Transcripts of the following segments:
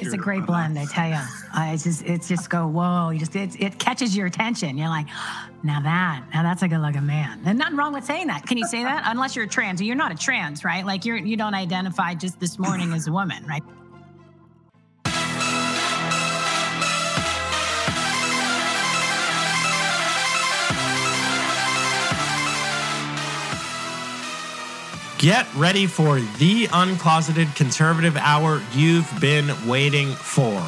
It's a great blend, I tell you. It's just, it's just go, whoa! You just, it, it catches your attention. You're like, now that, now that's a good looking man. And nothing wrong with saying that. Can you say that? Unless you're a trans, you're not a trans, right? Like you're, you don't identify just this morning as a woman, right? Get ready for the uncloseted conservative hour you've been waiting for.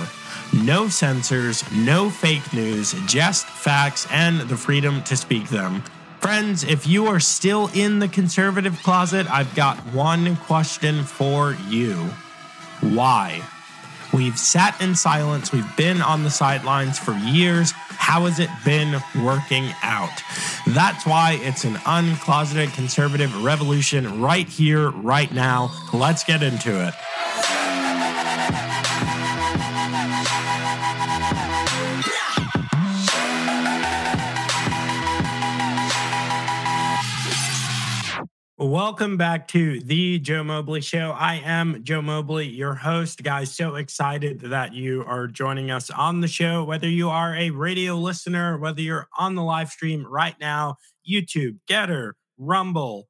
No censors, no fake news, just facts and the freedom to speak them. Friends, if you are still in the conservative closet, I've got one question for you. Why? We've sat in silence, we've been on the sidelines for years. How has it been working out? That's why it's an uncloseted conservative revolution right here, right now. Let's get into it. Welcome back to the Joe Mobley Show. I am Joe Mobley, your host. Guys, so excited that you are joining us on the show. Whether you are a radio listener, whether you're on the live stream right now, YouTube, GETTR, Rumble,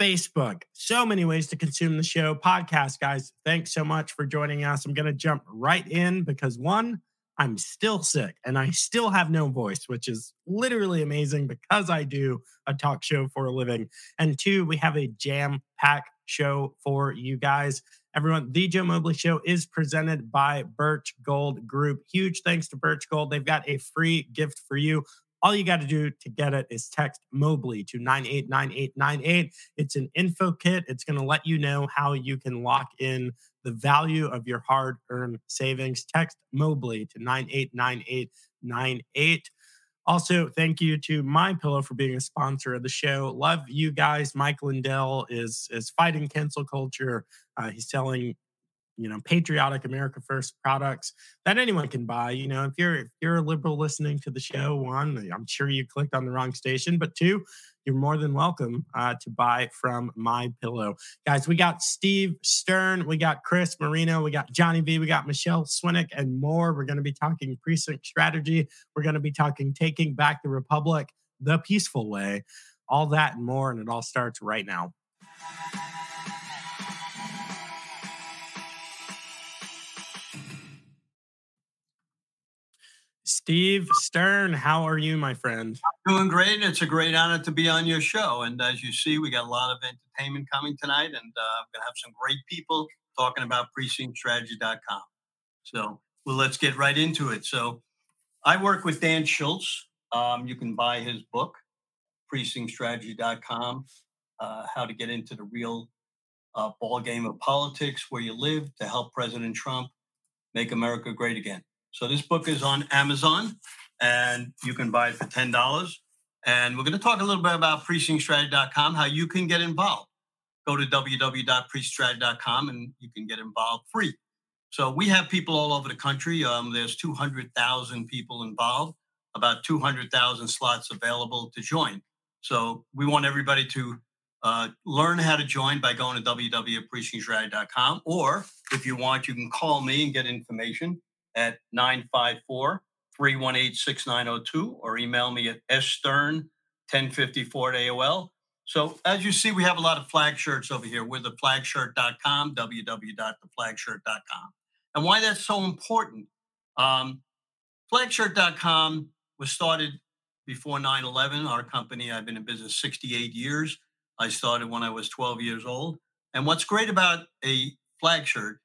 Facebook, so many ways to consume the show. Podcast, guys, thanks so much for joining us. I'm going to jump right in because one, I'm still sick and I still have no voice, which is literally amazing because I do a talk show for a living. And two, we have a jam pack show for you guys. Everyone, the Joe Mobley Show is presented by Birch Gold Group. Huge thanks to Birch Gold. They've got a free gift for you. All you got to do to get it is text Mobley to 989898. It's an info kit. It's going to let you know how you can lock in the value of your hard earned savings. Text Mobley to 989898. Also, thank you to My Pillow for being a sponsor of the show. Love you guys. Mike Lindell is is fighting cancel culture. Uh, he's selling you know patriotic america first products that anyone can buy you know if you're if you're a liberal listening to the show one i'm sure you clicked on the wrong station but two you're more than welcome uh, to buy from my pillow. Guys we got steve stern we got chris marino we got jonny v we got michele swinick and more. We're going to be talking precinct strategy. We're going to be talking taking back the republic the peaceful way. All that and more and it all starts right now Steve Stern, how are you, my friend? Doing great. It's a great honor to be on your show. And as you see, we got a lot of entertainment coming tonight, and uh, I'm going to have some great people talking about precinctstrategy.com. So, well, let's get right into it. So, I work with Dan Schultz. Um, you can buy his book, precinctstrategy.com, uh, how to get into the real uh, ball game of politics where you live to help President Trump make America great again. So this book is on Amazon, and you can buy it for ten dollars. And we're going to talk a little bit about precinctstrategy.com, how you can get involved. Go to www.precinctstrategy.com and you can get involved free. So we have people all over the country. Um, there's 200,000 people involved, about 200,000 slots available to join. So we want everybody to uh, learn how to join by going to www.precinctstrategy.com. Or if you want, you can call me and get information at 954 318 6902 or email me at stern 1054 at AOL. So as you see, we have a lot of flag shirts over here. We're the flagshirt.com, www.theflagshirt.com. And why that's so important. Um, flagshirt.com was started before 9 11. Our company, I've been in business 68 years. I started when I was 12 years old. And what's great about a flag shirt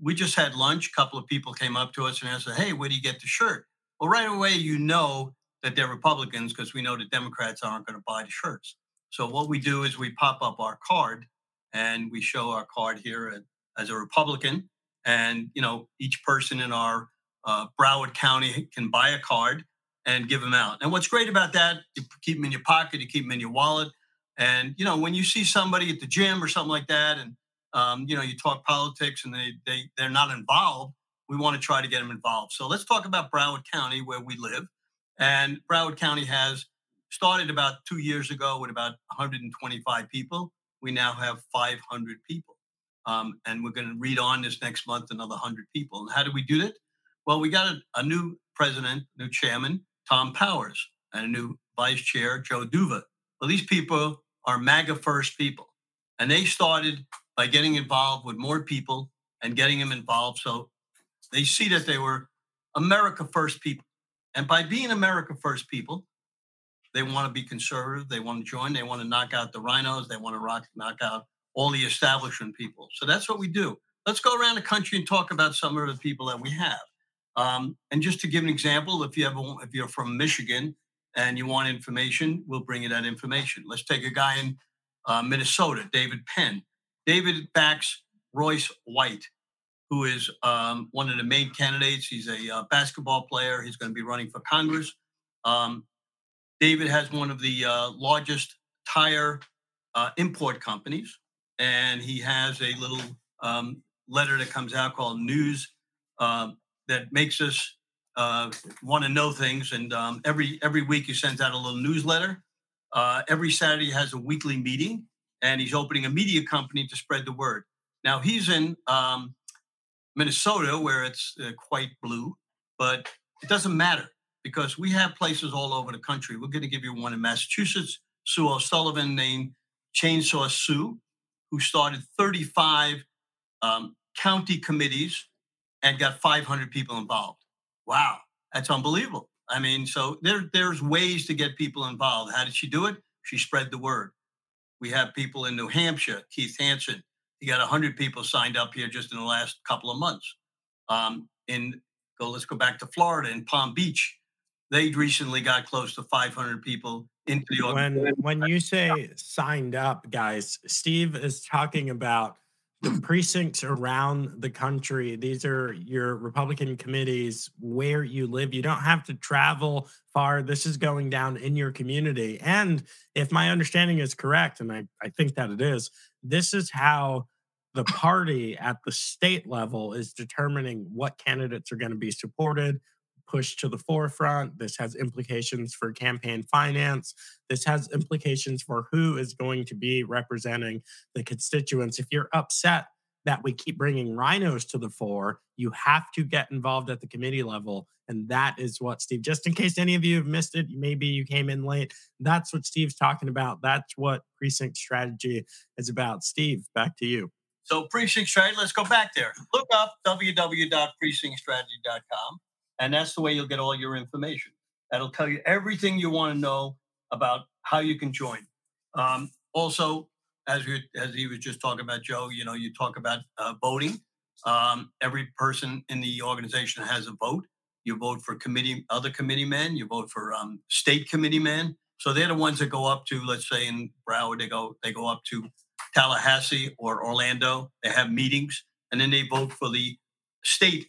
we just had lunch. A couple of people came up to us and asked, "Hey, where do you get the shirt?" Well, right away you know that they're Republicans because we know the Democrats aren't going to buy the shirts. So what we do is we pop up our card and we show our card here as a Republican, and you know each person in our uh, Broward County can buy a card and give them out. And what's great about that, you keep them in your pocket, you keep them in your wallet, and you know when you see somebody at the gym or something like that, and um, you know, you talk politics and they, they, they're not involved. We want to try to get them involved. So let's talk about Broward County, where we live. And Broward County has started about two years ago with about 125 people. We now have 500 people. Um, and we're going to read on this next month another 100 people. And how do we do that? Well, we got a, a new president, new chairman, Tom Powers, and a new vice chair, Joe Duva. Well, these people are MAGA first people. And they started by getting involved with more people and getting them involved. So they see that they were America first people. And by being America first people, they want to be conservative. They want to join. They want to knock out the RINOs, They want to rock, knock out all the establishment people. So that's what we do. Let's go around the country and talk about some of the people that we have. Um, and just to give an example, if you have if you're from Michigan and you want information, we'll bring you that information. Let's take a guy in uh, Minnesota, David Penn. David backs Royce White, who is um, one of the main candidates. He's a uh, basketball player. He's going to be running for Congress. Um, David has one of the uh, largest tire uh, import companies, and he has a little um, letter that comes out called News uh, that makes us uh, want to know things. And um, every every week he sends out a little newsletter. Uh, every Saturday he has a weekly meeting, and he's opening a media company to spread the word. Now he's in um, Minnesota where it's uh, quite blue, but it doesn't matter because we have places all over the country. We're going to give you one in Massachusetts. Sue O'Sullivan, named Chainsaw Sue, who started 35 um, county committees and got 500 people involved. Wow, that's unbelievable. I mean, so there, there's ways to get people involved. How did she do it? She spread the word. We have people in New Hampshire, Keith Hansen. He got 100 people signed up here just in the last couple of months. Um, in go, let's go back to Florida in Palm Beach. They recently got close to 500 people into the when when you say signed up, guys. Steve is talking about the mm. precincts around the country. These are your Republican committees where you live. You don't have to travel far. This is going down in your community. And if my understanding is correct, and I, I think that it is, this is how the party at the state level is determining what candidates are going to be supported, pushed to the forefront. This has implications for campaign finance. This has implications for who is going to be representing the constituents. If you're upset that we keep bringing RINOs to the fore, you have to get involved at the committee level. And that is what Steve, just in case any of you have missed it, maybe you came in late. That's what Steve's talking about. That's what precinct strategy is about. Steve, back to you. So, precinct strategy, let's go back there. Look up www.precinctstrategy.com and that's the way you'll get all your information. That'll tell you everything you want to know about how you can join. Um, also, as we as he was just talking about, Joe, you know, you talk about uh, voting. Um, every person in the organization has a vote. You vote for committee, other committee men. You vote for um, state committee men. So they're the ones that go up to, let's say in Broward, they go they go up to Tallahassee or Orlando. They have meetings, and then they vote for the state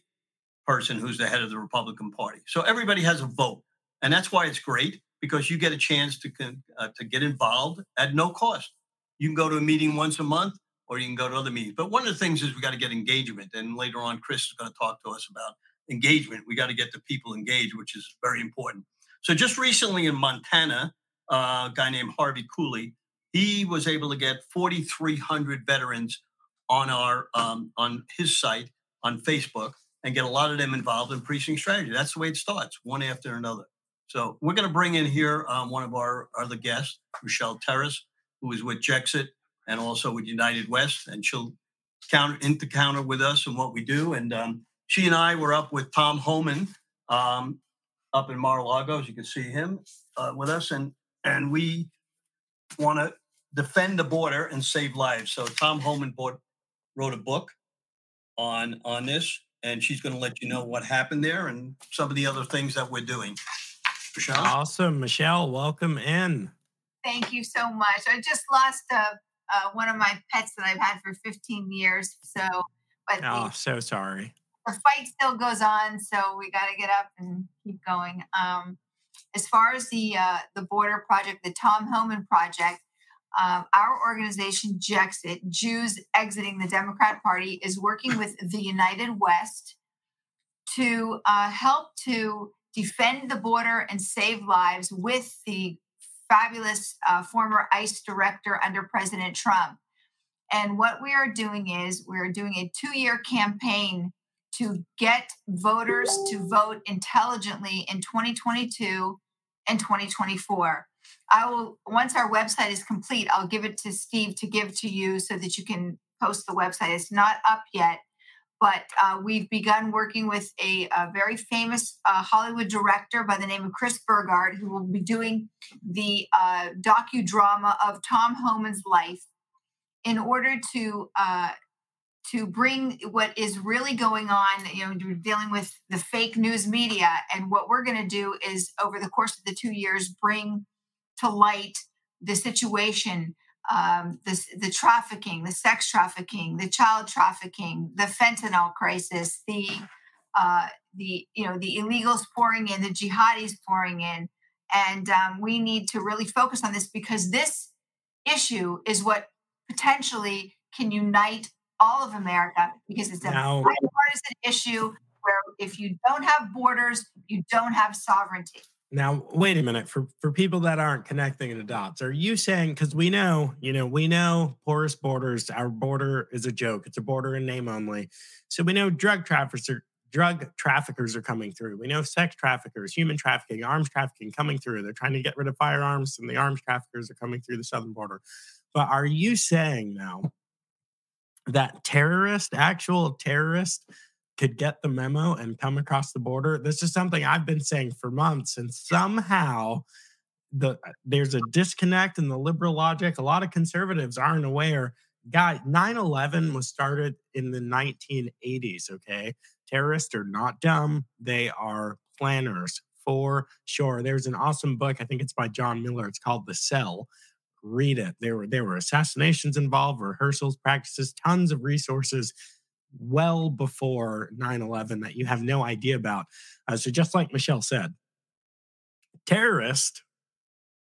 person who's the head of the Republican Party. So everybody has a vote, and that's why it's great because you get a chance to uh, to get involved at no cost. You can go to a meeting once a month, or you can go to other meetings. But one of the things is we got to get engagement, and later on, Chris is going to talk to us about engagement. We got to get the people engaged, which is very important. So just recently in Montana, uh, a guy named Harvey Cooley, he was able to get 4,300 veterans on our um, on his site on Facebook and get a lot of them involved in precinct strategy. That's the way it starts, one after another. So we're going to bring in here um, one of our other guests, Michelle Terrace, who is with Jexit and also with United West, and she'll counter into counter with us and what we do. And um, she and I were up with Tom Homan um, up in Mar-a-Lago, as you can see him uh, with us, and and we want to defend the border and save lives. So Tom Homan bought, wrote a book on on this, and she's going to let you know what happened there and some of the other things that we're doing. Michelle? Awesome. Michelle, welcome in. Thank you so much. I just lost uh, uh, one of my pets that I've had for 15 years. So, but oh, the, so sorry. The fight still goes on, so we got to get up and keep going. Um, as far as the uh, the border project, the Tom Homan project, um, our organization, Jexit, Jews Exiting the Democrat Party, is working with the United West to uh, help to defend the border and save lives with the fabulous uh, former ICE director under President Trump. And what we are doing is we're doing a two year campaign to get voters to vote intelligently in 2022 and 2024. I will, once our website is complete, I'll give it to Steve to give to you so that you can post the website. It's not up yet, but uh, we've begun working with a, a very famous uh, Hollywood director by the name of Chris Burgard, who will be doing the uh, docudrama of Tom Homan's life in order to uh, to bring what is really going on. You know, dealing with the fake news media, and what we're going to do is over the course of the two years bring to light the situation um, the, the trafficking, the sex trafficking, the child trafficking, the fentanyl crisis, the uh, the you know the illegals pouring in, the jihadis pouring in, and um, we need to really focus on this because this issue is what potentially can unite all of America because it's a now, bipartisan issue where if you don't have borders, you don't have sovereignty. Now, wait a minute. For for people that aren't connecting the dots, are you saying because we know, you know, we know porous borders, our border is a joke. It's a border in name only. So we know drug traffickers are drug traffickers are coming through. We know sex traffickers, human trafficking, arms trafficking coming through. They're trying to get rid of firearms, and the arms traffickers are coming through the southern border. But are you saying now that terrorist, actual terrorist, could get the memo and come across the border. This is something I've been saying for months, and somehow the uh, there's a disconnect in the liberal logic. A lot of conservatives aren't aware. Guy, 9-11 was started in the 1980s. Okay. Terrorists are not dumb, they are planners for sure. There's an awesome book. I think it's by John Miller. It's called The Cell. Read it. There were there were assassinations involved, rehearsals, practices, tons of resources well before 9 11 that you have no idea about. Uh, so, just like Michelle said, terrorists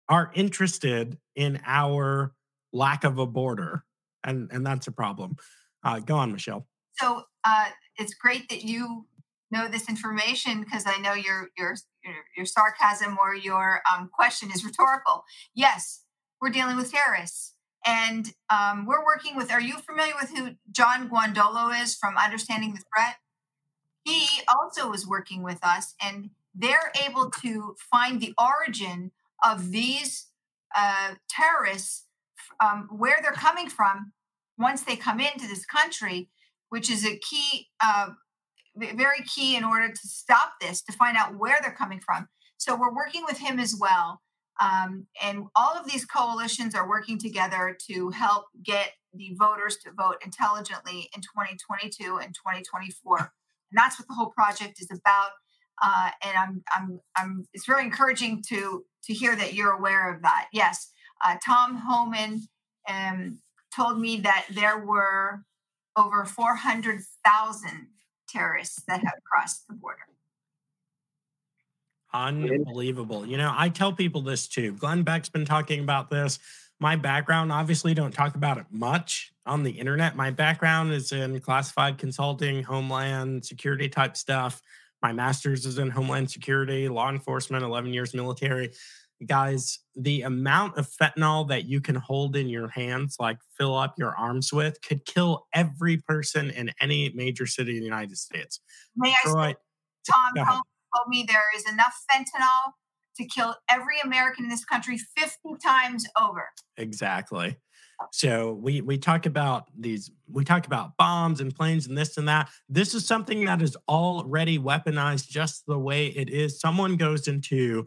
are interested in our lack of a border, and, and that's a problem. Uh, go on, Michelle. So, uh, it's great that you know this information because I know your, your your your sarcasm or your um, question is rhetorical. Yes, we're dealing with terrorists. And um, we're working with, are you familiar with who John Guandolo is from Understanding the Threat? He also was working with us, and they're able to find the origin of these uh, terrorists, um, where they're coming from once they come into this country, which is a key, uh, very key in order to stop this, to find out where they're coming from. So we're working with him as well. Um, and all of these coalitions are working together to help get the voters to vote intelligently in 2022 and 2024. And that's what the whole project is about. Uh, and I'm, I'm, I'm, it's very encouraging to, to hear that you're aware of that. Yes, uh, Tom Homan um, told me that there were over 400,000 terrorists that have crossed the border. Unbelievable. You know, I tell people this too. Glenn Beck's been talking about this. My background, obviously, don't talk about it much on the internet. My background is in classified consulting, homeland security type stuff. My master's is in homeland security, law enforcement, 11 years military. Guys, the amount of fentanyl that you can hold in your hands, like fill up your arms with, could kill every person in any major city in the United States. May I say, Tom, told me there is enough fentanyl to kill every American in this country 50 times over. Exactly. So we we talk about these we talk about bombs and planes and this and that. This is something that is already weaponized just the way it is. Someone goes into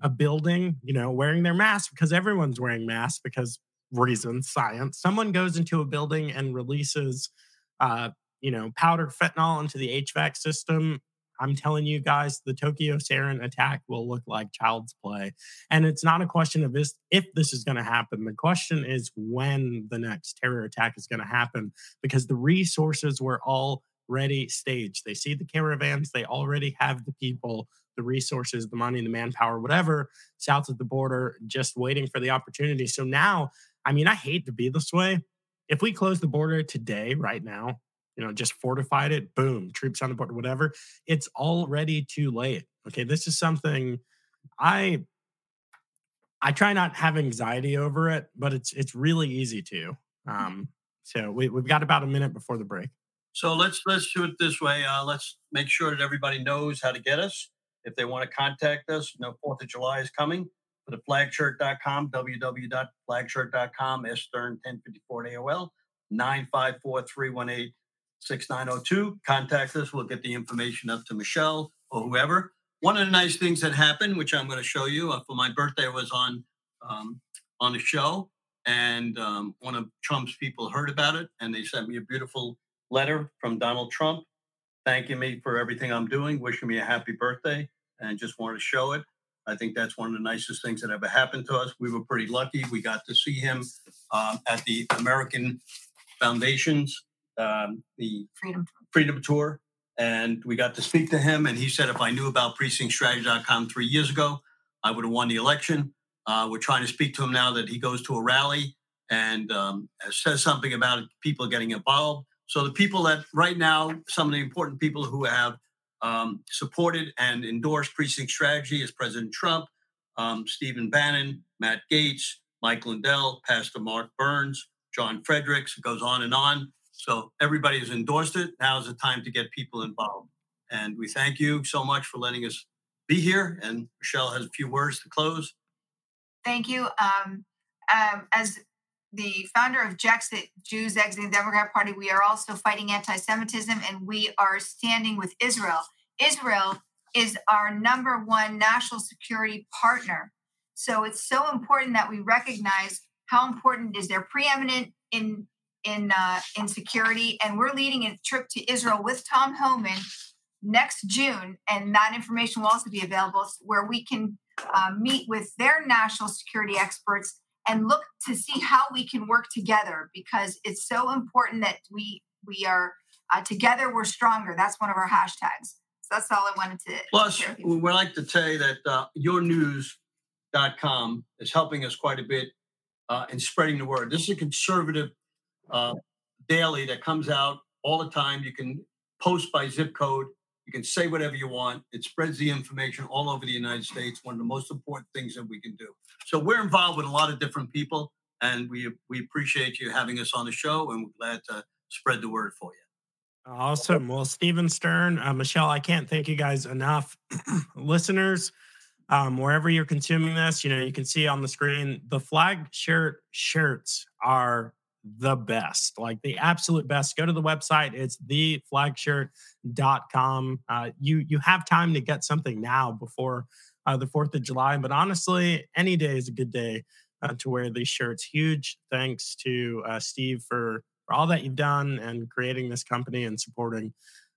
a building, you know, wearing their mask because everyone's wearing masks because reasons, science. Someone goes into a building and releases uh, you know, powdered fentanyl into the HVAC system I'm telling you guys, the Tokyo sarin attack will look like child's play. And it's not a question of this, if this is going to happen. The question is when the next terror attack is going to happen because the resources were already staged. They see the caravans, they already have the people, the resources, the money, the manpower, whatever, south of the border, just waiting for the opportunity. So now, I mean, I hate to be this way. If we close the border today, right now, you know, just fortified it, boom, troops on the border, whatever. It's already too late. Okay. This is something I I try not have anxiety over it, but it's it's really easy to. Mm-hmm. Um, So we, we've got about a minute before the break. So let's let's do it this way. Uh, let's make sure that everybody knows how to get us. If they want to contact us, you know, Fourth of July is coming. Go to flagshirt.com, www.flagshirt.com, S Stern 1054 AOL, 954 318 6902. Contact us. We'll get the information up to Michelle or whoever. One of the nice things that happened, which I'm going to show you uh, for my birthday, was on um, on a show, and um, one of Trump's people heard about it, and they sent me a beautiful letter from Donald Trump thanking me for everything I'm doing, wishing me a happy birthday, and just wanted to show it. I think that's one of the nicest things that ever happened to us. We were pretty lucky. We got to see him um, at the American Foundation's um, the Freedom. Freedom Tour, and we got to speak to him. And he said, if I knew about PrecinctStrategy.com three years ago, I would have won the election. Uh, we're trying to speak to him now that he goes to a rally and um, says something about people getting involved. So the people that right now, some of the important people who have um, supported and endorsed precinct strategy is President Trump, um, Stephen Bannon, Matt Gaetz, Mike Lindell, Pastor Mark Burns, John Fredericks. It goes on and on. So everybody has endorsed it. Now is the time to get people involved. And we thank you so much for letting us be here. And Michelle has a few words to close. Thank you. Um, um, as the founder of Jexit, Jews Exiting the Democrat Party, we are also fighting anti Semitism and we are standing with Israel. Israel is our number one national security partner. So it's so important that we recognize how important is They're preeminent in in uh, in security, and we're leading a trip to Israel with Tom Homan next June, and that information will also be available where we can uh, meet with their national security experts and look to see how we can work together because it's so important that we we are uh, together we're stronger. That's one of our hashtags. So that's all i wanted to plus we would like to say that uh, yournews.com is helping us quite a bit uh, in spreading the word. This is a conservative uh, daily that comes out all the time you can post by zip code you can say whatever you want. It spreads the information all over the United States. One of the most important things that we can do. So we're involved with a lot of different people, and we we appreciate you having us on the show, and we're glad to spread the word for you. Awesome. Well, Stephen Stern, uh, Michelle, I can't thank you guys enough. Listeners, um, wherever you're consuming this, you know, you can see on the screen the flag shirt shirts are the best, like the absolute best. Go to the website. It's theflagshirt.com. Uh, you you have time to get something now before uh, the 4th of July. But honestly, any day is a good day uh, to wear these shirts. Huge thanks to uh, Steve for, for all that you've done and creating this company and supporting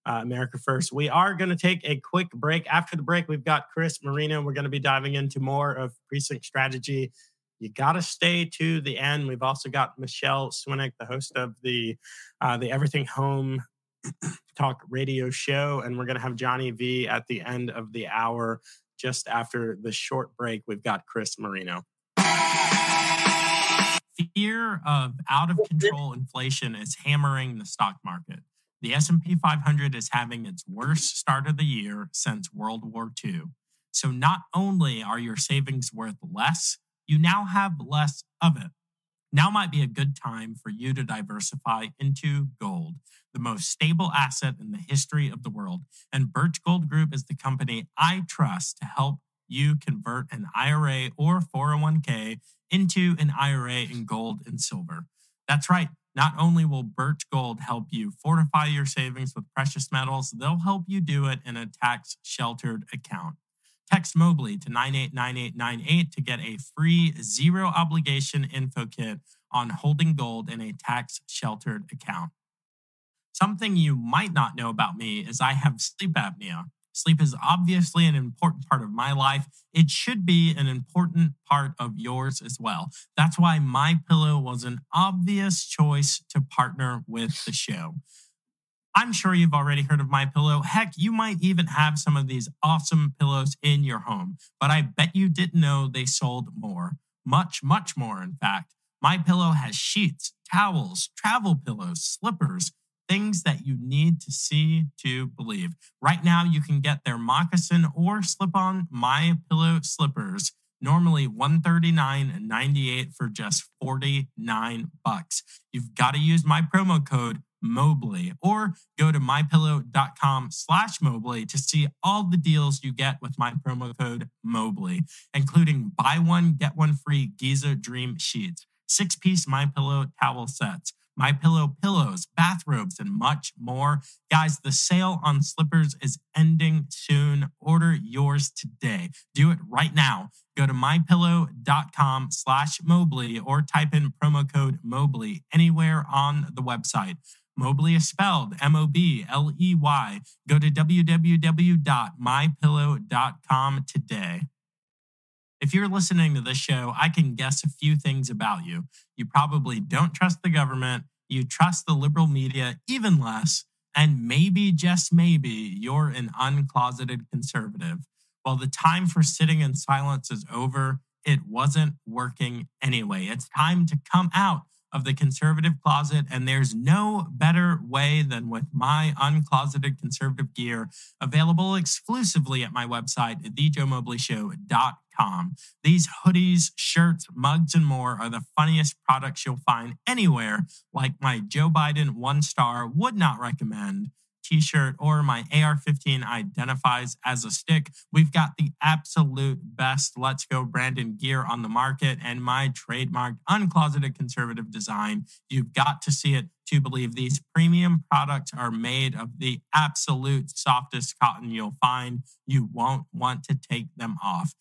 uh, America First. We are going to take a quick break. After the break, we've got Chris Marino. We're going to be diving into more of precinct strategy you got to stay to the end. We've also got Michele Swinick, the host of the uh, the Everything Home Talk radio show, and we're going to have Jonny V at the end of the hour. Just after the short break, we've got Chris Marino. Fear of out of control inflation is hammering the stock market. The S&P 500 is having its worst start of the year since World War II. So not only are your savings worth less, you now have less of it. Now might be a good time for you to diversify into gold, the most stable asset in the history of the world. And Birch Gold Group is the company I trust to help you convert an IRA or 401k into an IRA in gold and silver. That's right. Not only will Birch Gold help you fortify your savings with precious metals, they'll help you do it in a tax sheltered account. Text Mobley to 989898 to get a free zero obligation info kit on holding gold in a tax sheltered account. Something you might not know about me is I have sleep apnea. Sleep is obviously an important part of my life. It should be an important part of yours as well. That's why my pillow was an obvious choice to partner with the show. I'm sure you've already heard of My Pillow. Heck, you might even have some of these awesome pillows in your home, but I bet you didn't know they sold more. Much, much more, in fact. My Pillow has sheets, towels, travel pillows, slippers, things that you need to see to believe. Right now, you can get their moccasin or slip-on My Pillow slippers Normally 139.98 for just 49 bucks. You've got to use my promo code Mobley or go to mypillow.com slash Mobley to see all the deals you get with my promo code Mobley, including buy one, get one free Giza Dream Sheets, six piece My Pillow towel sets, My Pillow pillows, bathrobes, and much more. Guys, the sale on slippers is ending soon. Order yours today. Do it right now. Go to mypillow.com slash Mobley or type in promo code Mobley anywhere on the website. Mobley is spelled M O B L E Y. Go to www.mypillow.com today. If you're listening to this show, I can guess a few things about you. You probably don't trust the government, you trust the liberal media even less, and maybe, just maybe, you're an uncloseted conservative. Well, the time for sitting in silence is over. It wasn't working anyway. It's time to come out of the conservative closet, and there's no better way than with my uncloseted conservative gear available exclusively at my website, thejoemobleyshow.com. These hoodies, shirts, mugs, and more are the funniest products you'll find anywhere, like my Joe Biden one star would not recommend t shirt or my AR 15 identifies as a stick. We've got the absolute best Let's Go Brandon gear on the market and my trademarked uncloseted conservative design. You've got to see it to believe these premium products are made of the absolute softest cotton you'll find. You won't want to take them off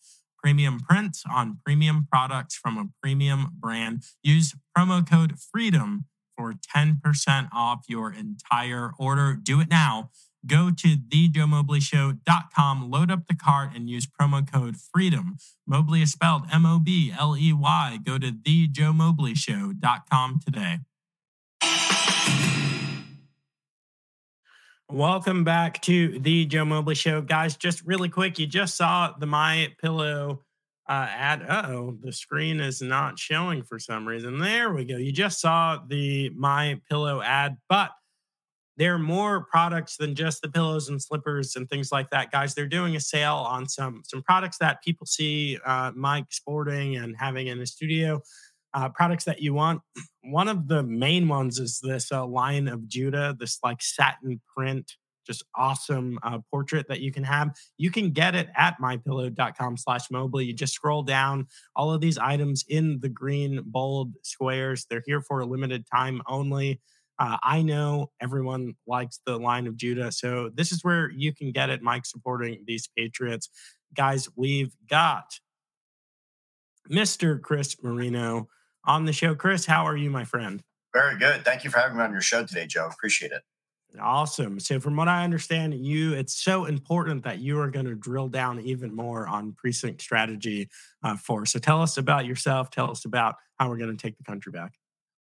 premium prints on premium products from a premium brand. Use promo code FREEDOM for 10% off your entire order. Do it now. Go to thejoemobleyshow.com, load up the cart, and use promo code FREEDOM. Mobley is spelled M O B L E Y. Go to thejoemobleyshow.com today. Welcome back to the Joe Mobley Show, guys. Just really quick, you just saw the My Pillow uh, ad. Oh, the screen is not showing for some reason. There we go. You just saw the My Pillow ad, but there are more products than just the pillows and slippers and things like that, guys. They're doing a sale on some some products that people see uh, Mike sporting and having in the studio. Uh, products that you want. One of the main ones is this uh, Lion of Judah, this like satin print just awesome uh, portrait that you can have. You can get it at mypillow.com slash Mobley. You just scroll down all of these items in the green bold squares. They're here for a limited time only. Uh, I know everyone likes the line of Judah. So this is where you can get it. Mike supporting these Patriots. Guys, we've got Mr. Chris Marino on the show. Chris, how are you, my friend? Very good. Thank you for having me on your show today, Joe. Appreciate it. Awesome. So, from what I understand, you it's so important that you are going to drill down even more on precinct strategy uh, for. So, tell us about yourself. Tell us about how we're going to take the country back.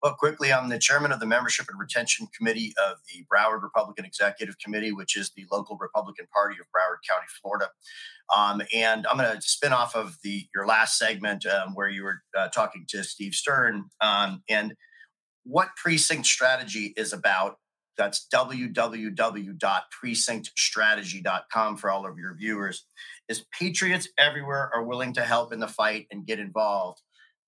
Well, quickly, I'm the chairman of the Membership and Retention Committee of the Broward Republican Executive Committee, which is the local Republican Party of Broward County, Florida. Um, and I'm going to spin off of the your last segment um, where you were uh, talking to Steve Stern um, and what precinct strategy is about that's www.precinctstrategy.com for all of your viewers. Is patriots everywhere are willing to help in the fight and get involved.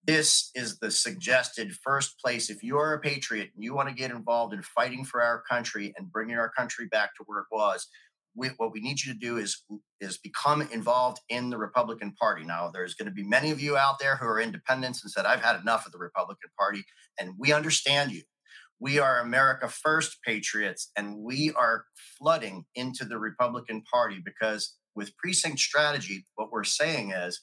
This is the suggested first place. If you are a patriot and you want to get involved in fighting for our country and bringing our country back to where it was, we, what we need you to do is is become involved in the Republican Party. Now, there's going to be many of you out there who are independents and said, "I've had enough of the Republican Party," and we understand you. We are America First patriots, and we are flooding into the Republican Party because with precinct strategy, what we're saying is,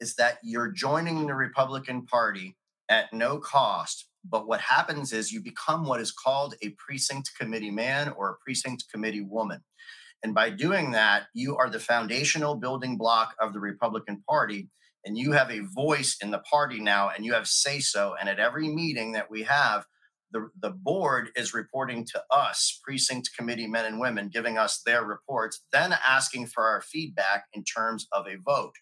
is that you're joining the Republican Party at no cost. But what happens is you become what is called a precinct committee man or a precinct committee woman. And by doing that, you are the foundational building block of the Republican Party. And you have a voice in the party now, and you have say so. And at every meeting that we have, the, the board is reporting to us, precinct committee men and women, giving us their reports, then asking for our feedback in terms of a vote.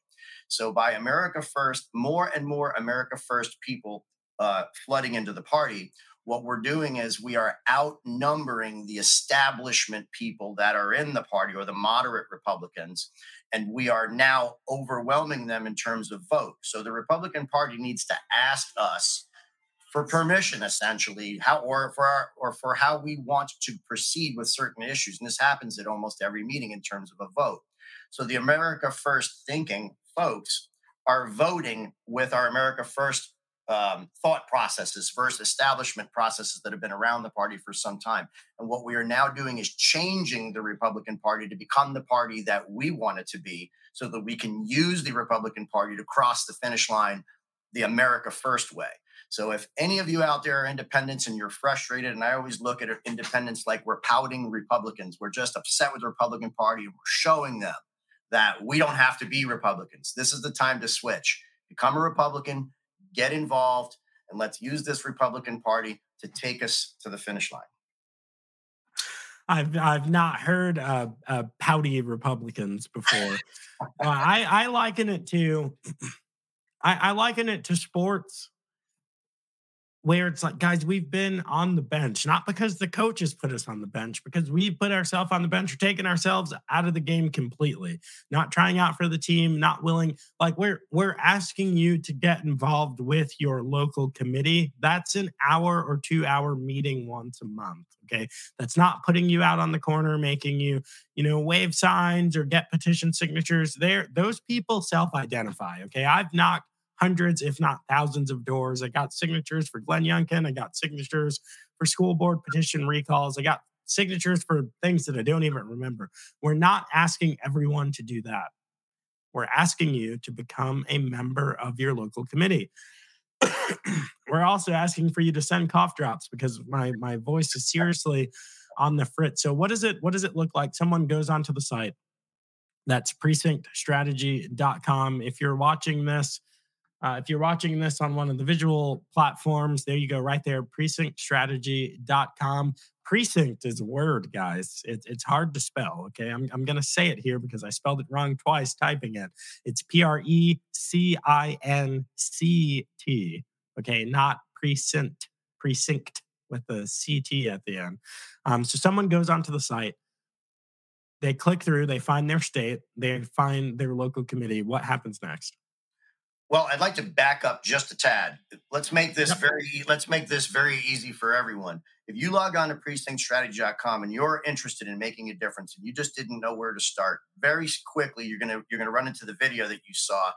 So, by America First, more and more America First people uh, flooding into the party. What we're doing is we are outnumbering the establishment people that are in the party or the moderate Republicans, and we are now overwhelming them in terms of vote. So the Republican Party needs to ask us for permission essentially how or for our, or for how we want to proceed with certain issues and this happens at almost every meeting in terms of a vote. So the america first thinking folks are voting with our america first um, thought processes versus establishment processes that have been around the party for some time. And what we are now doing is changing the republican party to become the party that we want it to be so that we can use the republican party to cross the finish line the america first way so if any of you out there are independents and you're frustrated, and I always look at independents like we're pouting Republicans, we're just upset with the Republican Party, and we're showing them that we don't have to be Republicans. This is the time to switch. Become a Republican, get involved, and let's use this Republican Party to take us to the finish line. I've I've not heard uh, uh, pouty Republicans before. uh, I I liken it to I, I liken it to sports where it's like, guys, we've been on the bench, not because the coaches put us on the bench, because we put ourselves on the bench or taking ourselves out of the game completely, not trying out for the team, not willing. Like we're we're asking you to get involved with your local committee. That's an hour or two hour meeting once a month. Okay. That's not putting you out on the corner, making you, you know, wave signs or get petition signatures. There, those people self-identify. Okay. I've knocked hundreds, if not thousands of doors. I got signatures for Glenn Youngkin. I got signatures for school board petition recalls. I got signatures for things that I don't even remember. We're not asking everyone to do that. We're asking you to become a member of your local committee. We're also asking for you to send cough drops because my my voice is seriously on the fritz. So what does it what does it look like? Someone goes onto the site. That's precinctstrategy.com. If you're watching this uh, if you're watching this on one of the visual platforms, there you go, right there, precinctstrategy.com. Precinct is a word, guys. It, it's hard to spell. Okay. I'm, I'm going to say it here because I spelled it wrong twice typing it. It's P R E C I N C T. Okay. Not precinct, precinct with the CT at the end. Um, so someone goes onto the site, they click through, they find their state, they find their local committee. What happens next? Well, I'd like to back up just a tad. Let's make this very let's make this very easy for everyone. If you log on to precinctstrategy.com and you're interested in making a difference and you just didn't know where to start, very quickly you're gonna you're gonna run into the video that you saw,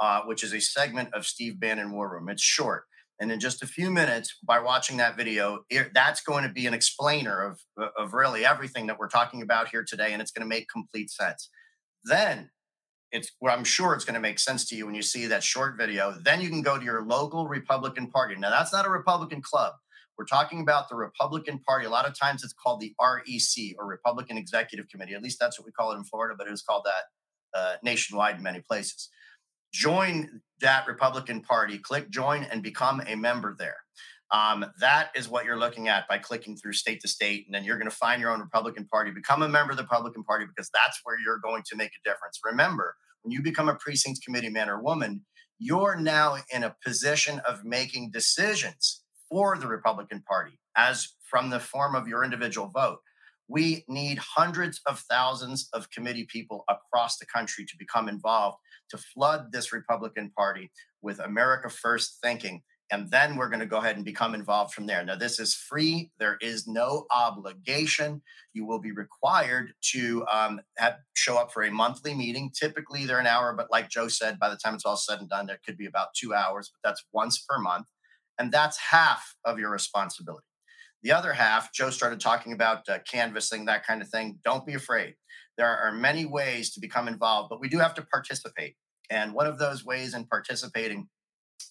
uh, which is a segment of Steve Bannon War Room. It's short. And in just a few minutes, by watching that video, it, that's going to be an explainer of, of really everything that we're talking about here today, and it's going to make complete sense. Then it's well, I'm sure it's going to make sense to you when you see that short video. Then you can go to your local Republican Party. Now, that's not a Republican club. We're talking about the Republican Party. A lot of times it's called the REC or Republican Executive Committee. At least that's what we call it in Florida, but it is called that uh, nationwide in many places. Join that Republican Party, click join and become a member there. Um, that is what you're looking at by clicking through state to state. And then you're going to find your own Republican Party, become a member of the Republican Party because that's where you're going to make a difference. Remember, when you become a precinct committee man or woman, you're now in a position of making decisions for the Republican Party as from the form of your individual vote. We need hundreds of thousands of committee people across the country to become involved to flood this Republican Party with America First thinking and then we're going to go ahead and become involved from there. Now, this is free. There is no obligation. You will be required to um, have, show up for a monthly meeting. Typically, they're an hour, but like Joe said, by the time it's all said and done, there could be about two hours, but that's once per month. And that's half of your responsibility. The other half, Joe started talking about uh, canvassing, that kind of thing. Don't be afraid. There are many ways to become involved, but we do have to participate. And one of those ways in participating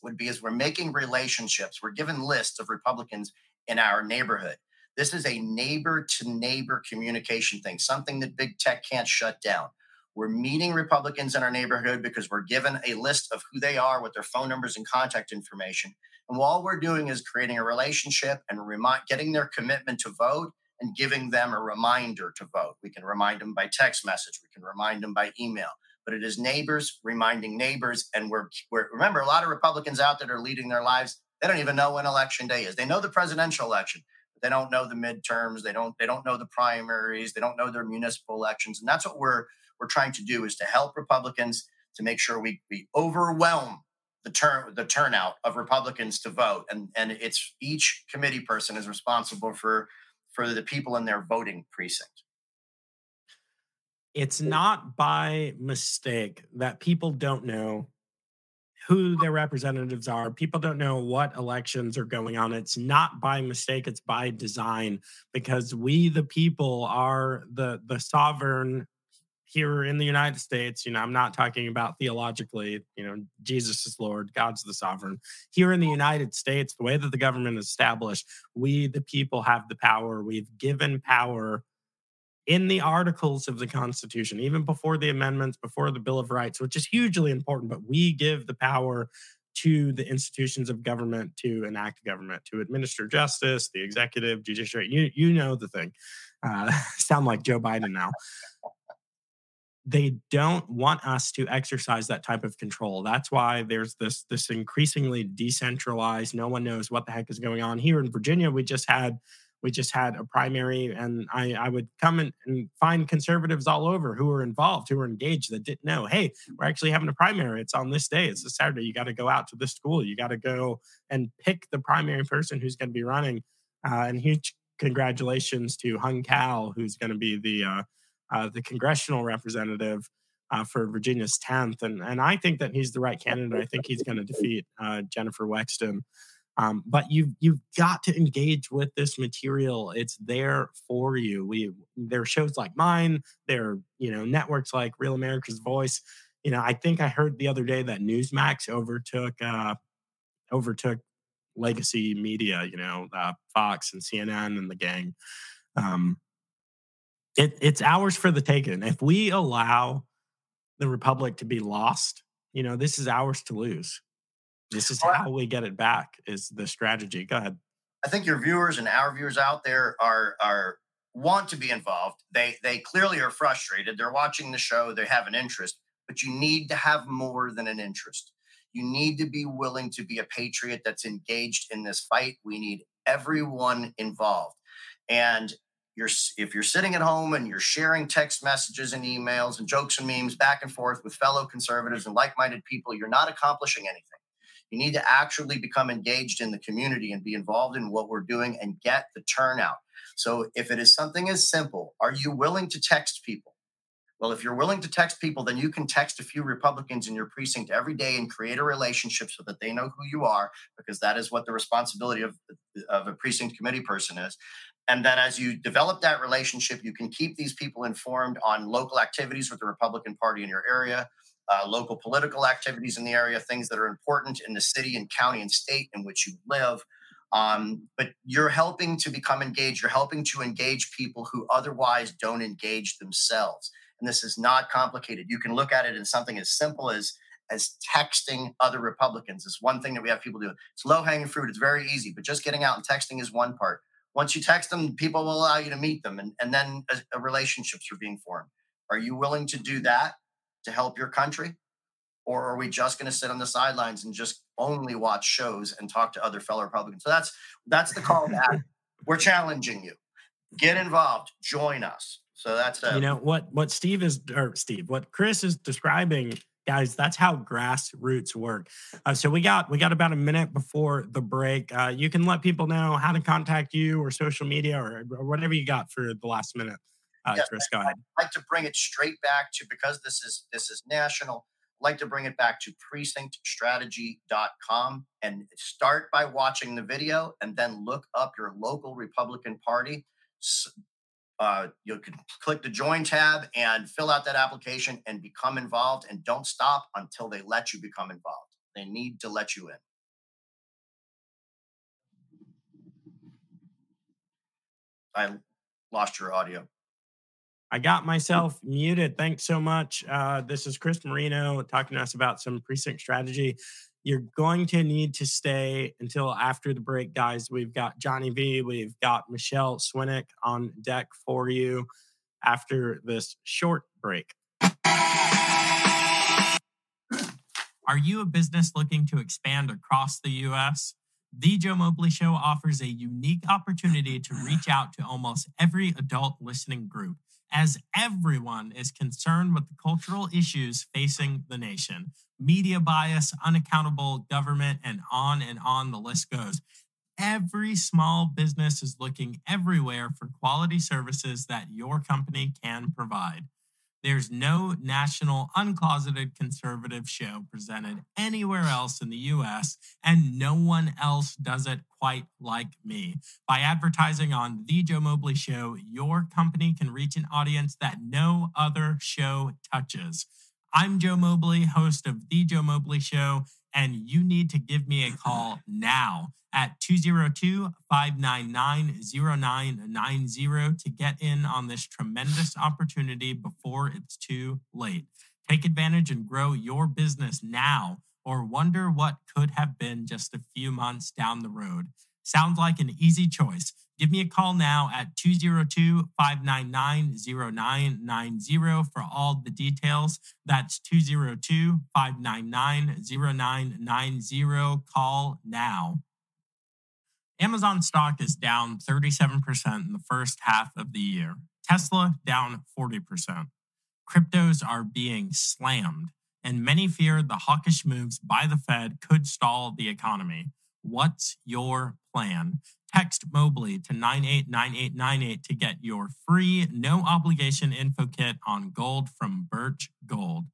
would be is we're making relationships, we're given lists of Republicans in our neighborhood. This is a neighbor to neighbor communication thing, something that big tech can't shut down. We're meeting Republicans in our neighborhood because we're given a list of who they are with their phone numbers and contact information. And all we're doing is creating a relationship and remind, getting their commitment to vote and giving them a reminder to vote. We can remind them by text message, we can remind them by email but it is neighbors reminding neighbors. And we're, we're remember a lot of Republicans out that are leading their lives They don't even know when election day is. They know the presidential election, but they don't know the midterms. They don't they don't know the primaries. They don't know their municipal elections. And that's what we're we're trying to do is to help Republicans to make sure we we overwhelm the turn the turnout of Republicans to vote. And and it's each committee person is responsible for for the people in their voting precinct. It's not by mistake that people don't know who their representatives are. People don't know what elections are going on. It's not by mistake, it's by design because we the people are the the sovereign here in the United States, you know, I'm not talking about theologically, you know, Jesus is Lord, God's the sovereign. Here in the United States, the way that the government is established, we, the people, have the power. We've given power in the articles of the Constitution, even before the amendments, before the Bill of Rights, which is hugely important, but we give the power to the institutions of government to enact government, to administer justice, the executive, judiciary. You, you know the thing. Uh, sound like Joe Biden now they don't want us to exercise that type of control. That's why there's this this increasingly decentralized. No one knows what the heck is going on here in Virginia. We just had we just had a primary, and I I would come in and find conservatives all over who were involved, who were engaged, that didn't know. Hey, we're actually having a primary. It's on this day. It's a Saturday. You got to go out to the school. You got to go and pick the primary person who's going to be running. Uh, and huge congratulations to Hung Cao, who's going to be the uh, uh, the congressional representative uh, for Virginia's 10th. And, and I think that he's the right candidate. I think he's going to defeat uh, Jennifer Wexton. Um, but you've you've got to engage with this material. It's there for you. We there are shows like mine. There are you know networks like Real America's Voice. You know, I think I heard the other day that Newsmax overtook uh, overtook legacy media. You know, uh, Fox and CNN and the gang. Um, it, it's ours for the taking. If we allow the republic to be lost, you know, this is ours to lose. This is how we get it back. Is the strategy? Go ahead. I think your viewers and our viewers out there are are want to be involved. They they clearly are frustrated. They're watching the show. They have an interest, but you need to have more than an interest. You need to be willing to be a patriot that's engaged in this fight. We need everyone involved. And you're if you're sitting at home and you're sharing text messages and emails and jokes and memes back and forth with fellow conservatives and like-minded people, you're not accomplishing anything. You need to actually become engaged in the community and be involved in what we're doing and get the turnout. So if it is something as simple, are you willing to text people? Well, if you're willing to text people, then you can text a few Republicans in your precinct every day and create a relationship so that they know who you are, because that is what the responsibility of, of a precinct committee person is. And then as you develop that relationship, you can keep these people informed on local activities with the Republican Party in your area, uh, local political activities in the area, things that are important in the city and county and state in which you live. Um, but you're helping to become engaged. You're helping to engage people who otherwise don't engage themselves. And this is not complicated. You can look at it in something as simple as as texting other Republicans. It's one thing that we have people do. It's low hanging fruit. It's very easy, but just getting out and texting is one part. Once you text them, people will allow you to meet them, and, and then a, a relationships are being formed. Are you willing to do that to help your country? Or are we just going to sit on the sidelines and just only watch shows and talk to other fellow Republicans? So that's that's the call to We're challenging you. Get involved. Join us. So that's a, you know what what Steve is or Steve what Chris is describing guys that's how grassroots work uh, so we got we got about a minute before the break uh, you can let people know how to contact you or social media or, or whatever you got for the last minute uh, yes, chris go ahead i'd like to bring it straight back to because this is this is national I'd like to bring it back to precinctstrategy.com and start by watching the video and then look up your local republican party. Uh, you can click the join tab and fill out that application and become involved and don't stop until they let you become involved. They need to let you in. I lost your audio i got myself muted thanks so much uh, this is chris marino talking to us about some precinct strategy you're going to need to stay until after the break, guys. We've got Jonny V, we've got Michele Swinick on deck for you after this short break. Are you a business looking to expand across the US? The Joe Mobley Show offers a unique opportunity to reach out to almost every adult listening group, as everyone is concerned with the cultural issues facing the nation media bias, unaccountable government, and on and on the list goes. Every small business is looking everywhere for quality services that your company can provide. There's no national uncloseted conservative show presented anywhere else in the US, and no one else does it quite like me. By advertising on The Joe Mobley Show, your company can reach an audience that no other show touches. I'm Joe Mobley, host of The Joe Mobley Show, and you need to give me a call now at 202 599 0990 to get in on this tremendous opportunity before it's too late. Take advantage and grow your business now, or wonder what could have been just a few months down the road. Sounds like an easy choice. Give me a call now at 202 599 0990 for all the details. That's 202 599 0990. Call now. Amazon stock is down 37% in the first half of the year. Tesla down 40%. Cryptos are being slammed, and many fear the hawkish moves by the Fed could stall the economy. What's your plan? Text Mobley to 989898 to get your free, no obligation info kit on gold from Birch Gold.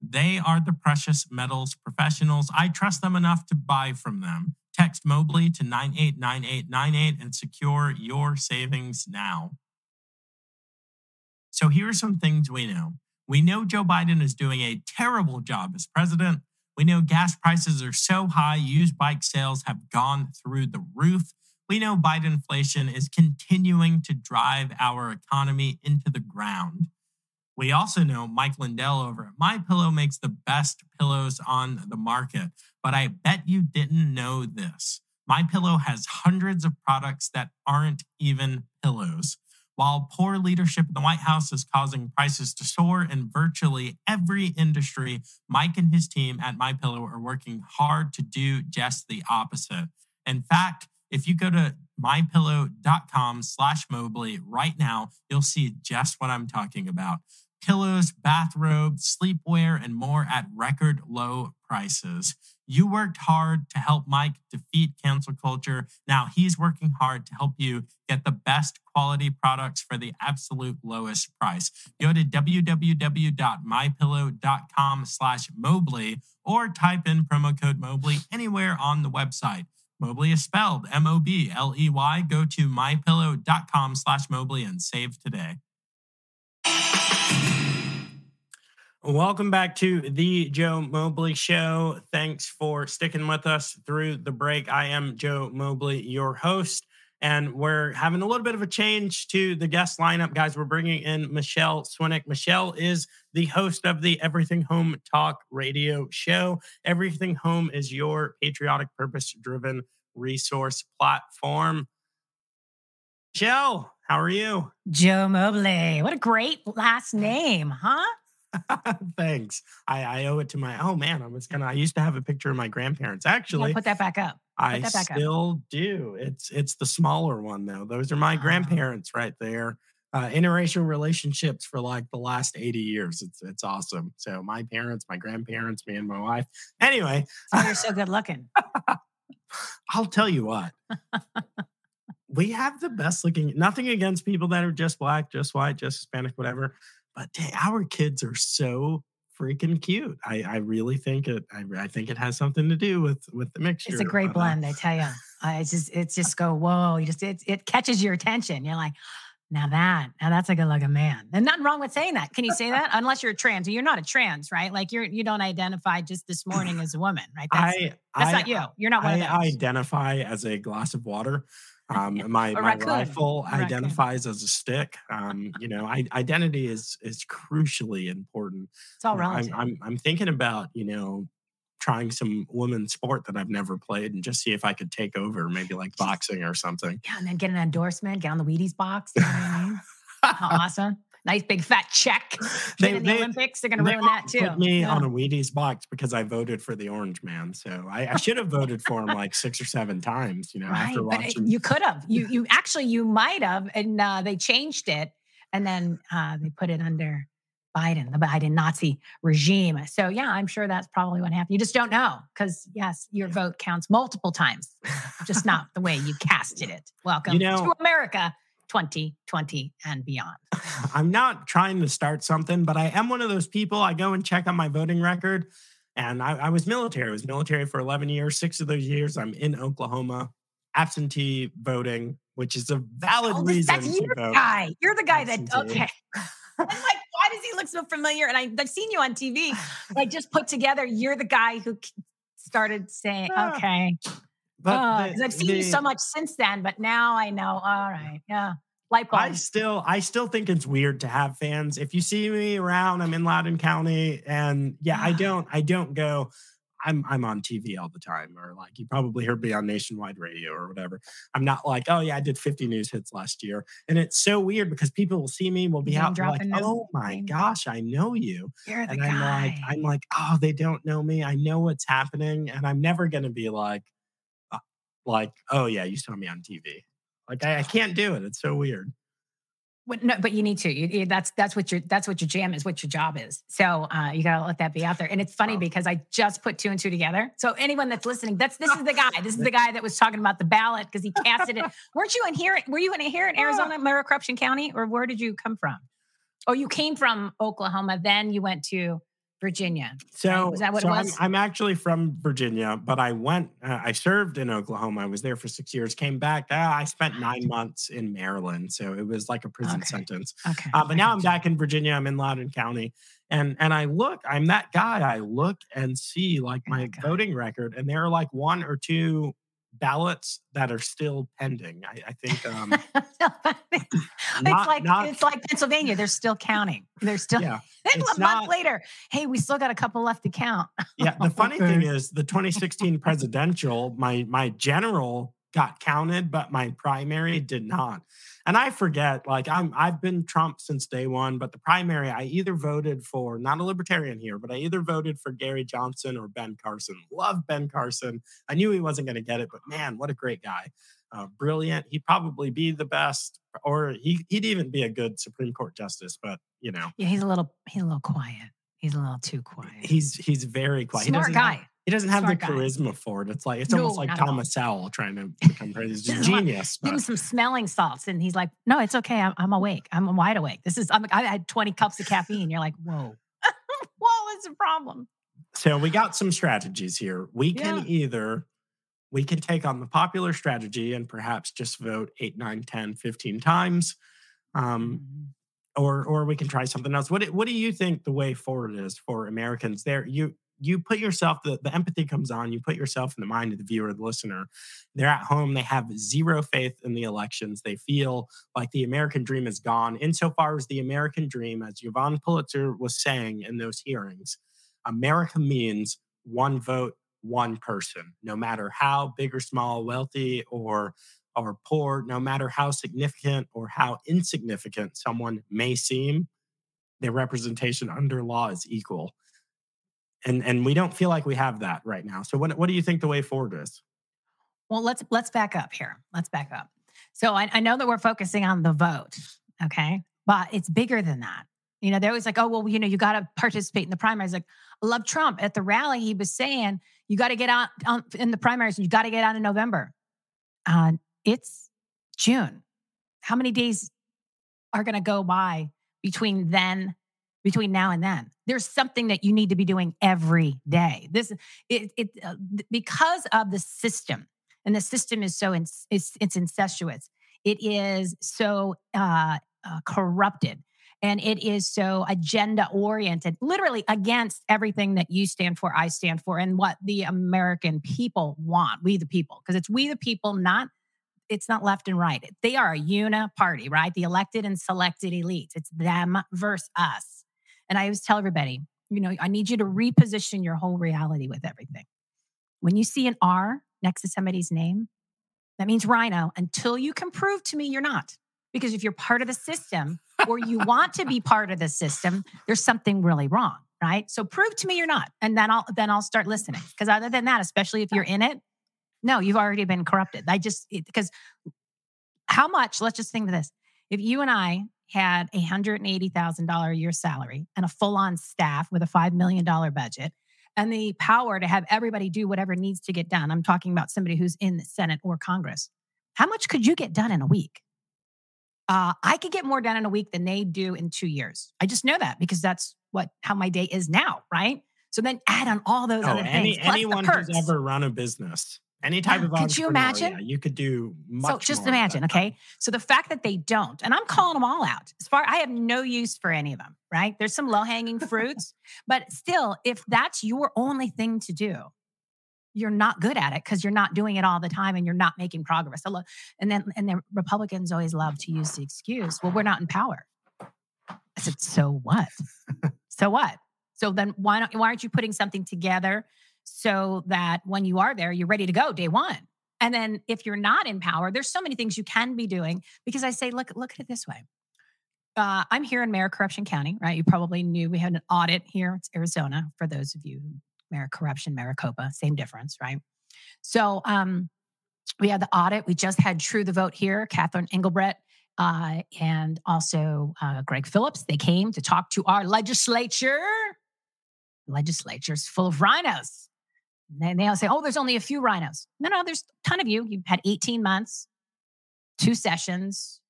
They are the precious metals professionals. I trust them enough to buy from them. Text Mobley to 989898 and secure your savings now. So, here are some things we know. We know Joe Biden is doing a terrible job as president. We know gas prices are so high, used bike sales have gone through the roof. We know Biden inflation is continuing to drive our economy into the ground. We also know Mike Lindell over at My Pillow makes the best pillows on the market, but I bet you didn't know this. My Pillow has hundreds of products that aren't even pillows. While poor leadership in the White House is causing prices to soar in virtually every industry, Mike and his team at My Pillow are working hard to do just the opposite. In fact, if you go to mypillow.com slash Mobley right now, you'll see just what I'm talking about. Pillows, bathrobes, sleepwear, and more at record low prices. You worked hard to help Mike defeat cancel culture. Now he's working hard to help you get the best quality products for the absolute lowest price. Go to www.mypillow.com slash Mobley or type in promo code Mobley anywhere on the website. Mobley is spelled M-O-B-L-E-Y. Go to mypillow.com slash Mobley and save today. Welcome back to the Joe Mobley Show. Thanks for sticking with us through the break. I am Joe Mobley, your host, and we're having a little bit of a change to the guest lineup, guys. We're bringing in Michele Swinick. Michele is the host of the Everything Home Talk radio show. Everything Home is your patriotic, purpose driven resource platform. Michele, how are you? Joe Mobley. What a great last name, huh? Thanks. I, I owe it to my. Oh man, I was gonna. I used to have a picture of my grandparents. Actually, put that back up. I still up. do. It's it's the smaller one though. Those are my oh. grandparents right there. Uh, interracial relationships for like the last 80 years. It's it's awesome. So my parents, my grandparents, me and my wife. Anyway, so you're so good looking. I'll tell you what. we have the best looking. Nothing against people that are just black, just white, just Hispanic, whatever but our kids are so freaking cute. I, I really think it. I, I, think it has something to do with with the mixture. It's a great blend, I tell you. Uh, it's just it's just go whoa. You just it it catches your attention. You're like, now that now that's a good looking man. And nothing wrong with saying that. Can you say that? Unless you're a trans, you're not a trans, right? Like you're you don't identify just this morning as a woman, right? That's, I, that's I, not you. You're not one I of those. I identify as a glass of water. Um, my my rifle identifies as a stick. Um, you know, I, identity is is crucially important. It's all relative. I'm, I'm I'm thinking about you know trying some women's sport that I've never played and just see if I could take over, maybe like boxing or something. Yeah, and then get an endorsement, get on the Wheaties box. You know what I mean? Awesome. Nice big fat check. They, in the they, Olympics, they're going to ruin that too. Put me yeah. on a Wheaties box because I voted for the Orange Man. So I, I should have voted for him like six or seven times. You know, right, after watching. You could have. You you actually you might have, and uh, they changed it, and then uh, they put it under Biden, the Biden Nazi regime. So yeah, I'm sure that's probably what happened. You just don't know because yes, your vote counts multiple times, just not the way you casted it. Welcome you know, to America 2020 and beyond. I'm not trying to start something, but I am one of those people. I go and check on my voting record. And I, I was military. I was military for 11 years. Six of those years, I'm in Oklahoma, absentee voting, which is a valid oh, reason. That's your guy. You're the guy absentee. that okay. I'm like, why does he look so familiar? And I, have seen you on TV. I just put together, you're the guy who started saying, ah. okay. But uh, the, I've seen the, you so much since then, but now I know. All right. Yeah. Light bulb. I still, I still think it's weird to have fans. If you see me around, I'm in Loudoun County, and yeah, I don't, I don't go. I'm I'm on TV all the time, or like you probably heard me on nationwide radio or whatever. I'm not like, oh yeah, I did 50 news hits last year, and it's so weird because people will see me, will be out, like, oh my gosh, I know you, You're the and I'm like, I'm like, oh, they don't know me. I know what's happening, and I'm never gonna be like, like, oh yeah, you saw me on TV. Like I, I can't do it. It's so weird. But no, but you need to. You, that's that's what your that's what your jam is. What your job is. So uh, you gotta let that be out there. And it's funny because I just put two and two together. So anyone that's listening, that's this is the guy. This is the guy that was talking about the ballot because he casted it. Weren't you in here? Were you in here in Arizona, Maricopa County, or where did you come from? Oh, you came from Oklahoma. Then you went to Virginia. So, right? that what so it was? I'm, I'm, actually from Virginia, but I went, uh, I served in Oklahoma. I was there for six years, came back. Uh, I spent nine months in Maryland. So it was like a prison okay. sentence. Okay. Uh, but I now I'm back in Virginia. I'm in Loudoun County. And, and I look, I'm that guy. I look and see like my voting record, and there are like one or two ballots that are still pending. I, I think um, it's like not, it's like Pennsylvania. They're still counting. They're still yeah, a month not, later. Hey, we still got a couple left to count. yeah. The funny thing is, the 2016 presidential, my my general got counted, but my primary did not. And I forget, like I'm I've been Trump since day one, but the primary I either voted for not a libertarian here, but I either voted for Gary Johnson or Ben Carson. Love Ben Carson. I knew he wasn't going to get it, but man, what a great guy. Uh, brilliant. He'd probably be the best, or he, he'd even be a good Supreme Court justice. But you know, yeah, he's a little he's a little quiet. He's a little too quiet. He's he's very quiet. Smart guy. Have, he doesn't have Smart the charisma for it. It's like it's no, almost like Thomas Sowell trying to become president. He's a genius. Give him some smelling salts, and he's like, "No, it's okay. I'm, I'm awake. I'm wide awake. This is. I'm, I had 20 cups of caffeine. You're like, whoa, whoa, it's a problem." So we got some strategies here. We can yeah. either we can take on the popular strategy and perhaps just vote 8 9 10 15 times um, mm-hmm. or or we can try something else what what do you think the way forward is for americans there you you put yourself the, the empathy comes on you put yourself in the mind of the viewer the listener. They're at home they have zero faith in the elections. They feel like the american dream is gone insofar as the american dream as yvonne pulitzer was saying in those hearings america means one vote one person. No matter how big or small wealthy or or poor no matter how significant or how insignificant someone may seem their representation under law is equal and and we don't feel like we have that right now. So what what do you think the way forward is? Well, let's let's back up here. Let's back up. So I, I know that we're focusing on the vote, okay, but it's bigger than that. You know, they're always like, oh, well, you know, you got to participate in the primaries. Like, I love Trump at the rally. He was saying you got to get out on, in the primaries and you got to get out in November. Uh, it's June. How many days are going to go by between then between now and then. There's something that you need to be doing every day. This it, it uh, because of the system, and the system is so in, it's, it's incestuous. It is so uh, uh, corrupted, and it is so agenda oriented, literally against everything that you stand for, I stand for, and what the American people want. We the people, because it's we the people, not it's not left and right. They are a uni party, right? The elected and selected elites. It's them versus us. And I always tell everybody, you know, I need you to reposition your whole reality with everything. When you see an R next to somebody's name, that means RINO until you can prove to me you're not. Because if you're part of the system, or you want to be part of the system, there's something really wrong, right? So prove to me you're not, and then I'll then I'll start listening. Because other than that, especially if you're in it, no, you've already been corrupted. I just because how much? Let's just think of this: if you and I had a hundred and eighty thousand dollar a year salary and a full on staff with a five million dollar budget. And the power to have everybody do whatever needs to get done. I'm talking about somebody who's in the Senate or Congress. How much could you get done in a week? Uh, I could get more done in a week than they do in two years. I just know that because that's what how my day is now, right? So then add on all those Oh, other any, things. anyone who's ever run a business, any type Yeah, of could you imagine? you could do much. So just imagine, okay? So the fact that they don't, and I'm calling them all out. As far I have no use for any of them, right? There's some low-hanging fruits, but still, if that's your only thing to do, you're not good at it because you're not doing it all the time and you're not making progress. And then and then Republicans always love to use the excuse, well, we're not in power. I said, so what? so what? So then why don't why aren't you putting something together so that when you are there, you're ready to go day one? And then if you're not in power, there's so many things you can be doing because I say, look, look at it this way. Uh, I'm here in Mayor Corruption County, right? You probably knew we had an audit here. It's Arizona for those of you, Mayor Corruption, Maricopa, same difference, right? So um, we had the audit. We just had True the Vote here, Catherine Engelbrecht, uh, and also uh, Greg Phillips. They came to talk to our legislature. Legislature's full of RINOs. And they all say, oh, there's only a few RINOs. No, no, there's a ton of you. You've had 18 months, two sessions.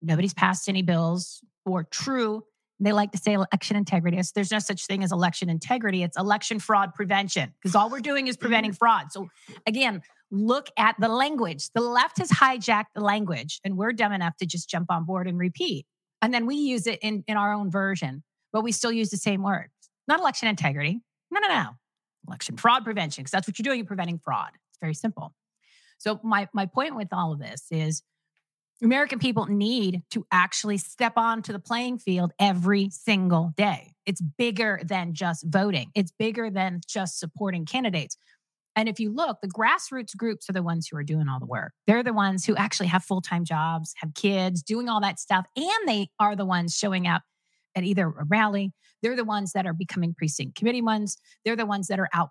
Nobody's passed any bills or true. They like to say election integrity. There's no such thing as election integrity. It's election fraud prevention because all we're doing is mm-hmm. preventing fraud. So again, look at the language. The left has hijacked the language, and we're dumb enough to just jump on board and repeat. And then we use it in, in our own version, but we still use the same words. Not election integrity. No, no, no. Election fraud prevention, because that's what you're doing. You're preventing fraud. It's very simple. So my my point with all of this is American people need to actually step onto the playing field every single day. It's bigger than just voting. It's bigger than just supporting candidates. And if you look, the grassroots groups are the ones who are doing all the work. They're the ones who actually have full time jobs, have kids, doing all that stuff. And they are the ones showing up at either a rally. They're the ones that are becoming precinct committee ones. They're the ones that are out,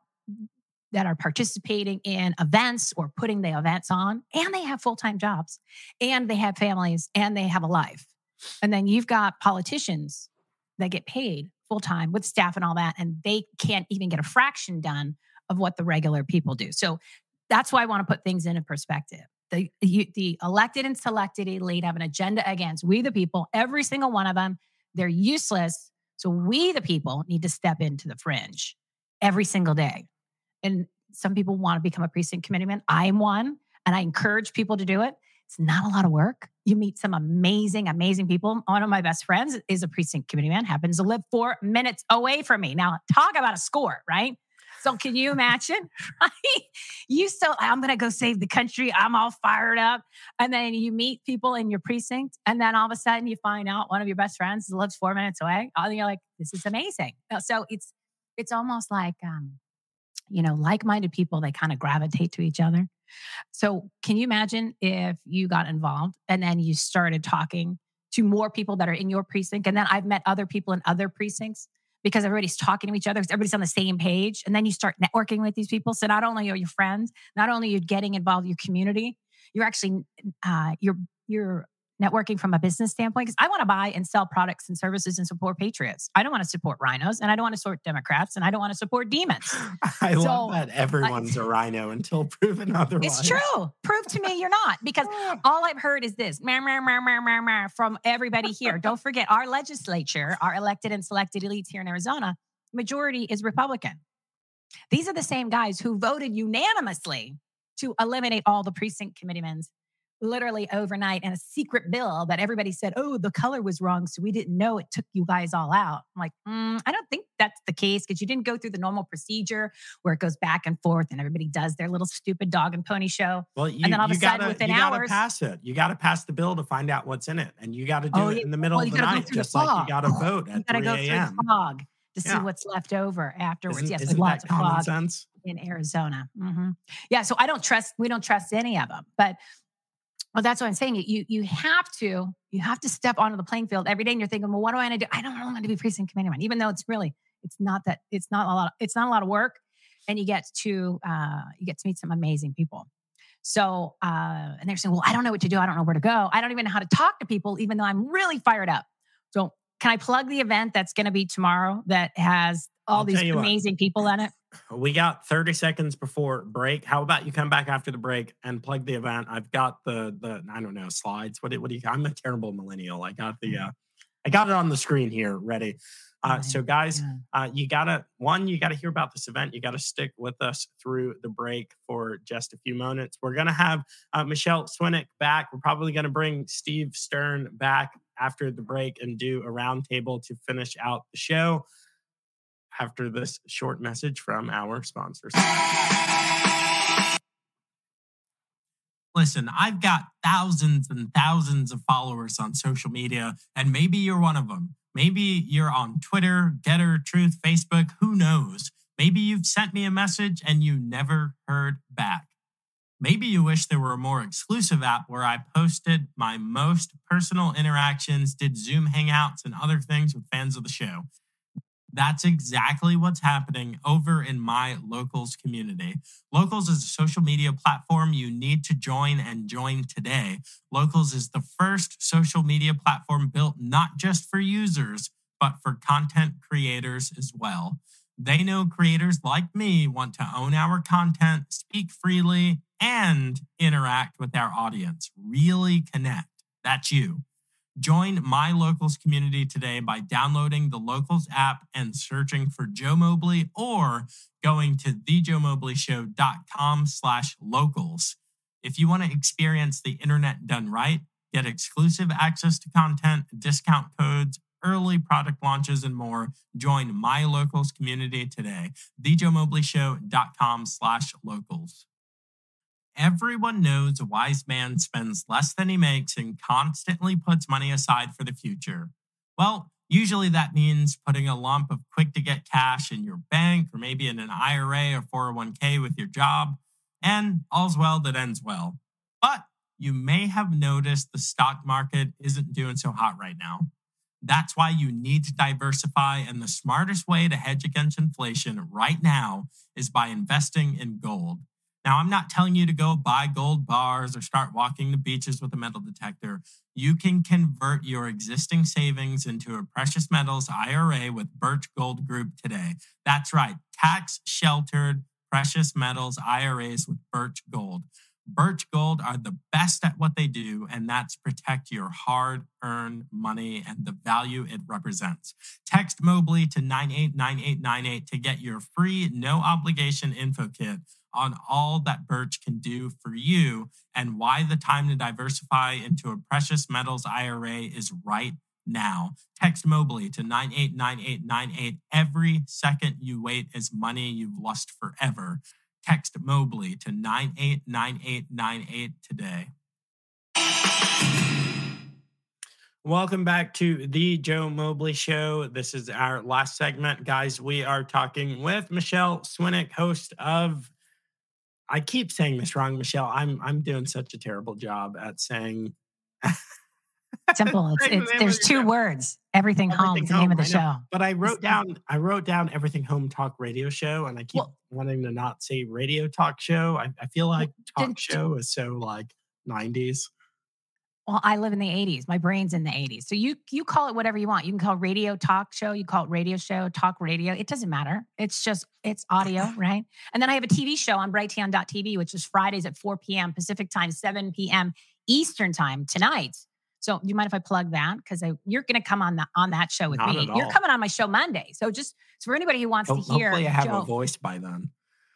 that are participating in events or putting the events on. And they have full time jobs and they have families and they have a life. And then you've got politicians that get paid full time with staff and all that, and they can't even get a fraction done of what the regular people do. So that's why I want to put things into perspective. The, the elected and selected elite have an agenda against we, the people, every single one of them. They're useless. So we, the people, need to step into the fringe every single day. And some people want to become a precinct committeeman. I'm one, and I encourage people to do it. It's not a lot of work. You meet some amazing, amazing people. One of my best friends is a precinct committee man, happens to live four minutes away from me. Now, talk about a score, right? So, can you imagine? You so I'm gonna go save the country. I'm all fired up, and then you meet people in your precinct, and then all of a sudden you find out one of your best friends lives four minutes away. And you're like, this is amazing. Uh, So it's it's almost like um, you know, like-minded people. They kind of gravitate to each other. So, can you imagine if you got involved and then you started talking to more people that are in your precinct? And then I've met other people in other precincts because everybody's talking to each other, because everybody's on the same page. And then you start networking with these people. So, not only are you friends, not only you're getting involved in your community, you're actually uh, you're you're networking from a business standpoint because I want to buy and sell products and services and support patriots. I don't want to support RINOs and I don't want to support Democrats and I don't want to support demons. I So, love that everyone's a RINO until proven otherwise. It's true. Prove to me you're not because all I've heard is this "Meow, meow, meow, meow, meow, meow," from everybody here. Don't forget, our legislature, our elected and selected elites here in Arizona, majority is Republican. These are the same guys who voted unanimously to eliminate all the precinct committeemen literally overnight and a secret bill that everybody said, oh, the color was wrong. So we didn't know it took you guys all out. I'm like, mm, I don't think that's the case because you didn't go through the normal procedure where it goes back and forth and everybody does their little stupid dog and pony show. Well, you, then all of a sudden, gotta, within you gotta hours- pass it. You got to pass the bill to find out what's in it, and you got to do Oh, it in the middle Well, of the night, through the just like you got to vote You at got to 3 go through the fog to see what's left over afterwards. Isn't, yes, isn't lots of fog sense? in Arizona. Mhm. Yeah, so I don't trust. We don't trust any of them. But Well, that's what I'm saying. You you have to you have to step onto the playing field every day, and you're thinking, well, what do I want to do? I don't really want to be precinct committee man, even though it's really it's not that it's not a lot. It's not a lot of work, and you get to uh, you get to meet some amazing people. So, uh, and they're saying, well, I don't know what to do. I don't know where to go. I don't even know how to talk to people, even though I'm really fired up. So, can I plug the event that's going to be tomorrow that has all I'll these you what. amazing people in it? We got 30 seconds before break. How about you come back after the break and plug the event? I've got the the I don't know slides. What do, what do you? I'm a terrible millennial. I got the uh, I got it on the screen here ready. Uh, Right, so guys, yeah. uh, you gotta one, you gotta hear about this event. You gotta stick with us through the break for just a few moments. We're gonna have uh, Michele Swinick back. We're probably gonna bring Steve Stern back after the break and do a roundtable to finish out the show. After this short message from our sponsors. Listen, I've got thousands and thousands of followers on social media, and maybe you're one of them. Maybe you're on Twitter, GETTR, Truth, Facebook, who knows? Maybe you've sent me a message and you never heard back. Maybe you wish there were a more exclusive app where I posted my most personal interactions, did Zoom hangouts, and other things with fans of the show. That's exactly what's happening over in my Locals community. Locals is a social media platform you need to join and join today. Locals is the first social media platform built not just for users, but for content creators as well. They know creators like me want to own our content, speak freely, and interact with our audience. Really connect. That's you. Join my locals community today by downloading the locals app and searching for Joe Mobley or going to thejoemobleyshow.com slash locals. If you want to experience the internet done right, get exclusive access to content, discount codes, early product launches, and more, join my locals community today. thejoemobleyshow.com slash locals. Everyone knows a wise man spends less than he makes and constantly puts money aside for the future. Well, usually that means putting a lump of quick to get cash in your bank or maybe in an IRA or 401k with your job, and all's well that ends well. But you may have noticed the stock market isn't doing so hot right now. That's why you need to diversify, and the smartest way to hedge against inflation right now is by investing in gold. Now, I'm not telling you to go buy gold bars or start walking the beaches with a metal detector. You can convert your existing savings into a precious metals IRA with Birch Gold Group today. That's right, tax sheltered precious metals IRAs with Birch Gold. Birch Gold are the best at what they do, and that's protect your hard earned money and the value it represents. Text Mobley to 989898 to get your free, no obligation info kit on all that Birch can do for you and why the time to diversify into a precious metals IRA is right now. Text Mobley to 989898. Every second you wait is money you've lost forever. Text Mobley to 989898 today. Welcome back to the Joe Mobley Show. This is our last segment, guys. We are talking with Michele Swinick, host of. I keep saying this wrong, Michele. I'm I'm doing such a terrible job at saying. Simple. It's, Say the there's two show. words. Everything, home. Everything is the name of the show. But I wrote It's down I wrote down everything home talk radio show, and I keep Well- wanting to not say radio talk show. I, I feel like talk show is so like 90s. Well, I live in the 80s. My brain's in the 80s. So you you call it whatever you want. You can call it radio talk show, you call it radio show, talk radio. It doesn't matter. It's just it's audio, right? And then I have a TV show on brighteon.tv, which is Fridays at 4 p.m. Pacific time, 7 p.m. Eastern time tonight. So do you mind if I plug that? Because you're going to come on that on that show with Not me. You're coming on my show Monday. So just so for anybody who wants Ho- to hear, Hopefully, I have Joe, a voice by then.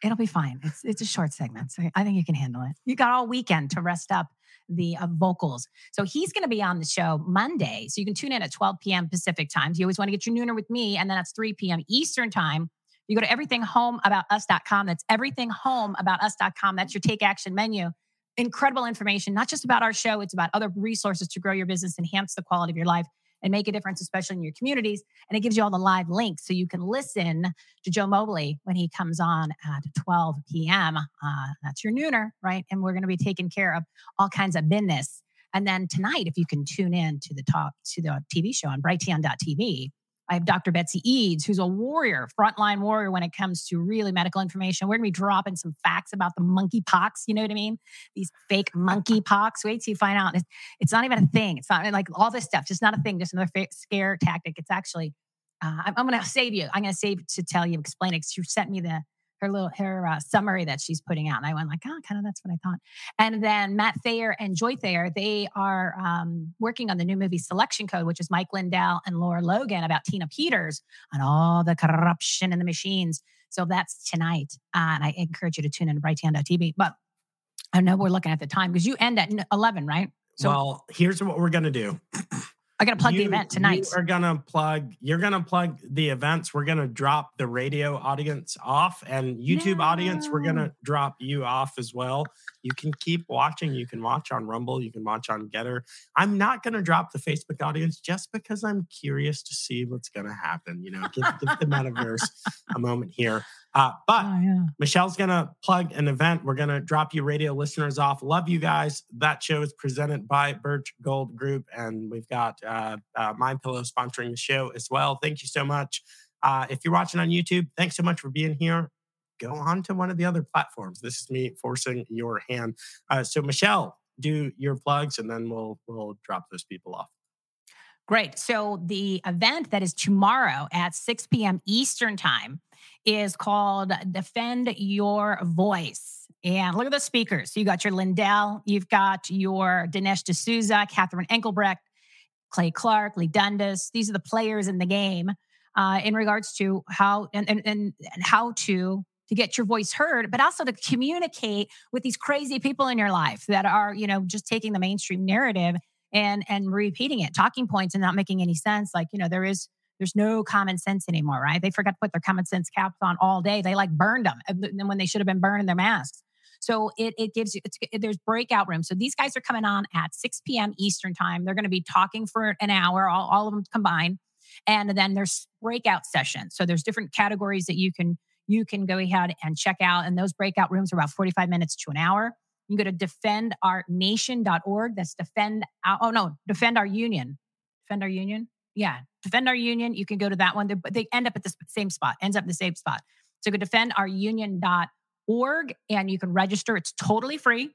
It'll be fine. It's it's a short segment, so I think you can handle it. You got all weekend to rest up the uh, vocals. So he's going to be on the show Monday. So you can tune in at 12 p.m. Pacific time. You always want to get your nooner with me, and then that's 3 p.m. Eastern time. You go to everythinghomeaboutus.com. That's everythinghomeaboutus.com. That's your take action menu. Incredible information, not just about our show, it's about other resources to grow your business, enhance the quality of your life, and make a difference, especially in your communities. And it gives you all the live links so you can listen to Joe Mobley when he comes on at 12 p.m. Uh, that's your nooner, right? And we're going to be taking care of all kinds of business. And then tonight, if you can tune in to the talk to the TV show on brighteon.tv, I have Dr. Betsy Eads, who's a warrior, frontline warrior when it comes to really medical information. We're going to be dropping some facts about the monkey pox. You know what I mean? These fake monkey pox. Wait till you find out. It's, it's not even a thing. It's not like all this stuff, just not a thing, just another fake scare tactic. It's actually, uh, I'm, I'm going to save you. I'm going to save to tell you, explain it. You sent me the her little her uh, summary that she's putting out. And I went like, oh, kind of that's what I thought. And then Matt Thayer and Joy Thayer, they are um, working on the new movie Selection Code, which is Mike Lindell and Lara Logan about Tina Peters and all the corruption in the machines. So that's tonight. Uh, and I encourage you to tune in to brighteon.tv. But I know we're looking at the time because you end at 11, right? So, well, here's what we're going to do. I got to plug you, the event tonight. Are gonna plug. You're gonna plug the events. We're gonna drop the radio audience off, and YouTube no. audience. We're gonna drop you off as well. You can keep watching. You can watch on Rumble. You can watch on GETTR. I'm not gonna drop the Facebook audience just because I'm curious to see what's gonna happen. You know, give, give the metaverse a moment here. Uh, but oh, yeah. Michele's going to plug an event. We're going to drop you radio listeners off. Love you guys. That show is presented by Birch Gold Group, and we've got uh, uh, My Pillow sponsoring the show as well. Thank you so much. Uh, if you're watching on YouTube, thanks so much for being here. Go on to one of the other platforms. This is me forcing your hand. Uh, so, Michelle, do your plugs, and then we'll we'll drop those people off. Great. So the event that is tomorrow at 6 p.m. Eastern Time is called Defend Your Voice. And look at the speakers. You got your Lindell, you've got your Dinesh D'Souza, Catherine Engelbrecht, Clay Clark, Lee Dundas. These are the players in the game uh, in regards to how and, and, and how to to get your voice heard, but also to communicate with these crazy people in your life that are, you know, just taking the mainstream narrative and and repeating it, talking points and not making any sense. Like, you know, there is there's no common sense anymore, right? They forgot to put their common sense caps on all day. They like burned them and when they should have been burning their masks. So it, it gives you, it, there's breakout rooms. So these guys are coming on at 6 p.m. Eastern time. They're going to be talking for an hour, all, all of them combined. And then there's breakout sessions. So there's different categories that you can, you can go ahead and check out. And those breakout rooms are about 45 minutes to an hour. You can go to defendournation.org. That's defend, uh, oh no, defend our union. Defend our union yeah, defend our union. You can go to that one, but they end up at the same spot, ends up in the same spot. So go to defendourunion.org and you can register. It's totally free.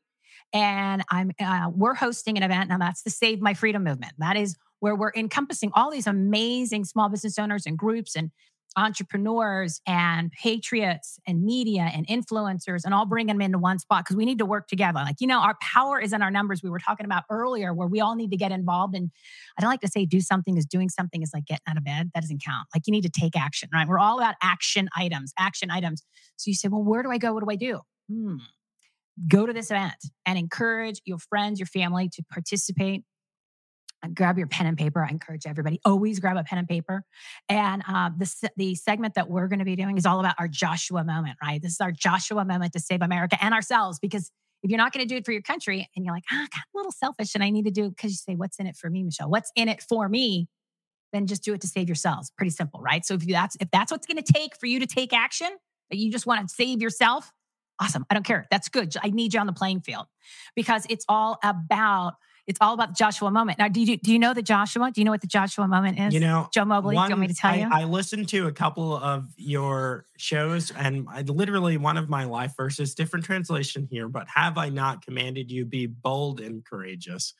And I'm uh, we're hosting an event now. That's the Save My Freedom movement. That is where we're encompassing all these amazing small business owners and groups and entrepreneurs and patriots and media and influencers and all bring them into one spot because we need to work together. Like, you know, our power is in our numbers. We were talking about earlier where we all need to get involved. And I don't like to say do something is doing something is like getting out of bed. That doesn't count. Like you need to take action, right? We're all about action items, action items. So you say, well, where do I go? What do I do? Hmm. Go to this event and encourage your friends, your family to participate grab your pen and paper. I encourage everybody always grab a pen and paper. And uh, the the segment that we're going to be doing is all about our Joshua moment, right? This is our Joshua moment to save America and ourselves. Because if you're not going to do it for your country, and you're like, ah, I'm a little selfish, and I need to do because you say, what's in it for me, Michele? What's in it for me? Then just do it to save yourselves. Pretty simple, right? So if you, that's if that's what's going to take for you to take action, that you just want to save yourself, awesome. I don't care. That's good. I need you on the playing field because it's all about it's all about the Joshua moment. Now, do you do you know the Joshua? Do you know what the Joshua moment is? You know, Joe Mobley. One, do you want me to tell I, you? I listened to a couple of your shows, and I, literally one of my life verses, different translation here, but have I not commanded you be bold and courageous?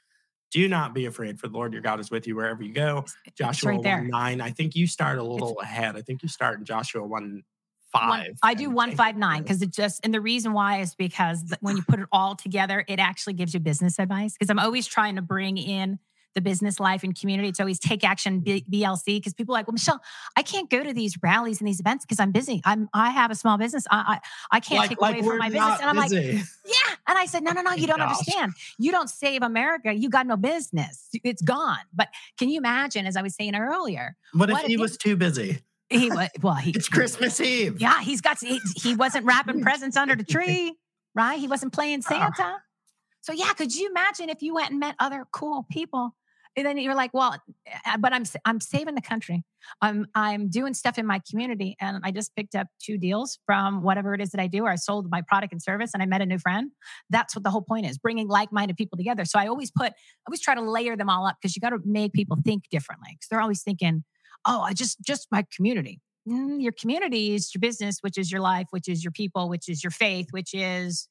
Do not be afraid, for the Lord your God is with you wherever you go. Joshua right 1 9. I think you start a little it's, ahead. I think you start in Joshua 1 five. One, I do one five nine because it just and the reason why is because when you put it all together, it actually gives you business advice. Because I'm always trying to bring in the business life and community. It's always take action B- BLC because people are like, well, Michele, I can't go to these rallies and these events because I'm busy. I'm I have a small business. I I, I can't like, take like away from my business. And I'm busy. like, yeah. And I said, no, no, no, you don't Gosh. understand. You don't save America. You got no business. It's gone. But can you imagine, as I was saying earlier, what, what if he was too busy? He was well. He, it's Christmas Eve. Yeah, he's got. He, he wasn't wrapping presents under the tree, right? He wasn't playing. Santa. So yeah, could you imagine if you went and met other cool people And then you're like, well, uh, but I'm I'm saving the country. I'm I'm doing stuff in my community, and I just picked up two deals from whatever it is that I do, or I sold my product and service, and I met a new friend. That's what the whole point is: bringing like-minded people together. So I always put, I always try to layer them all up because you got to make people think differently. Because they're always thinking, oh, I just just my community. Mm, your community is your business, which is your life, which is your people, which is your faith, which is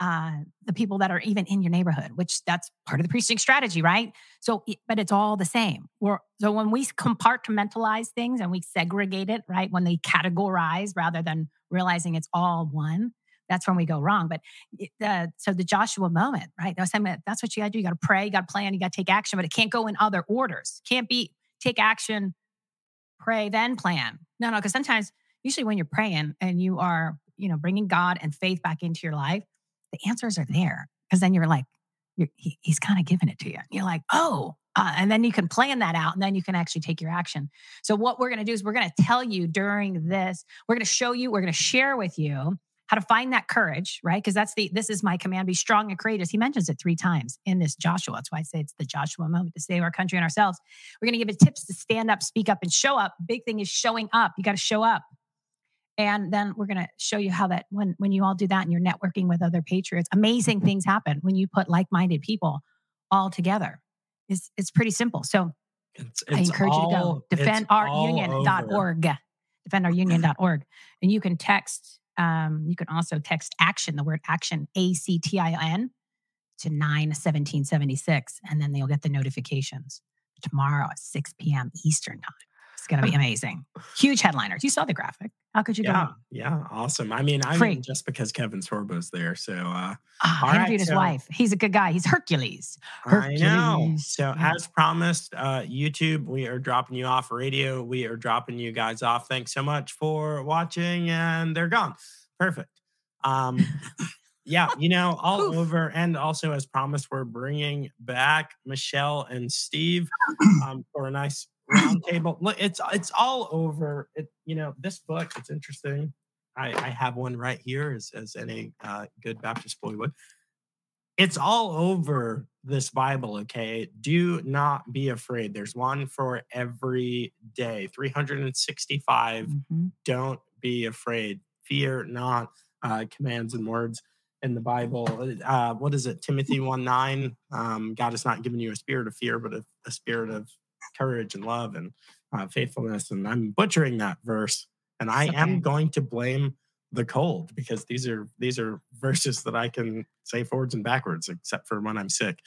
uh, the people that are even in your neighborhood, which that's part of the precinct strategy, right? So, but it's all the same. We're, so when we compartmentalize things and we segregate it, right? When they categorize rather than realizing it's all one, that's when we go wrong. But the, so the Joshua moment, right? That's what you got to do. You got to pray, you got to plan, you got to take action, but it can't go in other orders. Can't be take action, pray, then plan. No, no, because sometimes, usually when you're praying and you are, you know, bringing God and faith back into your life, the answers are there because then you're like, you're, he, he's kind of giving it to you. You're like, oh, uh, and then you can plan that out and then you can actually take your action. So, what we're going to do is we're going to tell you during this, we're going to show you, we're going to share with you how to find that courage, right? Because that's the, this is my command be strong and courageous. He mentions it three times in this Joshua. That's why I say it's the Joshua moment to save our country and ourselves. We're going to give you tips to stand up, speak up, and show up. Big thing is showing up. You got to show up. And then we're going to show you how that when when you all do that and you're networking with other patriots, amazing things happen when you put like-minded people all together. It's it's pretty simple. So it's, it's I encourage all, you to go defendourunion.org. Defendourunion.org. And you can text, um, you can also text action, the word action, A C T I N to 9 1776. And then they'll get the notifications tomorrow at 6 p.m. Eastern time going to be amazing. Huge headliners. You saw the graphic. How could you yeah, go? Yeah, awesome. I mean, I mean, just because Kevin Sorbo's there. So, uh, oh, I interviewed right, his so, wife. He's a good guy. He's Hercules. Hercules. I know. So, yeah. as promised, uh, YouTube, we are dropping you off radio. We are dropping you guys off. Thanks so much for watching, and they're gone. Perfect. Um, yeah, you know, all Oof. over. And also, as promised, we're bringing back Michelle and Steve um, for a nice roundtable. Look, it's it's all over. It you know this book. It's interesting. I, I have one right here, as as any uh, good Baptist boy would. It's all over this Bible. Okay, do not be afraid. There's one for every day. 365. Mm-hmm. Don't be afraid. Fear not. Uh, commands and words in the Bible. Uh, what is it? Timothy 1 9. Um, God has not given you a spirit of fear, but a, a spirit of courage and love and uh, faithfulness. And I'm butchering that verse, and I okay. am going to blame the cold because these are these are verses that I can say forwards and backwards, except for when I'm sick.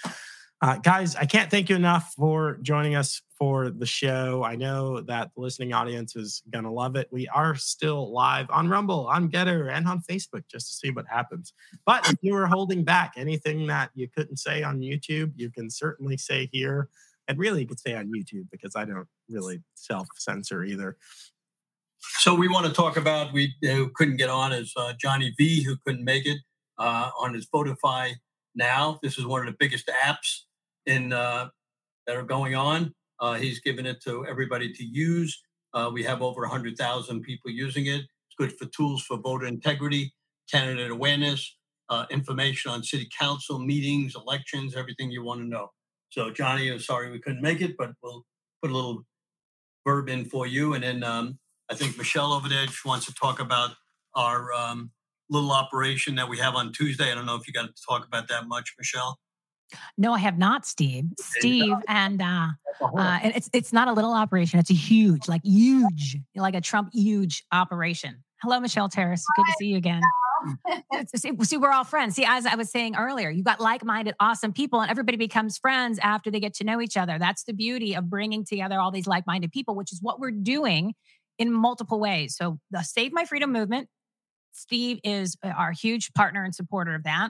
Uh, guys, I can't thank you enough for joining us for the show. I know that the listening audience is going to love it. We are still live on Rumble, on GETTR, and on Facebook just to see what happens. But if you were holding back anything that you couldn't say on YouTube, you can certainly say here and really you could stay on YouTube because I don't really self censor either. So we want to talk about we who couldn't get on is uh, Jonny V who couldn't make it uh, on his Votify now. This is one of the biggest apps in uh, that are going on. Uh, he's given it to everybody to use. Uh, we have over 100,000 people using it. It's good for tools for voter integrity, candidate awareness, uh, information on city council meetings, elections, everything you want to know. So, Jonny, I'm sorry we couldn't make it, but we'll put a little verb in for you. And then um, I think Michele over there wants to talk about our um, little operation that we have on Tuesday. I don't know if you got to talk about that much, Michele. No, I have not, Steve. Steve, and uh, uh, it's it's not a little operation; it's a huge, like huge, like a Trump huge operation. Hello, Michelle Terrace. Good to see you again see, see, we're all friends. See, as I was saying earlier, you got like-minded, awesome people, and everybody becomes friends after they get to know each other. That's the beauty of bringing together all these like-minded people, which is what we're doing in multiple ways. So, the Save My Freedom movement, Steve is uh, our huge partner and supporter of that.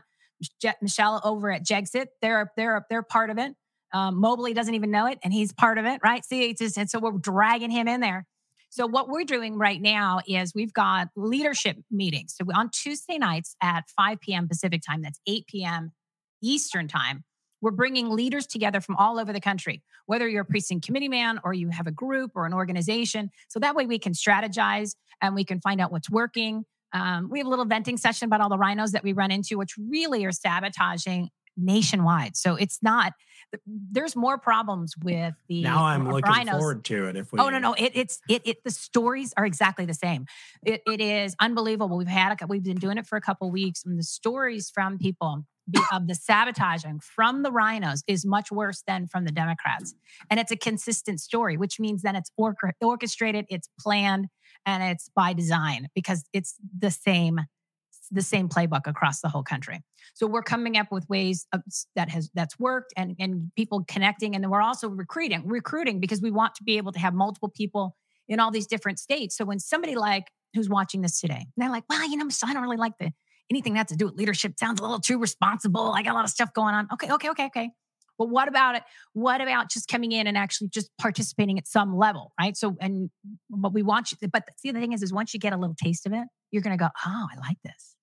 Je- Michelle over at Jexit, they're they're they're part of it. Um, Mobley doesn't even know it, and he's part of it, right? See, it's just, and so we're dragging him in there. So, what we're doing right now is we've got leadership meetings. So, on Tuesday nights at 5 p.m. Pacific time, that's 8 p.m. Eastern time, we're bringing leaders together from all over the country, whether you're a precinct committee man or you have a group or an organization. So that way we can strategize and we can find out what's working. Um, we have a little venting session about all the RINOs that we run into, which really are sabotaging nationwide. So it's not there's more problems with the now i'm looking RINOs. forward to it if we oh no no it, it's it, it the stories are exactly the same it, it is unbelievable we've had a, we've been doing it for a couple weeks and the stories from people of the sabotaging from the RINOs is much worse than from the democrats and it's a consistent story which means then it's orchestrated it's planned and it's by design because it's the same the same playbook across the whole country. So we're coming up with ways of, that has that's worked and and people connecting, and then we're also recruiting recruiting because we want to be able to have multiple people in all these different states. So when somebody like who's watching this today, and they're like, "Well, you know, so I don't really like the anything that to do with leadership. Sounds a little too responsible. I got a lot of stuff going on." Okay, okay, okay, okay. But what about it? What about just coming in and actually just participating at some level, right? So, and what we want you, but see, the thing is, is once you get a little taste of it, you're going to go, oh, I like this.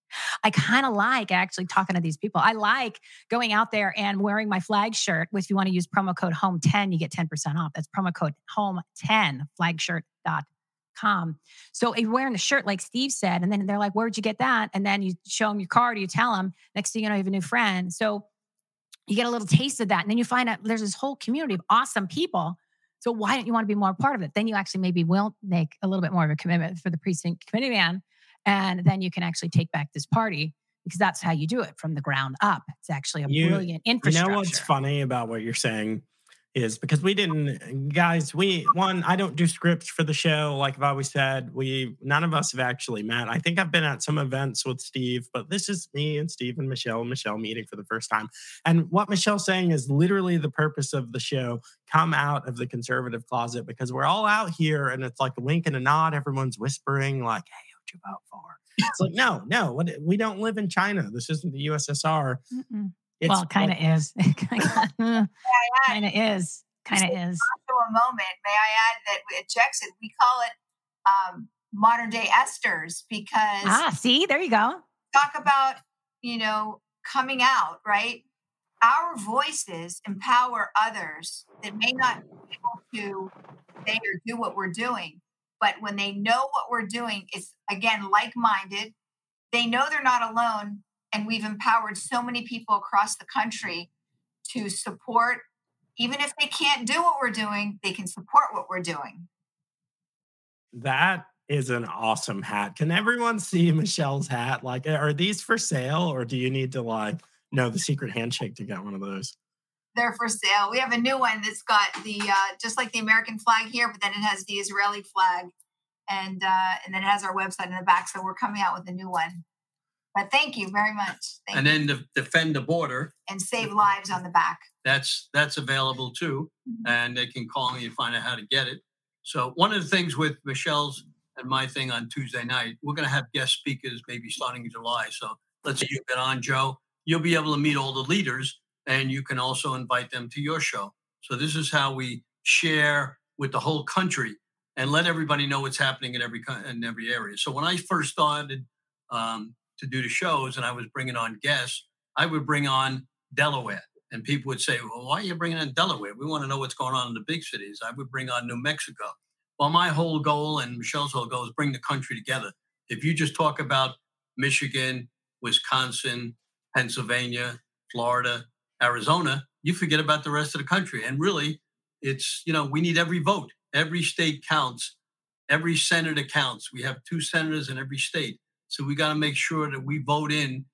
I kind of like actually talking to these people. I like going out there and wearing my flag shirt, if you want to use promo code HOME10, you get 10% off. That's promo code HOME10, flagshirt.com. So if you're wearing the shirt, like Steve said, and then they're like, where'd you get that? And then you show them your card, you tell them, next thing you know, you have a new friend. So you get a little taste of that. And then you find out there's this whole community of awesome people. So why don't you want to be more part of it? Then you actually maybe will make a little bit more of a commitment for the precinct committee man and then you can actually take back this party because that's how you do it from the ground up. It's actually a you, brilliant infrastructure. You know what's funny about what you're saying is because we didn't, guys. We one, I don't do scripts for the show. Like I've always said, we none of us have actually met. I think I've been at some events with Steve, but this is me and Steve and Michelle and Michelle meeting for the first time. And what Michelle's saying is literally the purpose of the show. Come out of the conservative closet because we're all out here, and it's like a wink and a nod. Everyone's whispering like, "Hey." You about for? It's like, no, no, we don't live in China. This isn't the USSR. well, kind of is. kind of is. Kind of is. To a moment, may I add that at Jexit, we call it um, modern day Esthers because. Ah, see, there you go. Talk about, you know, coming out, right? Our voices empower others that may not be able to say or do what we're doing. But when they know what we're doing, it's again like minded. They know they're not alone. And we've empowered so many people across the country to support, even if they can't do what we're doing, they can support what we're doing. That is an awesome hat. Can everyone see Michelle's hat? Like, are these for sale or do you need to like know the secret handshake to get one of those? They're for sale. We have a new one that's got the uh, just like the American flag here, but then it has the Israeli flag, and uh, and then it has our website in the back. So we're coming out with a new one. But thank you very much. Thank and then the defend the border and save lives on the back. That's that's available too, mm-hmm. and they can call me and find out how to get it. So one of the things with Michelle's and my thing on Tuesday night, we're going to have guest speakers maybe starting in July. So let's you get on, Joe. You'll be able to meet all the leaders and you can also invite them to your show. So this is how we share with the whole country and let everybody know what's happening in every in every area. So when I first started um, to do the shows and I was bringing on guests, I would bring on Delaware, and people would say, "Well, why are you bringing on Delaware? We want to know what's going on in the big cities." I would bring on New Mexico. Well, my whole goal and Michele's whole goal is bring the country together. If you just talk about Michigan, Wisconsin, Pennsylvania, Florida, Arizona, you forget about the rest of the country. And really, it's, you know, we need every vote. Every state counts. Every senator counts. We have two senators in every state. So we got to make sure that we vote in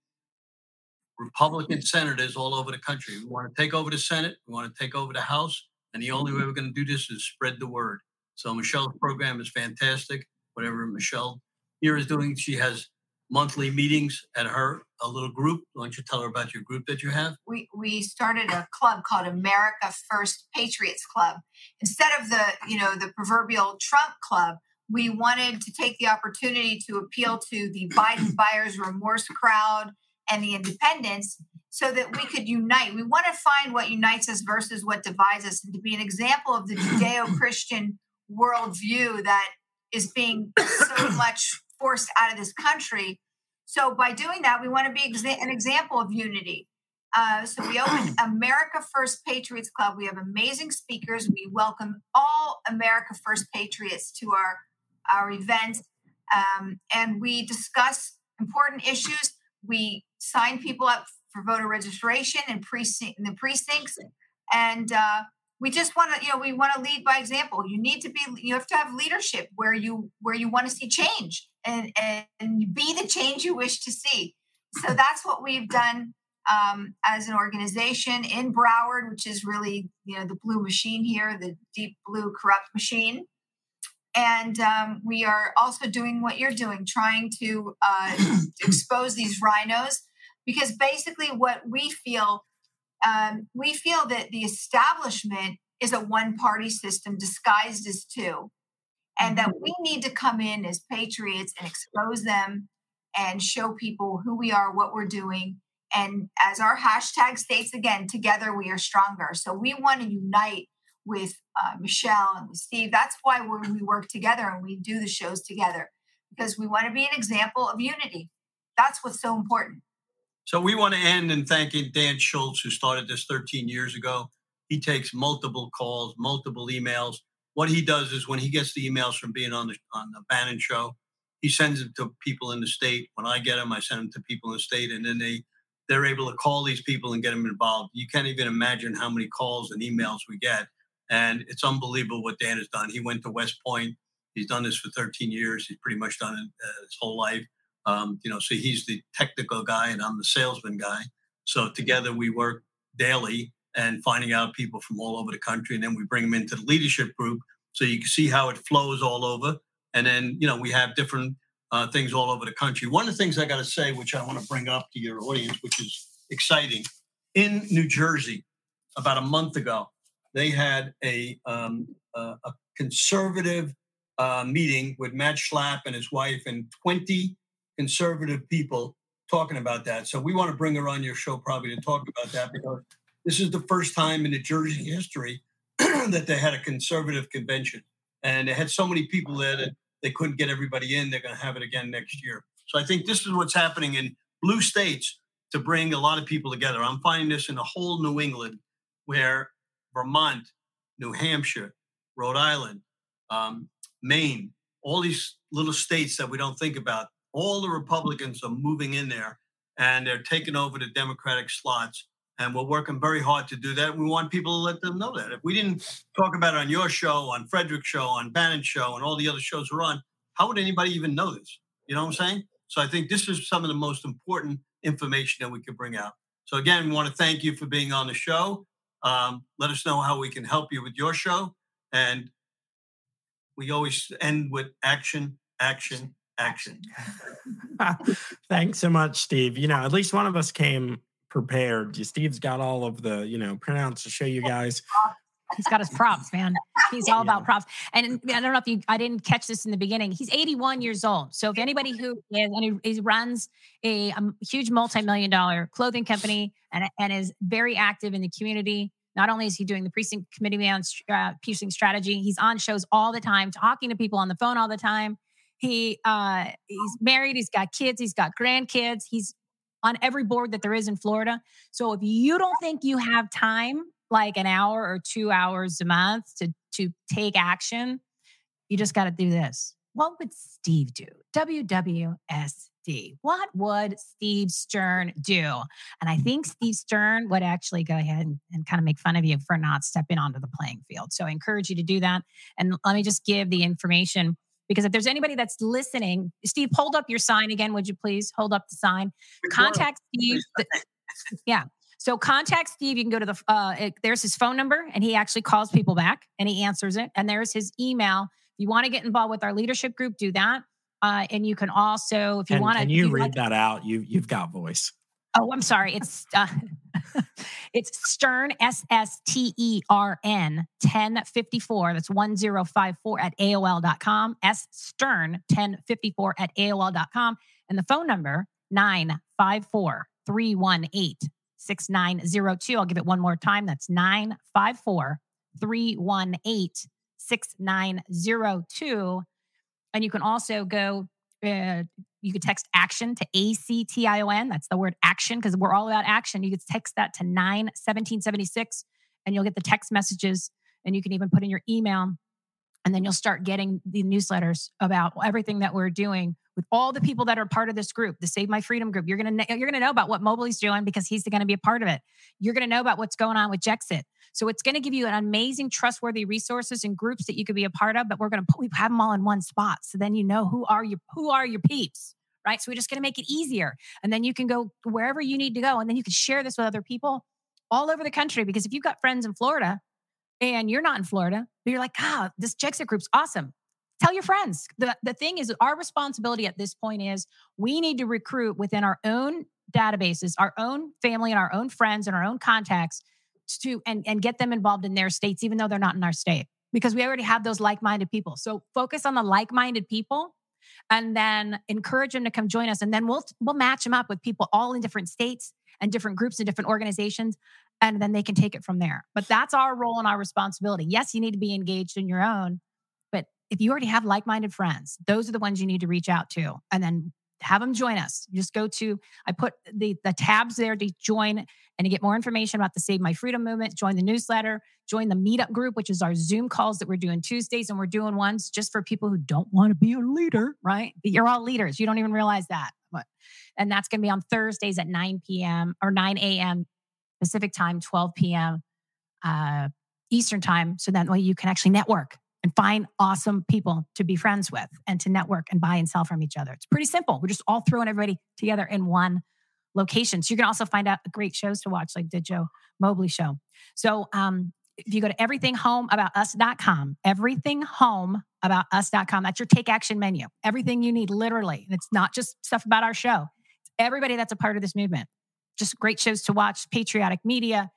Republican senators all over the country. We want to take over the Senate. We want to take over the House. And the only way we're going to do this is spread the word. So Michelle's program is fantastic. Whatever Michelle here is doing, she has monthly meetings at her a little group. Why don't you tell her about your group that you have? We we started a club called America First Patriots Club. Instead of the you know the proverbial Trump club, we wanted to take the opportunity to appeal to the Biden buyers remorse crowd and the independents so that we could unite. We want to find what unites us versus what divides us, and to be an example of the Judeo-Christian worldview that is being so much forced out of this country. So by doing that, we want to be exa- an example of unity. Uh, so we opened America First Patriots Club. We have amazing speakers. We welcome all America First Patriots to our our events, um, and we discuss important issues. We sign people up for voter registration and precinct in the precincts. And uh, we just want to, you know, we want to lead by example. You need to be, you have to have leadership where you where you want to see change and and be the change you wish to see. So that's what we've done um, as an organization in Broward, which is really you know the blue machine here, the deep blue corrupt machine. And um, we are also doing what you're doing, trying to uh, expose these RINOs, because basically what we feel, um, we feel that the establishment is a one-party system disguised as two, and that we need to come in as patriots and expose them and show people who we are, what we're doing, and as our hashtag states again, together we are stronger. So we want to unite with uh, Michelle and with Steve. That's why we work together and we do the shows together because we want to be an example of unity. That's what's so important. So we want to end in thanking Dan Schultz, who started this 13 years ago. He takes multiple calls, multiple emails. What he does is when he gets the emails from being on the on the Bannon show, he sends them to people in the state. When I get them, I send them to people in the state, and then they they're able to call these people and get them involved. You can't even imagine how many calls and emails we get. And it's unbelievable what Dan has done. He went to West Point. He's done this for 13 years. He's pretty much done it uh, his whole life. Um, you know, so he's the technical guy and I'm the salesman guy. So together we work daily and finding out people from all over the country. And then we bring them into the leadership group so you can see how it flows all over. And then, you know, we have different uh, things all over the country. One of the things I got to say, which I want to bring up to your audience, which is exciting, in New Jersey, about a month ago, they had a, um, a, a conservative uh, meeting with Matt Schlapp and his wife and 20 conservative people talking about that. So we want to bring her on your show probably to talk about that because this is the first time in New Jersey history that they had a conservative convention. And they had so many people there that they couldn't get everybody in. They're going to have it again next year. So I think this is what's happening in blue states to bring a lot of people together. I'm finding this in the whole New England, where Vermont, New Hampshire, Rhode Island, um, Maine, all these little states that we don't think about, all the Republicans are moving in there and they're taking over the Democratic slots. And we're working very hard to do that. We want people to let them know that. If we didn't talk about it on your show, on Fredericks' show, on Bannon's show, and all the other shows we're on, how would anybody even know this? You know what I'm saying? So I think this is some of the most important information that we could bring out. So again, we want to thank you for being on the show. Um, let us know how we can help you with your show. And we always end with action, action, action. Thanks so much, Steve. You know, at least one of us came prepared. Steve's got all of the, you know, printouts to show you guys. He's got his props, man. He's all yeah. about props. And I don't know if you, I didn't catch this in the beginning. He's 81 years old. So if anybody who is, and he, he runs a, a huge multi-million dollar clothing company and, and is very active in the community. Not only is he doing the precinct committee man uh, precinct strategy, he's on shows all the time, talking to people on the phone all the time. He uh, he's married, he's got kids, he's got grandkids. He's on every board that there is in Florida. So if you don't think you have time, like an hour or two hours a month to to take action, you just got to do this. What would Steve do? WWSD. What would Steve Stern do? And I think Steve Stern would actually go ahead and, and kind of make fun of you for not stepping onto the playing field. So I encourage you to do that. And let me just give the information because if there's anybody that's listening, Steve, hold up your sign again, would you please? Hold up the sign. Contact Steve. yeah. So contact Steve. You can go to the, uh, it, there's his phone number and he actually calls people back and he answers it. And there's his email. If you want to get involved with our leadership group, do that. Uh, and you can also, if you want to, can you, you read like, that out? You, you've got voice. Oh, I'm sorry. It's uh, it's Stern S S T E R N 1054. That's 1054 at AOL.com. S Stern 1054 at AOL.com. And the phone number 954 318 6902. I'll give it one more time. That's 954 318 6902. And you can also go uh, you could text action to A-C-T-I-O-N. That's the word action because we're all about action. You could text that to 91776 and you'll get the text messages and you can even put in your email And then you'll start getting the newsletters about everything that we're doing with all the people that are part of this group, the Save My Freedom group. You're gonna you're gonna know about what Mobley's doing because he's to be a part of it. You're gonna know about what's going on with Jexit. So it's to give you an amazing, trustworthy resources and groups that you could be a part of. But we're to put we have them all in one spot, so then you know who are your who are your peeps, right? So we're just to make it easier, and then you can go wherever you need to go, and then you can share this with other people all over the country. Because if you've got friends in Florida and you're not in Florida, but you're like, ah, this Jexit group's awesome. Tell your friends. The, the thing is, our responsibility at this point is we need to recruit within our own databases, our own family and our own friends and our own contacts to and, and get them involved in their states, even though they're not in our state, because we already have those like-minded people. So focus on the like-minded people and then encourage them to come join us. And then we'll we'll match them up with people all in different states and different groups and different organizations and then they can take it from there. But that's our role and our responsibility. Yes, you need to be engaged in your own, but if you already have like minded friends, those are the ones you need to reach out to and then have them join us. Just go to, I put the, the tabs there to join and to get more information about the Save My Freedom movement. Join the newsletter, join the meetup group, which is our Zoom calls that we're doing Tuesdays. And we're doing ones just for people who don't want to be a leader, right? You're all leaders. You don't even realize that. And that's going to be on Thursdays at 9 p.m. or 9 a.m. Pacific time, 12 p.m. Uh, Eastern time. So that way you can actually network and find awesome people to be friends with and to network and buy and sell from each other. It's pretty simple. We're just all throwing everybody together in one location. So you can also find out great shows to watch, like the Joe Mobley show. So um, if you go to everythinghomeaboutus.com, everythinghomeaboutus.com, that's your take action menu. Everything you need, literally. And it's not just stuff about our show. It's everybody that's a part of this movement just great shows to watch, patriotic media,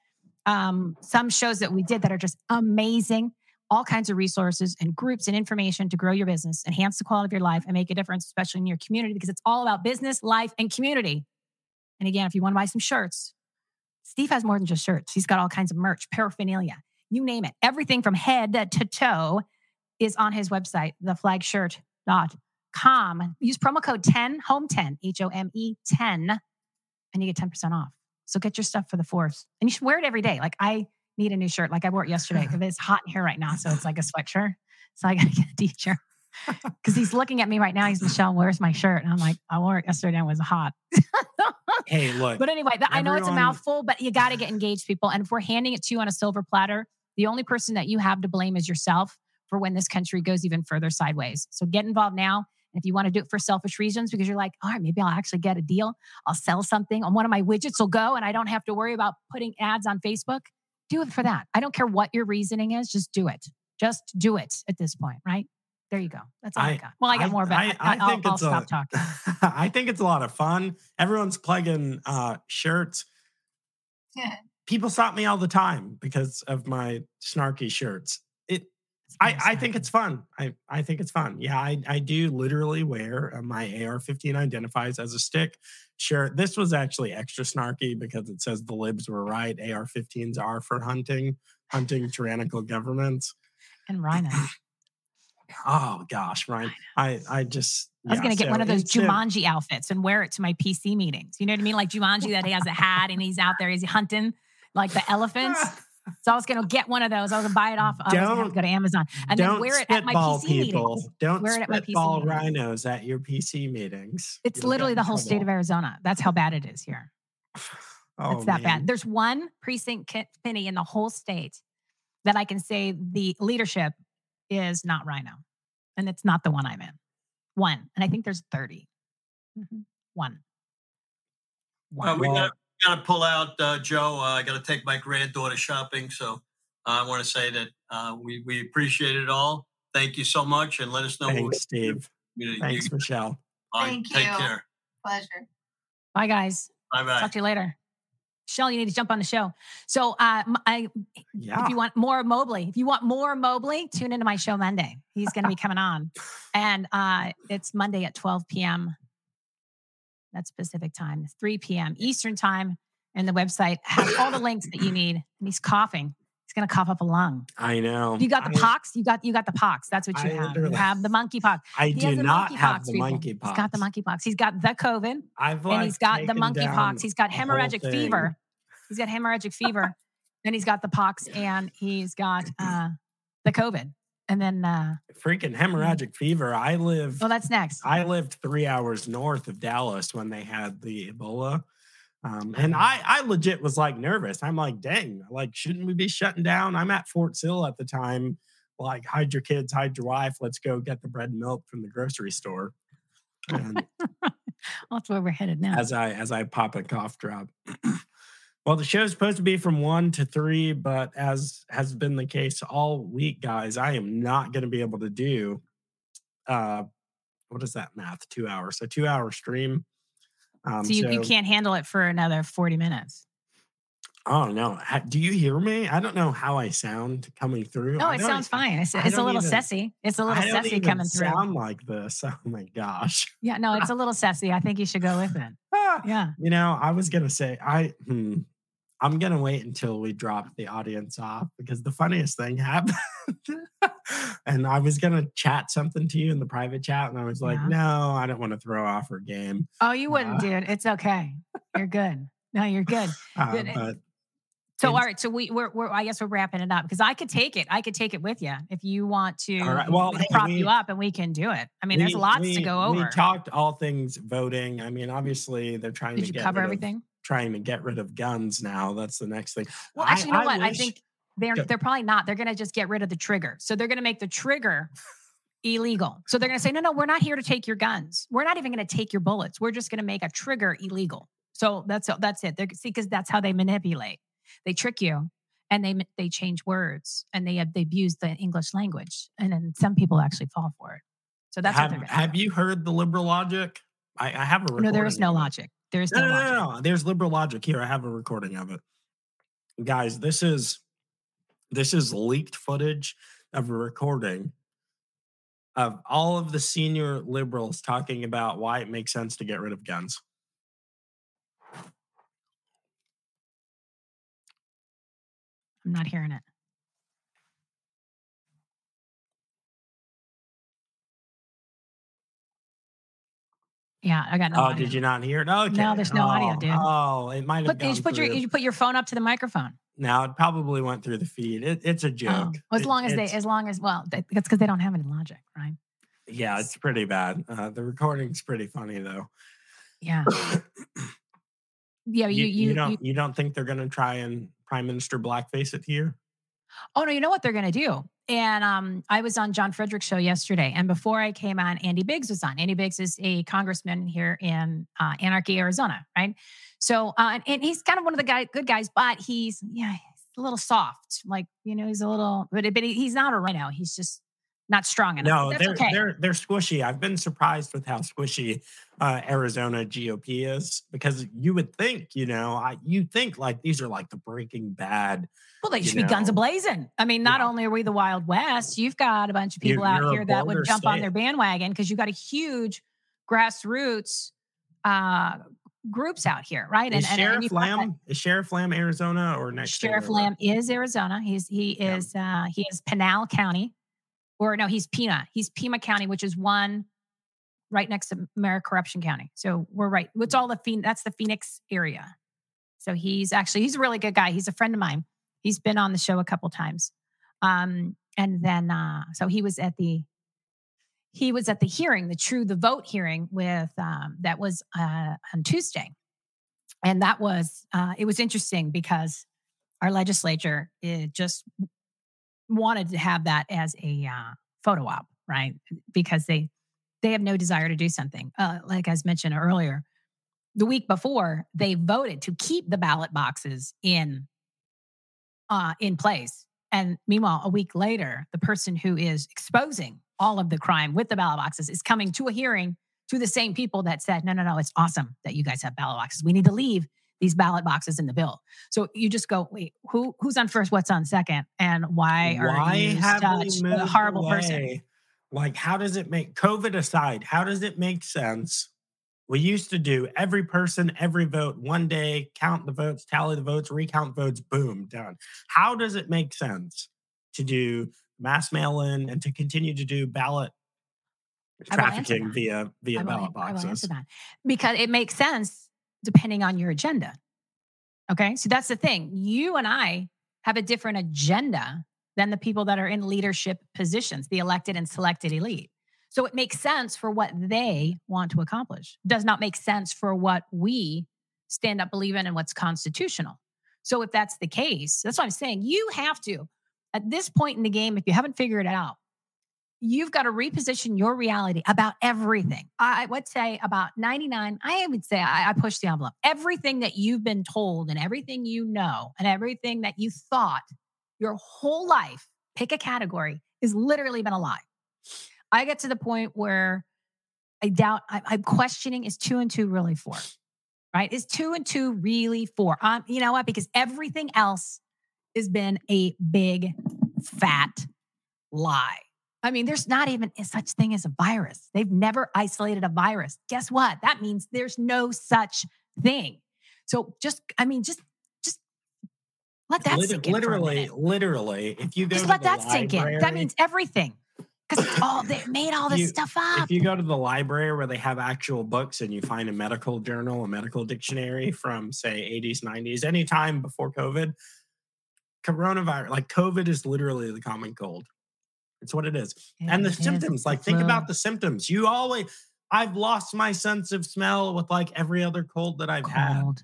um, some shows that we did that are just amazing, all kinds of resources and groups and information to grow your business, enhance the quality of your life, and make a difference, especially in your community, because it's all about business, life, and community. And again, if you want to buy some shirts, Steve has more than just shirts. He's got all kinds of merch, paraphernalia, you name it. Everything from head to toe is on his website, theflagshirt.com. Use promo code 10, home 10, H O M E 10 and you get 10% off. So get your stuff for the fourth. And you should wear it every day. Like I need a new shirt. Like I wore it yesterday. Because it's hot in here right now. So it's like a sweatshirt. So I gotta get a t-shirt. Because he's looking at me right now. He's Michelle, where's my shirt? And I'm like, I wore it yesterday and it was hot. hey, look. But anyway, everyone... I know it's a mouthful, but you got to get engaged, people. And if we're handing it to you on a silver platter, the only person that you have to blame is yourself for when this country goes even further sideways. So get involved now if you want to do it for selfish reasons, because you're like, all right, maybe I'll actually get a deal. I'll sell something on one of my widgets will go and I don't have to worry about putting ads on Facebook. Do it for that. I don't care what your reasoning is, just do it. Just do it at this point, right? There you go. That's all I, I got. Well, I got more, but I, I, I think I'll, it's I'll stop talking. I think it's a lot of fun. Everyone's plugging uh, shirts. Yeah. People stop me all the time because of my snarky shirts. I, I think it's fun. I, I think it's fun. Yeah, I, I do literally wear uh, my AR 15 identifies as a stick shirt. This was actually extra snarky because it says the libs were right. AR 15s are for hunting, hunting tyrannical governments. And RINO. oh gosh, right. I, I just. I was yeah, going to get so one of those Jumanji outfits and wear it to my PC meetings. You know what I mean? Like Jumanji that he has a hat and he's out there, he's hunting like the elephants. So I was going to get one of those. I was going to buy it off. I was go to Amazon and then wear it at my PC people. meetings. Don't wear it at my PC RINOs at your PC meetings. It's You'll literally the whole trouble. state of Arizona. That's how bad it is here. Oh, it's that man. bad. There's one precinct penny in the whole state that I can say the leadership is not RINO, and it's not the one I'm in. One, and I think there's 30. Mm-hmm. One. One. Uh, we got got to pull out, uh, Joe. Uh, I got to take my granddaughter shopping, so I want to say that uh, we we appreciate it all. Thank you so much, and let us know. Thanks, Steve. You, Thanks, you, Michelle. Thank Take you. care. Pleasure. Bye, guys. Bye, bye. Talk to you later. Michelle, you need to jump on the show. So, uh, I, yeah. if you want more Mobley, if you want more Mobley, tune into my show Monday. He's going to be coming on, and uh, it's Monday at 12 p.m. That's Pacific time, 3 p.m. Eastern time. And the website has all the links that you need. And he's coughing. He's gonna cough up a lung. I know. You got the I, pox. You got you got the pox. That's what you I have. You have the monkey pox. I he do not have the monkey pox. He's got the monkey pox. He's got the COVID. I've like and he's got the monkey pox. He's got hemorrhagic fever. He's got hemorrhagic fever. then he's got the pox and he's got uh, the COVID. And then uh freaking hemorrhagic fever. I live. well, that's next. I lived three hours north of Dallas when they had the Ebola. Um, and I, I legit was like nervous. I'm like, dang, like, shouldn't we be shutting down? I'm at Fort Sill at the time. Like, hide your kids, hide your wife. Let's go get the bread and milk from the grocery store. And That's where we're headed now. as I as I pop a cough drop. well, the show's supposed to be from one to three, but as has been the case all week, guys, I am not going to be able to do. Uh, what is that math? Two hours. So two hour stream. Um, so you, you can't handle it for another 40 minutes. Oh no! Do you hear me? I don't know how I sound coming through. No, it sounds fine. It's, it's a little even- sassy. It's a little sassy coming through. sound like this. Oh my gosh! Yeah, no, it's a little sassy. I think you should go with it. Ah, Yeah. You know, I was gonna say I. Hmm, I'm gonna wait until we drop the audience off because the funniest thing happened, and I was gonna chat something to you in the private chat, and I was like, Yeah. no, I don't want to throw off her game. Oh, you wouldn't, Uh, dude. It's okay. You're good. No, you're good. Uh, but So, all right. So we, we're, we're, I guess we're wrapping it up because I could take it. I could take it with you if you want to. Right. Well, we hey, prop we- you up and we can do it. I mean, there's lots we- to go over. We talked all things voting. I mean, obviously, they're trying Did to cover rid of- everything? Trying to get rid of guns now. That's the next thing. Well, I- actually, you know I what? I think they're they're probably not. They're going to just get rid of the trigger. So they're going to make the trigger illegal. So they're going to say, no, no, we're not here to take your guns. We're not even going to take your bullets. We're just going to make a trigger illegal. So that's that's it. They're, see, because that's how they manipulate. They trick you, and they they change words, and they they abuse the English language, and then some people actually fall for it. So that's what have, have you heard the liberal logic? I, I have a No, there is no logic. There is No, no, no, no, no. There's liberal logic here. I have a recording of it. Guys, this is this is leaked footage of a recording of all of the senior liberals talking about why it makes sense to get rid of guns. I'm not hearing it. Yeah, I got no. oh, audio. did you not hear it? Okay. there's no audio, Oh, dude. Oh, it might have Put, you gone should put your you put your phone up to the microphone. No, it probably went through the feed. It, it's a Oh, joke. as It- long as they, as long as well, that's because they don't have any logic, right? yeah, it's pretty bad. Uh, the recording's pretty funny though. Yeah, yeah. You you, you, don't you- you don't think they're gonna try and prime minister blackface it here? oh no, you know what they're gonna do? And um, I was on John Fredericks' show yesterday, and before I came on, Andy Biggs was on. Andy Biggs is a congressman here in uh, Anarchy, Arizona, right? So, uh, and, he's kind of one of the guy, good guys, but he's yeah, he's a little soft, like you know, he's a little, but but he, he's not a RINO. He's just not strong enough. No, That's they're okay. they're they're squishy. I've been surprised with how squishy uh, Arizona GOP is because you would think, you know, I you think like these are like the Breaking Bad. Well, they should be guns know. ablazing. I mean, not Yeah. only are we the Wild West, you've got a bunch of You're- people out you're here that would jump on their bandwagon because you've got a huge grassroots uh, groups out here, right? Is Sheriff you've got that- Lamb is Sheriff Lamb Arizona or next? Sheriff Lamb is Arizona. He's he Yeah. is uh, he is Pinal County, or no, he's Pima. He's Pima County, which is one right next to Merrick Corruption County. So we're right. It's all the Phoenix. That's the Phoenix area. So he's actually he's a really good guy. He's a friend of mine. He's been on the show a couple times. Um, and then uh, so he was at the he was at the hearing, the true the vote hearing with um, that was uh, on Tuesday, and that was uh, it was interesting because our legislature it just wanted to have that as a uh, photo op, right? Because they they have no desire to do something. Uh, like as mentioned earlier, the week before they voted to keep the ballot boxes in uh, in place, and meanwhile, a week later, the person who is exposing all of the crime with the ballot boxes is coming to a hearing to the same people that said, "No, no, no, it's awesome that you guys have ballot boxes. We need to leave these ballot boxes in the bill." So you just go, "Wait, who who's on first? What's on second? And why are you such a horrible person?" Like, how does it make COVID aside? How does it make sense? We used to do every person, every vote, one day, count the votes, tally the votes, recount votes, boom, done. How does it make sense to do mass mail in and to continue to do ballot I will answer trafficking via via ballot boxes? because it makes sense depending on your agenda. Okay, so that's the thing. You and I have a different agenda than the people that are in leadership positions, the elected and selected elite. So it makes sense for what they want to accomplish. Does not make sense for what we stand up, believe in, and what's constitutional. So if that's the case, that's what I'm saying. You have to, at this point in the game, if you haven't figured it out, you've got to reposition your reality about everything. I would say about 99, I would say I, I push the envelope. Everything that you've been told and everything you know and everything that you thought your whole life, pick a category, is literally been a lie. I get to the point where I doubt I, am questioning is two and two really four? Right? Is two and two really four? Um, you know what? Because everything else has been a big fat lie. I mean, there's not even such thing as a virus. They've never isolated a virus. Guess what? That means there's no such thing. So just, I mean, just just let that sink in. Literally, literally, if you go just to let the that sink in. That means everything. Because it's all they made all this You- stuff up. if you go to the library where they have actual books and you find a medical journal, a medical dictionary from say 80s, 90s, anytime before COVID, coronavirus, like COVID is literally the common cold. It's what it is. and the It is, symptoms, like think about the symptoms. You always, I've lost my sense of smell with like every other cold that I've had.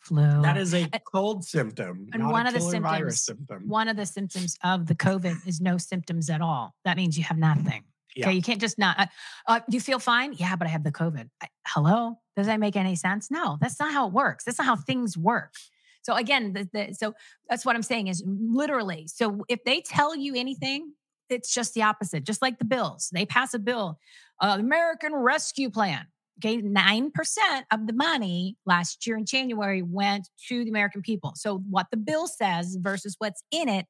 flu. That is a And- cold symptom, and one of the symptoms- symptom. one of the symptoms of the COVID is no symptoms at all. That means you have nothing. Yeah. Okay, you can't just not. Uh, uh, you feel fine? Yeah, but I have the COVID. I, hello, does that make any sense? No, that's not how it works. That's not how things work. So again, the, the, so that's what I'm saying is literally. So if they tell you anything, it's just the opposite. Just like the bills, they pass a bill, uh, American Rescue Plan. Okay, nine percent of the money last year in January went to the American people. So what the bill says versus what's in it,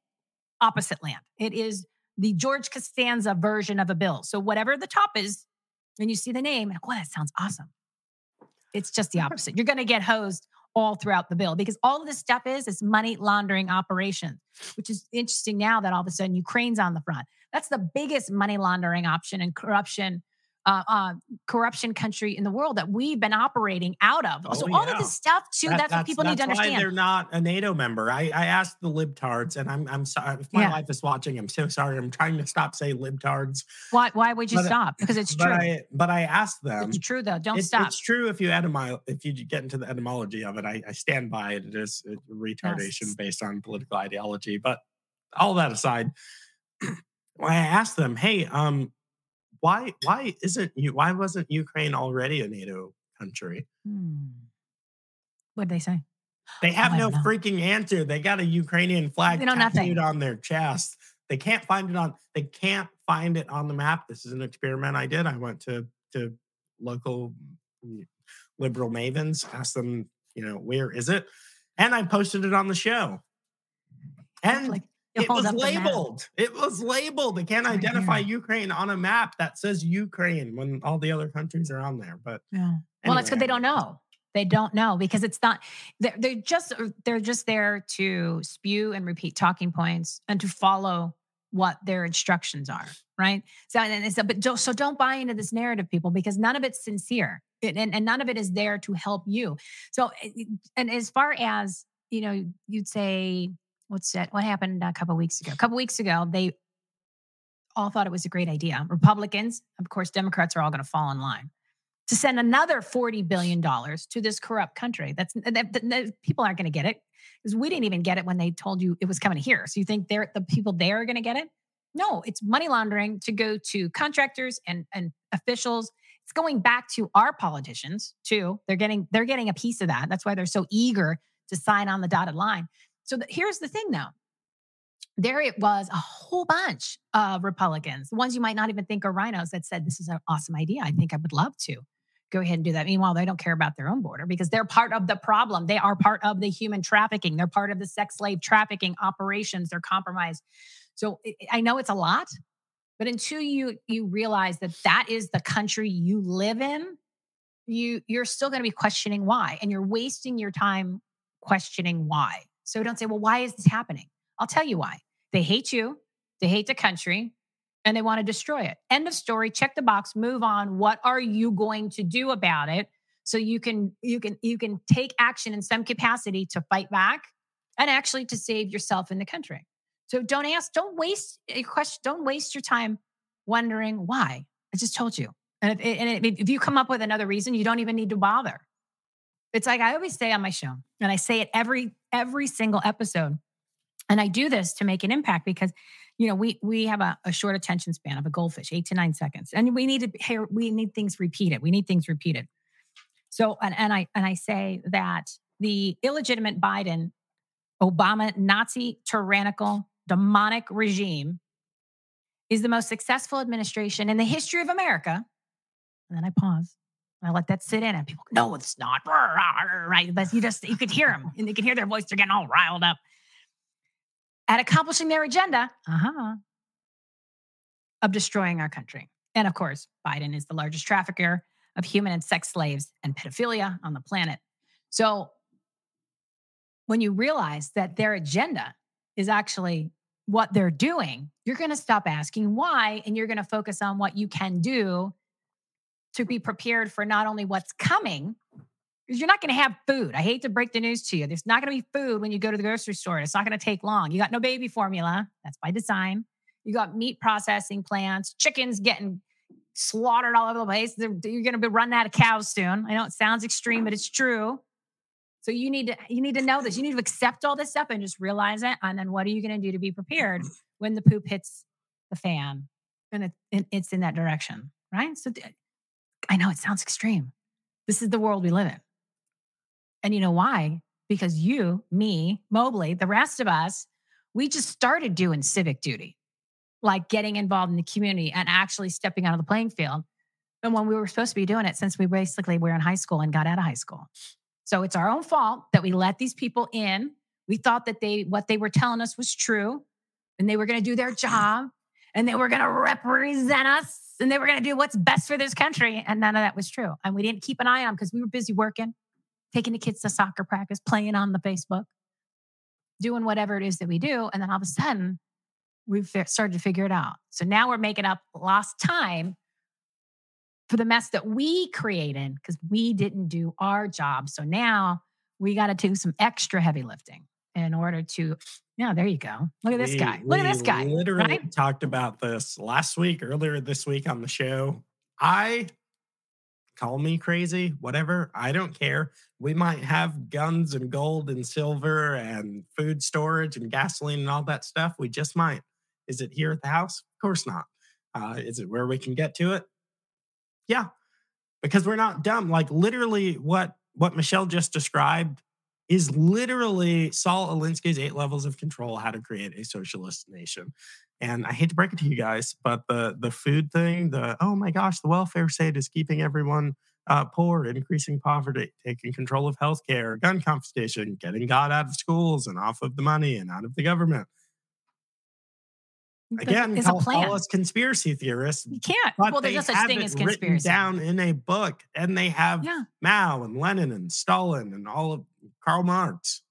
opposite land. It is the George Costanza version of a bill. So whatever the top is, and you see the name, oh, that sounds awesome. It's just the opposite. You're going to get hosed all throughout the bill because all of this stuff is is money laundering operations, which is interesting now that all of a sudden Ukraine's on the front. That's the biggest money laundering option and corruption. Uh, uh, corruption country in the world that we've been operating out of. Oh, so all of this stuff too. That- that's, what people need to why understand. they're not a NATO member. I, I asked the libtards, and I'm I'm sorry if my Yeah. wife is watching. I'm so sorry. I'm trying to stop saying libtards, Why? Why would you But- stop? Because it's but true. I but I asked them. it's true though. Don't it's, stop. it's true if you etymo- if you get into the etymology of it. I, I stand by it. It is retardation Yes. based on political ideology. But all that aside, when I asked them, "Hey, um, why why isn't you why wasn't Ukraine already a NATO country?" Hmm. What did they say? They have I no freaking answer. They got a Ukrainian flag They tattooed on their chest. They can't find it on. They can't find it on the map. This is an experiment I did. I went to to local liberal mavens, asked them, you know, where is it, and I posted it on the show. And Like, it was up the map. labeled. It was labeled. They can't identify here. Ukraine on a map that says Ukraine when all the other countries are on there. But Yeah. Well, it's anyway, because they don't know. They don't know because it's not. They're, they're just uh, they're just there to spew and repeat talking points and to follow what their instructions are, right? So and a, but don't, so don't buy into this narrative, people, because none of it's sincere and and none of it is there to help you. So eh, eh, and as far as you know, you'd say what's that? What happened a couple weeks ago? A couple weeks ago, they all thought it was a great idea. Republicans, of course, Democrats are all going to fall in line to send another $40 billion to this corrupt country. That's that, that- that- people aren't going to get it because we didn't even get it when they told you it was coming here. So you think they're the people there are going to get it? No, it's money laundering to go to contractors and, and officials. It's going back to our politicians too. They're getting they're getting a piece of that. That's why they're so eager to sign on the dotted line. So the, here's the thing though. There it was a whole bunch of Republicans, the ones you might not even think are RINOs that said, This is an awesome idea. I think I would love to go ahead and do that. Meanwhile, they don't care about their own border because they're part of the problem. They are part of the human trafficking. They're part of the sex slave trafficking operations. They're compromised. So I- I know it's a lot, but until you you realize that that is the country you live in, you you're still going to be questioning why, and you're wasting your time questioning why. So don't say, "Well, why is this happening?" I'll tell you why. They hate you. They hate the country and they want to destroy it. End of story. Check the box, move on. What are you going to do about it? So you can you can you can take action in some capacity to fight back and actually to save yourself and the country. So don't ask, don't waste eh, a question, don't waste your time wondering why. I just told you. And if, and if you come up with another reason, you don't even need to bother. It's like I always say on my show, and I say it every every single episode. And I do this to make an impact because, you know, we we have a, a short attention span of a goldfish, eight to nine seconds, and we need to we need things repeated. We need things repeated. So, and, and I and I say that the illegitimate Biden, Obama, Nazi, tyrannical, demonic regime is the most successful administration in the history of America. And then I pause. I let that sit in, and people, no, it's not right. But you just you could hear them, and you could hear their voice. They're getting all riled up at accomplishing their agenda. Uh-huh. Of destroying our country. And of course, Biden is the largest trafficker of human and sex slaves and pedophilia on the planet. So when you realize that their agenda is actually what they're doing, you're going to stop asking why and you're going to focus on what you can do to be prepared for not only what's coming, because you're not going to have food. I hate to break the news to you. There's not going to be food when you go to the grocery store. It's not going to take long. You got no baby formula. That's by design. You got meat processing plants, chickens getting slaughtered all over the place. You're going to be running out of cows soon. I know it sounds extreme, but it's true. So you need to you need to know this. You need to accept all this stuff and just realize it. And then what are you going to do to be prepared when the poop hits the fan and it, it's in that direction, right? So I know it sounds extreme. This is the world we live in. And you know why? Because you, me, Mobley, the rest of us, we just started doing civic duty, like getting involved in the community and actually stepping out of the playing field. And when we were supposed to be doing it since we basically were in high school and got out of high school. So it's our own fault that we let these people in. We thought that they what they were telling us was true and they were going to do their job and they were going to represent us and they were going to do what's best for this country. And none of that was true. And we didn't keep an eye on them because we were busy working, taking the kids to soccer practice, playing on the Facebook, doing whatever it is that we do. And then all of a sudden, we've started to figure it out. So now we're making up lost time for the mess that we created because we didn't do our job. So now we got to do some extra heavy lifting in order to yeah, there you go. Look at this guy. Look at this guy. Literally right? talked about this last week, earlier this week on the show. I call me crazy, whatever. I don't care. We might have guns and gold and silver and food storage and gasoline and all that stuff. We just might. Is it here at the house? Of course not. Uh, is it where we can get to it? Yeah, because we're not dumb. Like literally, what what Michele just described is literally Saul Alinsky's eight levels of control, how to create a socialist nation. And I hate to break it to you guys, but the the food thing, the oh my gosh, the welfare state is keeping everyone uh, poor, increasing poverty, taking control of healthcare, gun confiscation, getting God out of schools and off of the money and out of the government. Again, call, call, us conspiracy theorists. You can't. well, there's no such thing as conspiracy. down in a book, and they have yeah. Mao and Lenin and Stalin and all of Karl Marx.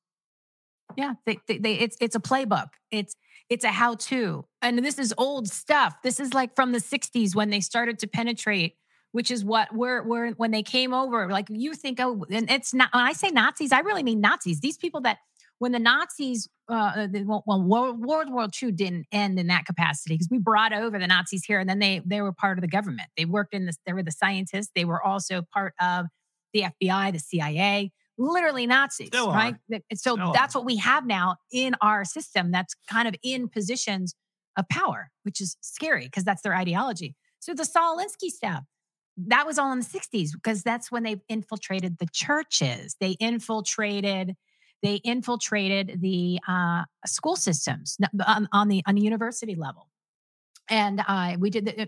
Yeah, they, they, they, it's it's a playbook. It's it's a how-to, and this is old stuff. This is like from the '60s when they started to penetrate, which is what we're we're when they came over. Like you think, oh, and it's not. When I say Nazis, I really mean Nazis. These people that when the Nazis, uh, uh well, World, World War II didn't end in that capacity because we brought over the Nazis here, and then they they were part of the government. They worked in this. They were the scientists. They were also part of the FBI, the CIA, literally Nazis, Still right? Are. So Still that's are. what we have now in our system. That's kind of in positions of power, which is scary because that's their ideology. So the Saul Alinsky stuff, that was all in the 60s because that's when they infiltrated the churches. They infiltrated they infiltrated the uh, school systems on, on, the on the university level. And uh, we did the,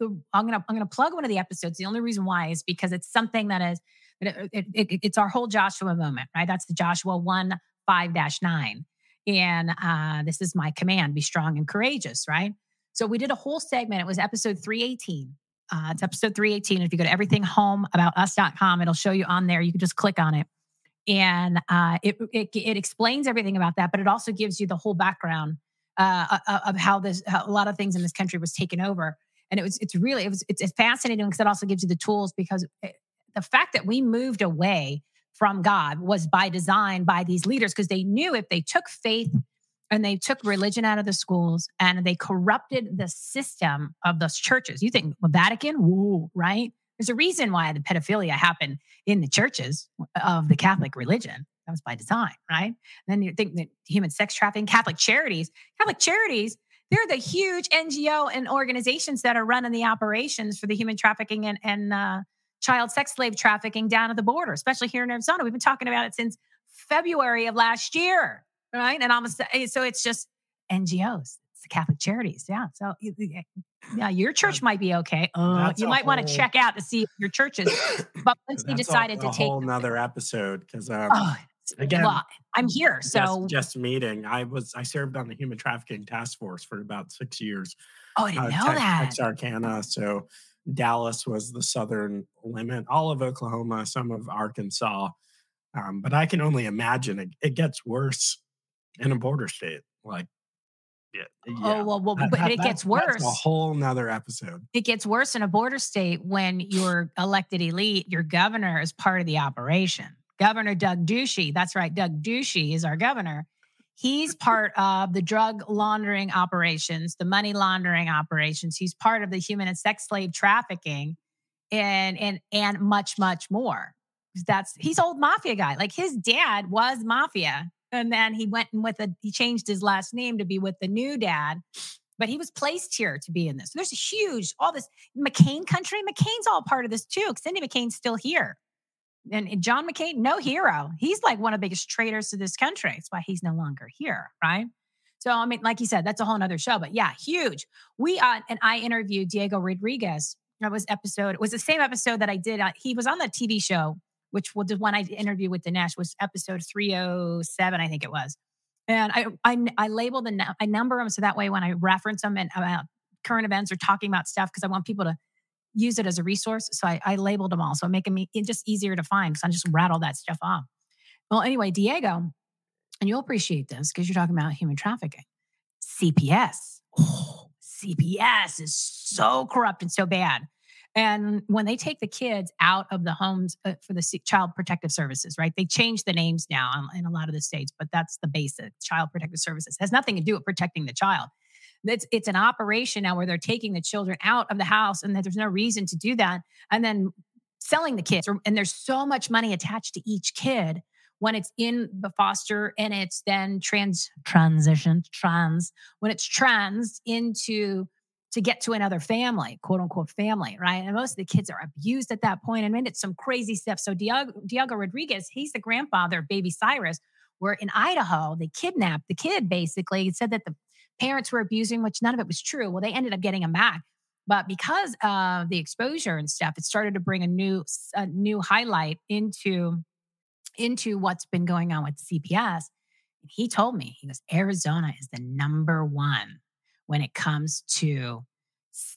the, I'm gonna I'm gonna plug one of the episodes. The only reason why is because it's something that is it, it, it, it's our whole Joshua moment, right? That's the Joshua one 5 9. and uh, this is my command: be strong and courageous, right? So we did a whole segment. It was episode three eighteen. Uh, it's episode 318. If you go to everythinghomeaboutus.com, it'll show you on there. You can just click on it and uh, it, it, it explains everything about that, but it also gives you the whole background uh, of how this how a lot of things in this country was taken over. And it was it's really it was it's, it's fascinating because it also gives you the tools because it, the fact that we moved away from God was by design by these leaders because they knew if they took faith and they took religion out of the schools and they corrupted the system of those churches. You think well, Vatican, woo, right? There's a reason why the pedophilia happened in the churches of the Catholic religion. That was by design, right? And then you think that human sex trafficking, Catholic charities, Catholic charities, they're the huge NGO and organizations that are running the operations for the human trafficking and, and uh, child sex slave trafficking down at the border, especially here in Arizona. We've been talking about it since February of last year, right? And almost eh, so it's just NGOs, it's the Catholic charities, yeah. So yeah, your church might be okay. Uh, you might want to check out to see your churches. But once they decided a, a to take whole another episode because um, oh, again, well, I'm here. So just, just, meeting. I was I served on the human trafficking task force for about six years. Oh, I didn't uh, know Tex, that. Texarkana. So Dallas was the southern limit, all of Oklahoma, some of Arkansas. Um, but I can only imagine it, it, gets worse in a border state. Like, yeah. yeah. Oh, well, well that, but that, it gets worse. a whole nother episode. It gets worse in a border state when your elected elite, your governor, is part of the operation. Governor Doug Ducey, that's right, Doug Ducey is our governor. He's part of the drug laundering operations, the money laundering operations. He's part of the human and sex slave trafficking and and and much much more. That's he's old mafia guy. Like his dad was mafia and then he went and with a he changed his last name to be with the new dad but he was placed here to be in this. So there's a huge, all this McCain country. McCain's all part of this too. Cindy McCain's still here and John McCain, no hero. He's like one of the biggest traitors to this country. That's why he's no longer here, right? So I mean, like you said, that's a whole nother show. But yeah, huge. We uh, and I interviewed Diego Rodriguez. That was episode. It was the same episode that I did. Uh, he was on the TV show, which was the one I interviewed with Dinesh was episode three oh seven, I think it was. And I I, I labeled the I number them so that way when I reference them and about current events or talking about stuff because I want people to use it as a resource. So I, I labeled them all. So making me it just easier to find because I just rattle that stuff off. Well, anyway, Diego, and you'll appreciate this because you're talking about human trafficking. CPS. Oh, CPS is so corrupt and so bad. And when they take the kids out of the homes uh, for the Child Protective Services, right? They change the names now in a lot of the states, but that's the basic Child Protective Services. Has nothing to do with protecting the child. It's it's an operation now where they're taking the children out of the house and that there's no reason to do that. And then selling the kids. And there's so much money attached to each kid when it's in the foster and it's then trans transitioned trans when it's trans into to get to another family, quote unquote family, right? And most of the kids are abused at that and I mean, it's some crazy stuff. So Diego, Diego Rodriguez, he's the grandfather of baby Cyrus, where in Idaho, they kidnapped the kid basically. It said that the parents were abusing, which none of it was true. Well, they ended up getting him back. But because of the exposure and stuff, it started to bring a new a new highlight into into what's been going on with CPS. He told me, he goes, Arizona is the number one when it comes to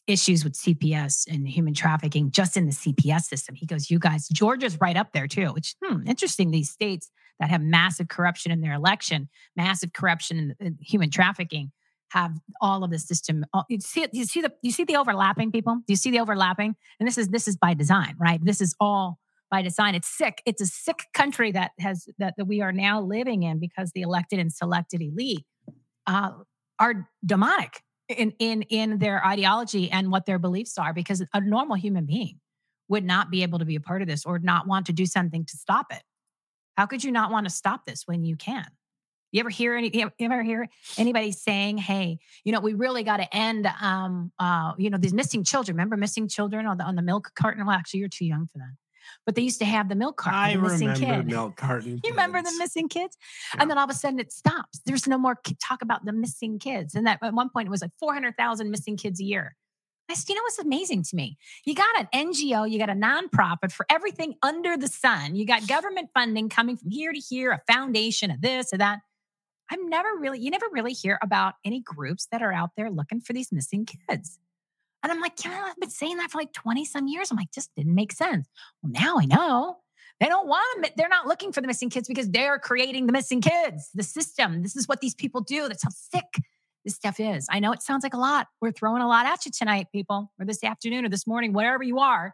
issues with CPS and human trafficking just in the CPS system. He goes, You guys, Georgia's right up there too, which, hmm, interesting. These states that have massive corruption in their election, massive corruption in, in human trafficking have all of the system. You see, you see the you see the overlapping people. Do you see the overlapping? And this is this is by design, right? This is all by design. It's sick. It's a sick country that has that, that we are now living in because the elected and selected elite uh, are demonic in in in their ideology and what their beliefs are. Because a normal human being would not be able to be a part of this or not want to do something to stop it. How could you not want to stop this when you can? You ever hear any? You ever hear anybody saying, "Hey, you know, we really got to end, um, uh, you know, these missing children. Remember missing children on the on the milk carton? Well, actually, you're too young for that. But they used to have the milk carton. I remember kid. milk carton. you remember the missing kids? Yeah. And then all of a sudden it stops. There's no more talk about the missing kids. And that at one point it was like 400,000 missing kids a year. I said, you know what's amazing to me? You got an NGO, you got a nonprofit for everything under the sun. You got government funding coming from here to here, a foundation, of this or that. I've never really, you never really hear about any groups that are out there looking for these missing kids. And I'm like, yeah, I've been saying that for like 20 some years. I'm like, just didn't make sense. Well, now I know. They don't want them. They're not looking for the missing kids because they're creating the missing kids, the system. This is what these people do. That's how sick this stuff is. I know it sounds like a lot. We're throwing a lot at you tonight, people, or this afternoon or this morning, wherever you are.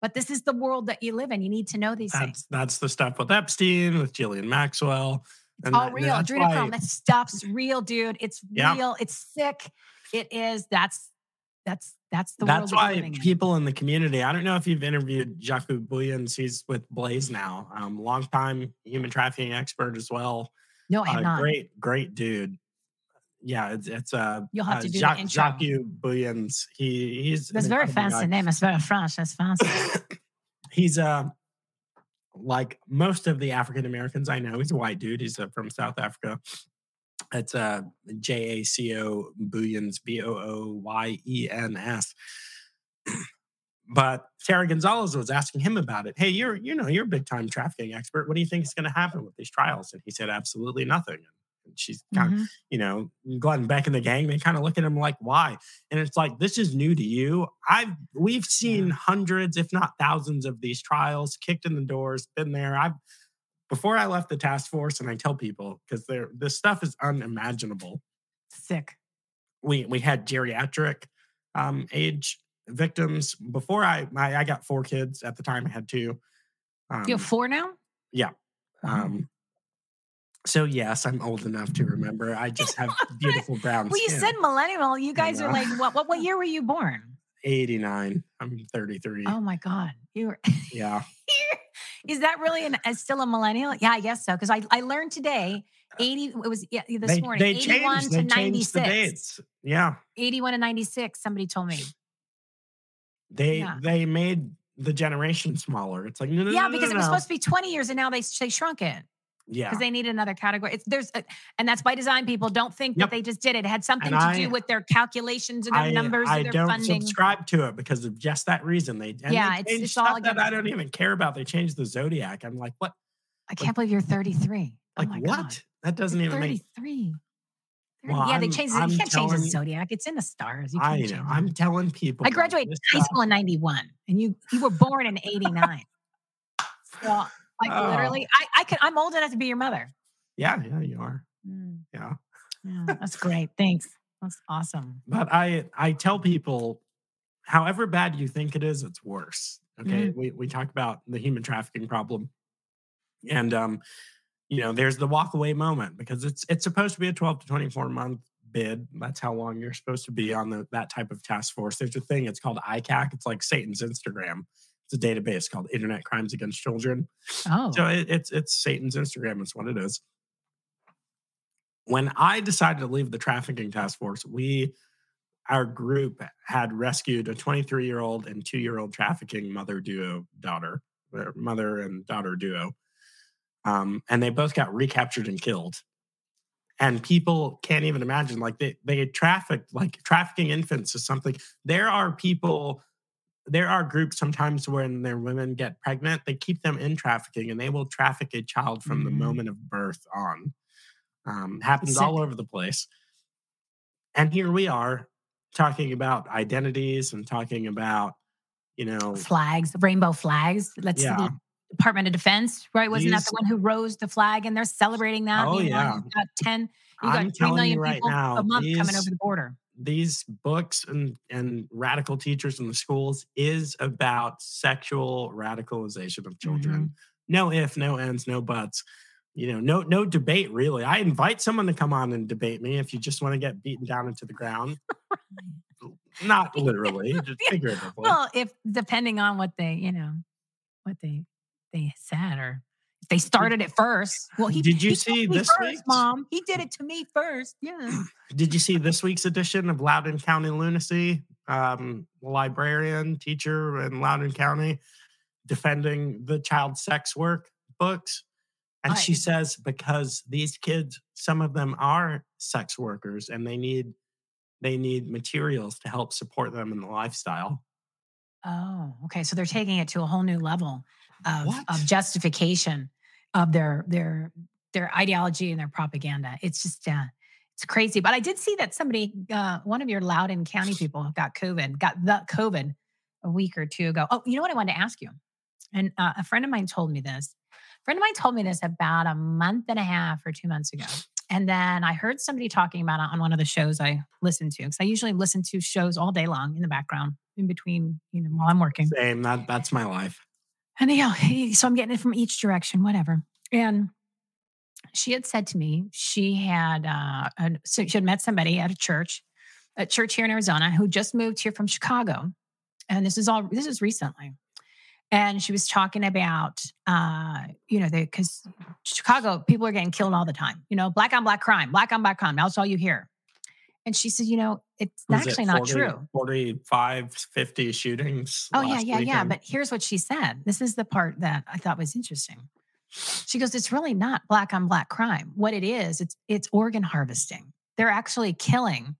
But this is the world that you live in. You need to know these that's, things. That's the stuff with Epstein, with Jillian Maxwell. And all that, real. Adrenochrome. Why, that stuff's real, dude. It's yeah. real. It's sick. It is. That's that's that's the that's why people in. in. the community. I don't know if you've interviewed Jaco Booyens. He's with Blaze now. Um, long time human trafficking expert as well. No, I have uh, not. Great, great dude. Yeah, it's it's uh you'll have uh, to do Jaco, the intro. Jaco Booyens. He he's that's very fancy guy. name. It's very French. That's fancy. he's uh like most of the African Americans I know. He's a white dude. He's uh, from South Africa. It's uh, J A C O Booyens, B O O Y E N S. But Sara Gonzales was asking him about it. Hey, you're you know you're a big time trafficking expert. What do you think is going to happen with these trials? And he said absolutely nothing. And she's kind mm-hmm. of you know Glenn Beck in the gang. They kind of look at him like why? And it's like this is new to you. I've we've seen yeah. hundreds, if not thousands, of these trials. Kicked in the doors, been there. I've before I left the task force, and I tell people because there this stuff is unimaginable. Sick. We we had geriatric um, age victims before I, I, I got four kids at the time. I had two. Um, you have four now. Yeah. Um, so yes, I'm old enough to remember. I just have beautiful brown. well, you said millennial. You guys are like what? What? What year were you born? 89. I'm 33. Oh my god, you were. Yeah. Is that really an, a, still a millennial? Yeah, I guess so. Because I, I learned today, 80, it was yeah, this they, morning, they 81 changed, to 96. Yeah. 81 to 96, somebody told me. They yeah. they made the generation smaller. It's like, no, no, yeah, no, because it was supposed to be 20 years and now they, they shrunk it. Yeah. Because they need another category. It's there's a, and that's by design. People don't think yep. that they just did it. It had something and to I, do with their calculations and their I, numbers. I don't funding. subscribe to it because of just that reason. They yeah, they it's, it's all that I don't even care about. They changed the zodiac. I'm like, what? I can't believe you're 33. Like oh what? God. That doesn't even 33. make 33. Well, yeah, I'm, they changed it. You can't telling, change the zodiac. It's in the stars. You I know. I'm telling people. I graduated high school in 91 and you you were born in 89. well, like oh. literally, I, I can I'm old enough to be your mother. Yeah, yeah, you are. Mm. Yeah. Yeah, that's great. Thanks. That's awesome. But I I tell people, however bad you think it is, it's worse. Okay. Mm. We we talk about the human trafficking problem. And um, you know, there's the walk away moment because it's it's supposed to be a 12 to 24 month bid. That's how long you're supposed to be on the that type of task force. There's a thing, it's called ICAC. It's like Satan's Instagram. A database called Internet Crimes Against Children. Oh. So it, it's it's Satan's Instagram. It's what it is when I decided to leave the trafficking task force, we, our group had rescued a 23 year old and two year old trafficking mother duo daughter, mother and daughter duo. Um, and they both got recaptured and killed. And people can't even imagine, like they, they trafficked, like trafficking infants is something. There are people, there are groups sometimes when their women get pregnant, they keep them in trafficking and they will traffic a child from mm-hmm. the moment of birth on. Um, happens Sick. all over the place. And here we are talking about identities and talking about, you know, flags, rainbow flags. Let's yeah. the Department of Defense, right? Wasn't These, that the one who rose the flag and they're celebrating that? Oh, yeah. You got 10, you got I'm 3 million right people now, a month these, coming over the border. These books and, and radical teachers in the schools is about sexual radicalization of children. Mm-hmm. No if, no ends, no buts you know, no no debate really. I invite someone to come on and debate me if you just want to get beaten down into the ground. Not literally, just figuratively. Well, if depending on what they, you know, what they they said or they started it first. Well, he did you he see this week, Mom? He did it to me first. Yeah. did you see this week's edition of Loudoun County Lunacy? Um, librarian, teacher in Loudoun County defending the child sex work books. And she says, because these kids, some of them are sex workers and they need they need materials to help support them in the lifestyle. Oh, okay. So they're taking it to a whole new level of, of justification of their their their ideology and their propaganda. It's just uh, it's crazy. But I did see that somebody, uh, one of your Loudoun County people, got COVID, got the COVID a week or two ago. Oh, you know what I wanted to ask you, and uh, a friend of mine told me this A friend of mine told me this about a month and a half or two months ago. And then I heard somebody talking about it on one of the shows I listen to because I usually listen to shows all day long in the background in between, you know, while I'm working. Same. That that's my life. And know, so I'm getting it from each direction, whatever. And she had said to me she had uh, a, so she had met somebody at a church, a church here in Arizona, who just moved here from Chicago, and this is all this is recently. And she was talking about, uh, you know, because Chicago people are getting killed all the time. You know, black on black crime, black on black crime. That's all you hear. And she said, you know, it's Was actually it not true. 45, 50 shootings. Oh, yeah, yeah, yeah. But here's what she said. This is the part that I thought was interesting. She goes, it's really not black on black crime. What it is, it's it's organ harvesting. They're actually killing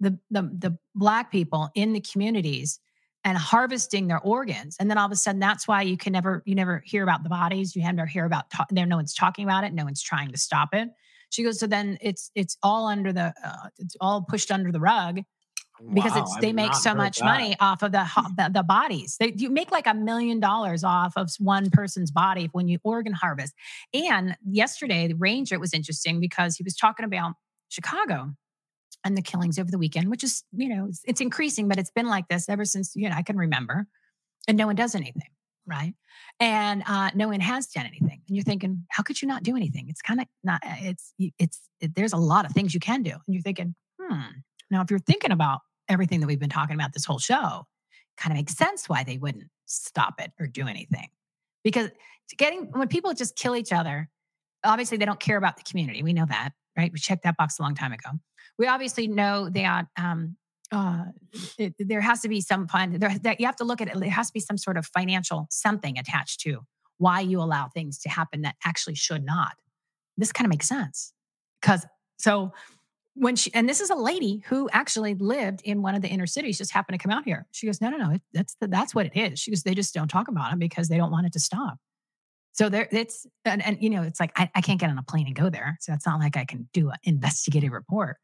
the the, the black people in the communities and harvesting their organs. And then all of a sudden, that's why you can never you never hear about the bodies. You never hear about ta- there. No one's talking about it. No one's trying to stop it. She goes, so then it's it's all under the uh, it's all pushed under the rug because Wow, it's I've they make so much that. money off of the, the the bodies. They you make like a million dollars off of one person's body when you organ harvest. And yesterday, the ranger was interesting because he was talking about Chicago and the killings over the weekend, which is you know it's, it's increasing, but it's been like this ever since you know I can remember, and no one does anything, right? And uh, no one has done anything, and you're thinking, how could you not do anything? It's kind of not. It's it's it, there's a lot of things you can do, and you're thinking, hmm. Now, if you're thinking about everything that we've been talking about this whole show, kind of makes sense why they wouldn't stop it or do anything. Because getting when people just kill each other, obviously they don't care about the community. We know that, right? We checked that box a long time ago. We obviously know that um, uh, it, there has to be some fund. There, that you have to look at it. There has to be some sort of financial something attached to why you allow things to happen that actually should not. This kind of makes sense because so when she and this is a lady who actually lived in one of the inner cities just happened to come out here she goes no no no it, that's the, that's what it is she goes they just don't talk about it because they don't want it to stop so there it's and, and you know it's like I, I can't get on a plane and go there so it's not like i can do an investigative report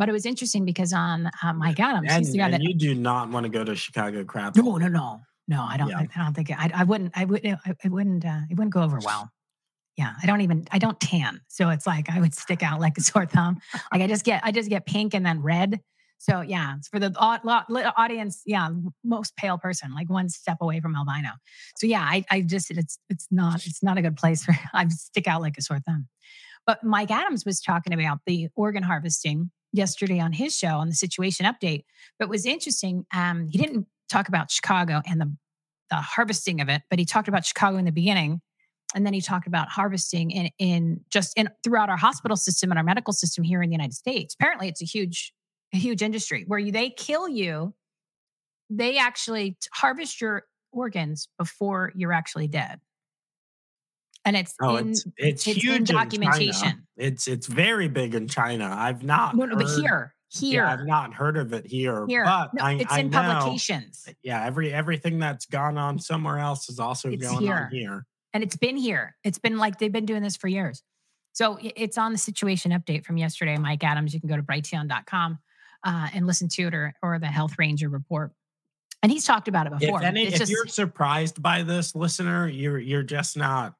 but it was interesting because on uh, mike adams And, the guy that you do not want to go to Chicago crap. no no no no i don't Yeah. I, I don't think I, I wouldn't i would I, it wouldn't uh, it wouldn't go over well. Yeah i don't even i don't tan so it's like i would stick out like a sore thumb. Like i just get i just get pink and then red. So yeah it's for the au- lo- li- audience yeah most pale person like one step away from albino. So yeah i, I just it's it's not it's not a good place for i stick out like a sore thumb. But mike adams was talking about the organ harvesting yesterday on his show on the situation update but was interesting um he didn't talk about chicago and the the harvesting of it but he talked about chicago in the beginning and then he talked about harvesting in in just in throughout our hospital system and our medical system here in the United States. Apparently, it's a huge a huge industry where you, they kill you. They actually harvest your organs before you're actually dead, and it's Oh, in it's it's, it's huge in China. documentation. It's it's very big in China. I've not. no, no, but here here Yeah, I've not heard of it here. here but no, I, it's I in know- publications. Yeah, every everything that's gone on somewhere else is also It's going here. on here. and it's been here. It's been like they've been doing this for years. So it's on the situation update from yesterday, Mike Adams. You can go to brighteon.com uh, and listen to it or, or the Health Ranger report. And he's talked about it before. If any, if just, you're surprised by this, listener, you're you're just not.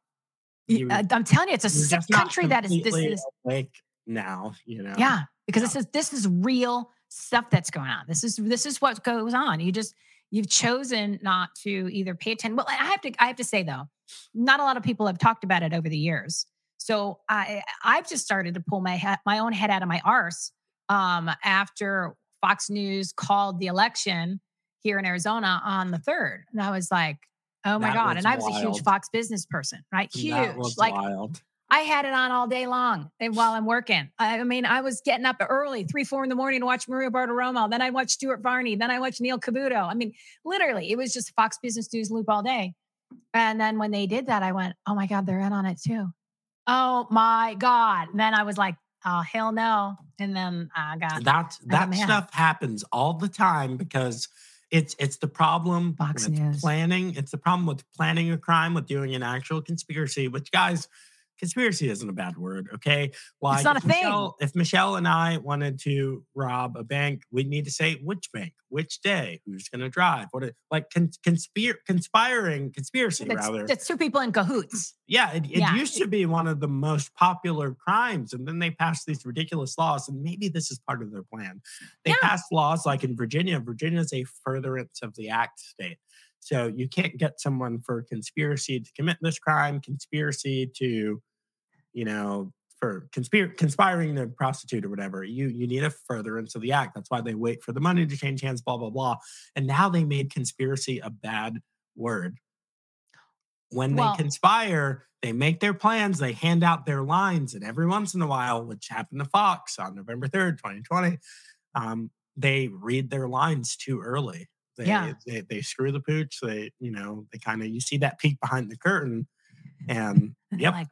You, I- I'm telling you, it's a sick country that is this is awake now. You know. yeah, because this is this is real stuff that's going on. This is this is what goes on. You just you've chosen not to either pay attention. Well, I have to I have to say though, not a lot of people have talked about it over the years. So I I've just started to pull my head, my own head out of my arse um, after Fox News called the election here in Arizona on the third, and I was like, oh my That god! And I was a huge. Fox business person, right? Huge, like wild. I had it on all day long and while I'm working. I mean, I was getting up early, three, four in the morning to watch Maria Bartiromo. Then I watched Stuart Varney. Then I watched Neil Cavuto. I mean, literally, it was just Fox Business News loop all day. And then when they did that, I went, oh my God, they're in on it too. Oh my God. And then I was like, oh, hell no. And then I got That that stuff happens all the time because it's it's the problem Fox with News. planning. It's the problem with planning a crime, with doing an actual conspiracy. Which guys, conspiracy isn't a bad word, okay? Like not if a thing. Michele, if Michele and I wanted to rob a bank, we'd need to say which bank, which day, who's going to drive, what it, like conspire, conspiring, conspiracy that's, rather. that's two people in cahoots. Yeah, it, it Yeah. used to be one of the most popular crimes, and then they passed these ridiculous laws. And maybe this is part of their plan. They Yeah. passed laws like in Virginia. Virginia is a furtherance of the act state, so you can't get someone for conspiracy to commit this crime, conspiracy to you know, for conspir- conspiring to prostitute or whatever. You you need a furtherance of the act. That's why they wait for the money to change hands, blah, blah, blah. And now they made conspiracy a bad word. When Well- they conspire, they make their plans, they hand out their lines, and every once in a while, which happened to Fox on November 3rd, 2020, um, they read their lines too early. They, Yeah. they they screw the pooch. They, you know, they kind of you see that peek behind the curtain. And yep. Like,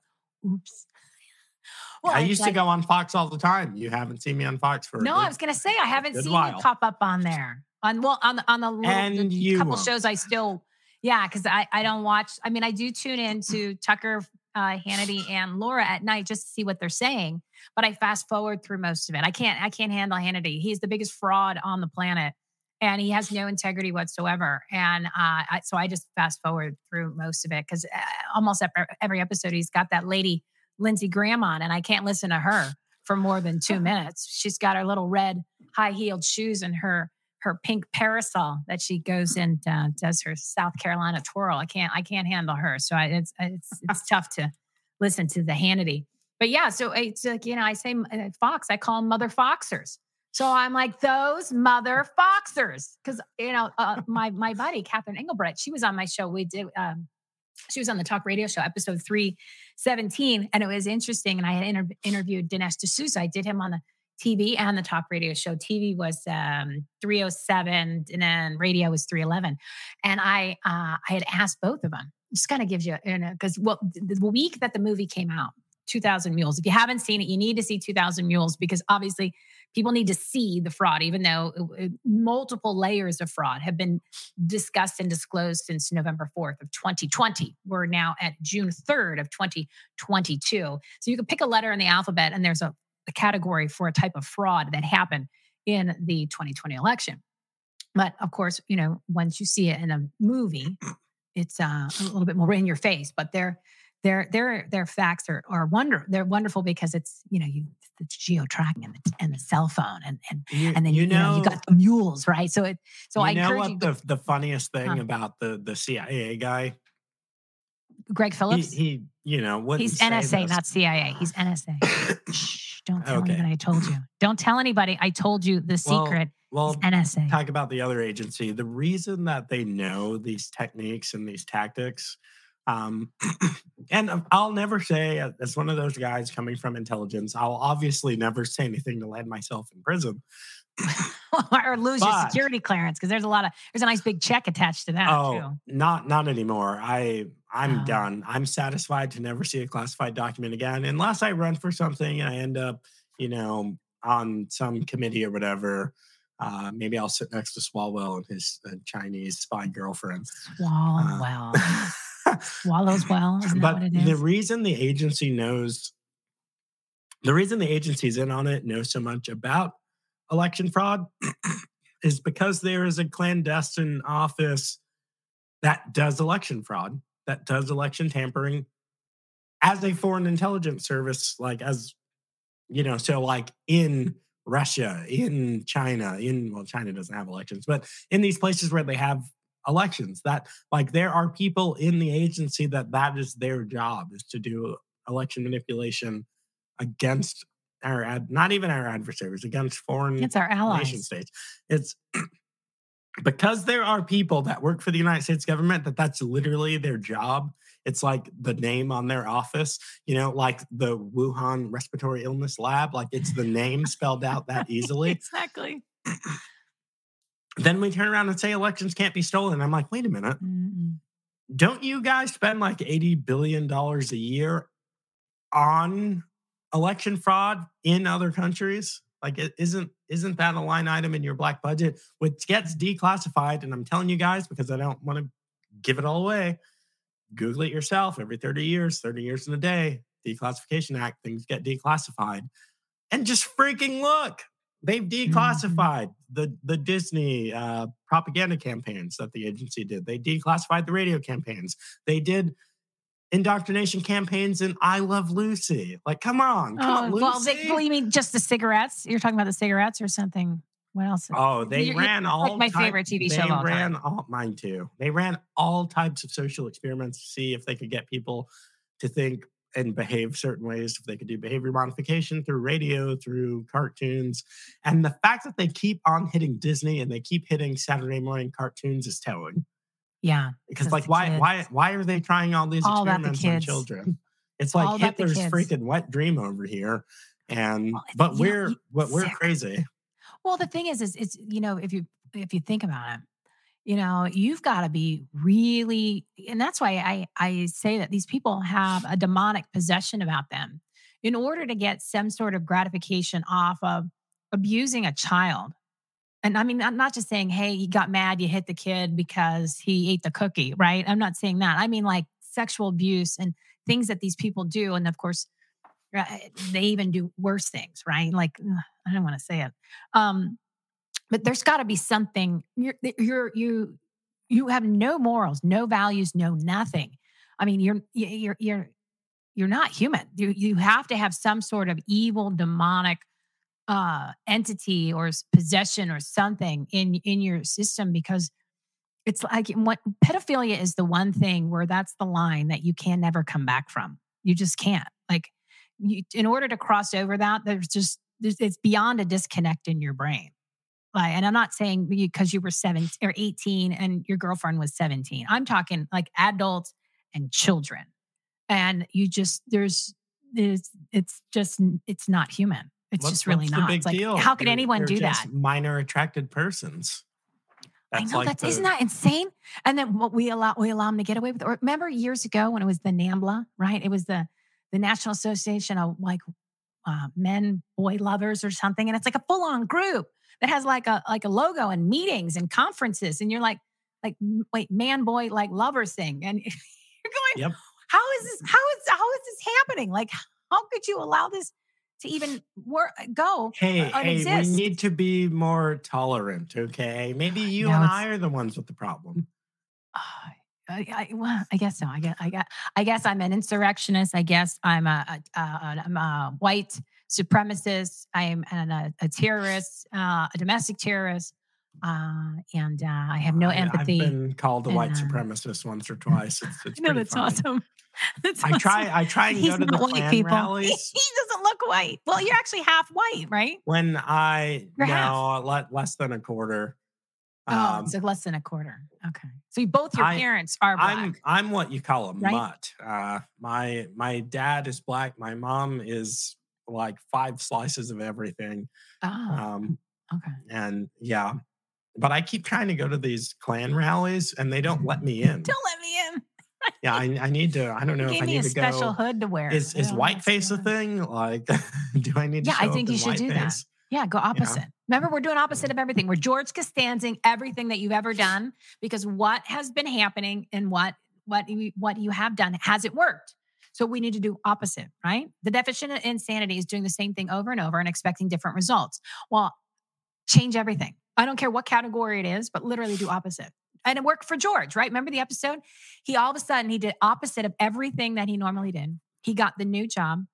oops. I it's used to go on Fox all the time. You haven't seen me on Fox for No, good- I was gonna say I haven't seen while. you pop up on there. On well, on the on the, little, the couple won't. shows I still, yeah, because I I don't watch. I mean, I do tune in to Tucker, uh, Hannity, and Laura at night just to see what they're saying. But I fast forward through most of it. I can't I can't handle Hannity. He's the biggest fraud on the planet. And he has no integrity whatsoever. And uh, I, so I just fast forward through most of it because uh, almost every, every episode he's got that lady Lindsey Graham on, and I can't listen to her for more than two minutes. She's got her little red high heeled shoes and her her pink parasol that she goes and uh, does her South Carolina twirl. I can't I can't handle her, so I, it's it's it's tough to listen to the Hannity. But yeah, so it's like you know I say uh, Fox, I call them mother Foxers. So I'm like those mother Foxers because you know uh, my my buddy Catherine Engelbrecht, she was on my show. We did. Um, she was on the talk radio show episode 317 and it was interesting and i had inter- interviewed dinesh d'souza i did him on the tv and the talk radio show tv was um, 307 and then radio was 311 and i uh, i had asked both of them just kind of gives you you know because well the week that the movie came out 2000 mules if you haven't seen it you need to see 2000 mules because obviously people need to see the fraud even though uh, uh, multiple layers of fraud have been discussed and disclosed since November 4th of 2020. We're now at June 3rd of 2022. So you can pick a letter in the alphabet and there's a, a category for a type of fraud that happened in the 2020 election. But of course, you know, once you see it in a movie, it's uh, a little bit more in your face, but their their their their facts are are wonder they're wonderful because it's you know you it's geo tracking and the, and the cell phone and and You, and then you you, know, you got the mules right so it so you I know what the the funniest thing Huh. about the the CIA guy. Greg Phillips he you know wouldn't He's NSA, this. not CIA. He's NSA. Shh, don't tell Okay. anybody I told you. Don't tell anybody I told you the secret. well is NSA. talk about the other agency. The reason that they know these techniques and these tactics, um, and I'll never say uh, as one of those guys coming from intelligence, I'll obviously never say anything to land myself in prison. or lose your security clearance because there's a lot of there's a nice big check attached to that oh, too. not not anymore. I I'm Oh. done. I'm satisfied to never see a classified document again, unless I run for something and I end up, you know, on some committee or whatever. Uh, maybe I'll sit next to Swalwell and his uh, Chinese spy girlfriend. Swallow Uh. Swallows well. But what it the reason the agency knows the reason the agency's in on it knows so much about election fraud is because there is a clandestine office that does election fraud that does election tampering as a foreign intelligence service like as you know so like in russia in china in well china doesn't have elections but in these places where they have elections that like there are people in the agency that that is their job is to do election manipulation against our ad not even our adversaries against foreign it's our allies. nation states. It's because there are people that work for the united states government that that's literally their job. It's like the name on their office you know like the wuhan respiratory illness lab like it's the name spelled out that easily. Exactly. then we turn around and say elections can't be stolen. I'm like wait a minute. Mm-mm. don't you guys spend like 80 billion dollars a year on election fraud in other countries? Like it isn't isn't that a line item in your black budget which gets declassified and i'm telling you guys because i don't want to give it all away. Google it yourself every 30 years 30 years in a day declassification act things get declassified. And just freaking look they've declassified the the disney uh, propaganda campaigns that the agency did they declassified the radio campaigns they did indoctrination campaigns in i love lucy like come on come on Oh, well, lucy they, well, you mean just the cigarettes? You're talking about the cigarettes or something? What else? Oh, they You're- you're ran like all my type- favorite TV show They of all time. ran all mine too. They ran all types of social experiments to see if they could get people to think and behave certain ways, if they could do behavior modification through radio, through cartoons. And the fact that they keep on hitting Disney and they keep hitting Saturday morning cartoons is telling. Yeah. Because like why kids. why why are they trying all these All about the experiments on children? It's like the Hitler's freaking wet dream over here. And Well, but know, we're but we're sick. crazy. Well, the thing is, is it's you know, if you if you think about it, you know, you've got to be really, and that's why I I say that these people have a demonic possession about them, in order to get some sort of gratification off of abusing a child. And I mean, I'm not just saying, hey, you got mad, you hit the kid because he ate the cookie, right? I'm not saying that. I mean, like sexual abuse and things that these people do, and of course, uh, they even do worse things, right? Like I don't want to say it, um, but there's got to be something. You're you're you you have no morals, no values, no nothing. I mean, you're you're you're you're not human. You you have to have some sort of evil, demonic uh entity or possession or something in in your system because it's like what pedophilia is the one thing where that's the line that you can never come back from. You just can't. Like you, in order to cross over that, there's just it's beyond a disconnect in your brain. Like, and I'm not saying because you were seven or 18 and your girlfriend was 17. I'm talking like adults and children, and you just there's there's it's just it's not human. It's What's- just really not. big It's like deal? how could They're- anyone they're do just that? Minor attracted persons. I know like that's the- isn't that insane? And then what we allow we allow them to get away with. Or remember years ago when it was the NAMBLA, right? It was the the National Association of like uh, Men Boy Lovers or something, and it's like a full on group that has like a like a logo and meetings and conferences, and you're like like wait man boy like lovers thing, and you're going, Yep. how is this? How is how is this happening? Like how could you allow this to even work go? Hey, uh, hey, we need to be more tolerant, okay? Maybe you and I are the ones with the problem. I, I, well, I guess so. I guess I got. I guess I'm an insurrectionist. I guess I'm a, a, a, I'm a white supremacist. I'm an, a, a terrorist, uh, a domestic terrorist, uh, and uh, I have no empathy. I've been called a white uh, supremacist once or twice. It's, it's pretty that's funny. awesome. That's I try. I try and He's go to the white people. He rallies doesn't look white. Well, you're actually half white, right? when I You're no let less than a quarter. oh, Um, so less than a quarter. Okay, so you, both your I- parents are black. I'm I'm what you call a Right? mutt. Uh, my my dad is black. My mom is like five slices of everything. oh, Um, okay. and yeah, but I keep trying to go to these Klan rallies, and they don't let me in. Don't let me in. Yeah, I, I need to. I don't know if I need a to special go. hood to wear. Is is don't white face a thing? Like, do I need to? Yeah, I think you should do that. Yeah, go opposite. Remember, we're doing opposite of everything. We're George Costanzing everything that you've ever done because what has been happening and what what you, what you have done has it worked. So we need to do opposite, right? The definition of insanity is doing the same thing over and over and expecting different results. Well, change everything. I don't care what category it is, but literally do opposite. And it worked for George, right? Remember the episode? He all of a sudden he did opposite of everything that he normally did. He got the new job,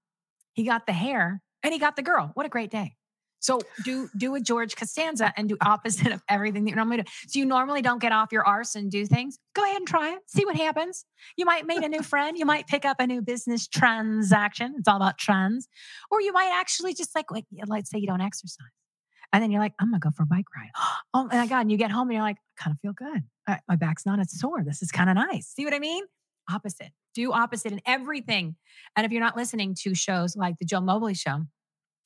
he got the hair, and he got the girl. What a great day. So do do a George Costanza and do opposite of everything that you normally do. So you normally don't get off your arse and do things. Go ahead and try it. See what happens. You might meet a new friend. You might pick up a new business transaction. It's all about trends. Or you might actually just like, like let's say you don't exercise. And then you're like, I'm gonna go for a bike ride. Oh my God. And you get home and you're like, I kind of feel good. Uh, My back's not as sore. This is kind of nice. See what I mean? Opposite. Do opposite in everything. And if you're not listening to shows like the Joe Mobley show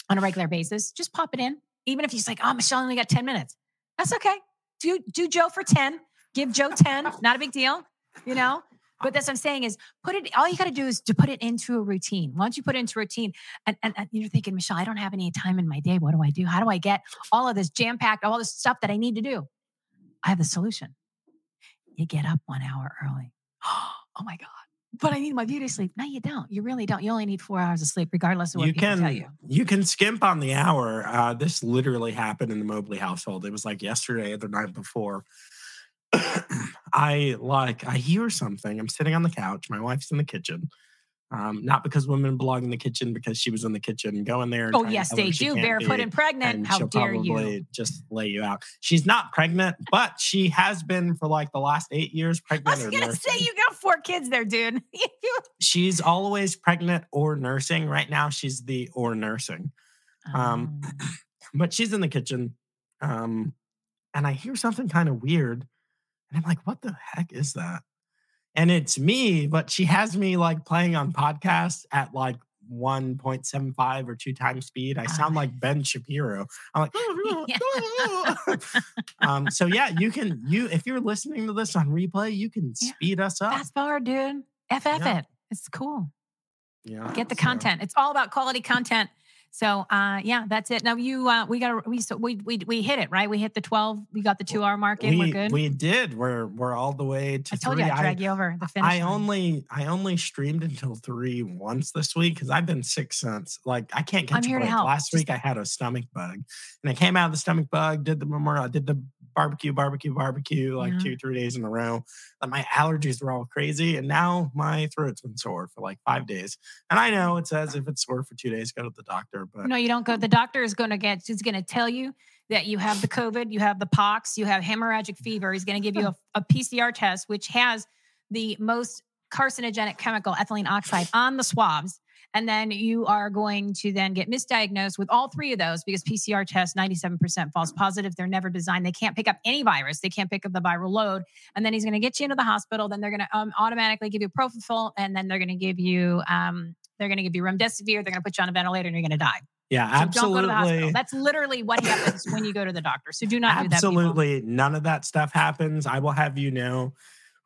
on a regular basis, just pop it in. Even if he's like, oh, Michele only got 10 minutes. That's okay. Do do Joe for 10. Give Joe 10. Not a big deal, you know? But that's what I'm saying is put it, all you got to do is to put it into a routine. Once you put it into a routine, and, and, and you're thinking, Michele, I don't have any time in my day. What do I do? How do I get all of this jam packed, all this stuff that I need to do? I have the solution. You get up one hour early. Oh my God. But I need my beauty sleep. No, you don't. You really don't. You only need four hours of sleep, regardless of what You people can tell you. you can skimp on the hour. Uh, this literally happened in the Mobley household. It was like yesterday or the night before. I like I hear something. I'm sitting on the couch. My wife's in the kitchen. Um, not because women belong in the kitchen, because she was in the kitchen going there. and Oh yes, they do. Barefoot and pregnant. and How she'll dare probably you? just lay you out. She's not pregnant, but she has been for like the last eight years pregnant. I was gonna say you got four kids there, dude. she's always pregnant or nursing. Right now, she's the or nursing. Um, Oh. but she's in the kitchen um and i hear something kind of weird and i'm like what the heck is that and it's me but she has me like playing on podcasts at like 1.75 or two times speed i sound Ah. like ben shapiro i'm like um so yeah you can you if you're listening to this on replay you can Yeah. speed us up Fast forward, dude. FF Yeah. it. It's cool. yeah Get the so- content. It's all about quality content. So uh yeah, that's it. Now you uh we got we so we we we hit it, right? We hit the 12. We got the 2 hour mark in. we, We're good. we did we're we're all the way to I told three you I'd drag you over the finish. I line. only I only streamed until three once this week because I've been sick since. Like I can't I'm catch a here to help. Last Just- week I had a stomach bug, and I came out of the stomach bug, did the memorial, I did the barbecue, barbecue, barbecue, like Yeah. two three days in a row. And my allergies were all crazy, and now my throat's been sore for like five days. And I know it says if it's sore for two days, go to the doctor. But No, you don't go. The doctor is going to get, he's going to tell you that you have the COVID, you have the pox, you have hemorrhagic fever. He's going to give you a, a PCR test, which has the most carcinogenic chemical, ethylene oxide, on the swabs. And then you are going to then get misdiagnosed with all three of those because PCR tests 97% false positive. They're never designed. They can't pick up any virus. They can't pick up the viral load. And then he's going to get you into the hospital. Then they're going to um, automatically give you propofol, and then they're going to give you um, they're going to give you remdesivir. They're going to put you on a ventilator, and you're going to die. yeah, So don't go to the absolutely. That's literally what happens when you go to the doctor. So do not do that. Absolutely, none of that stuff happens. I will have you know,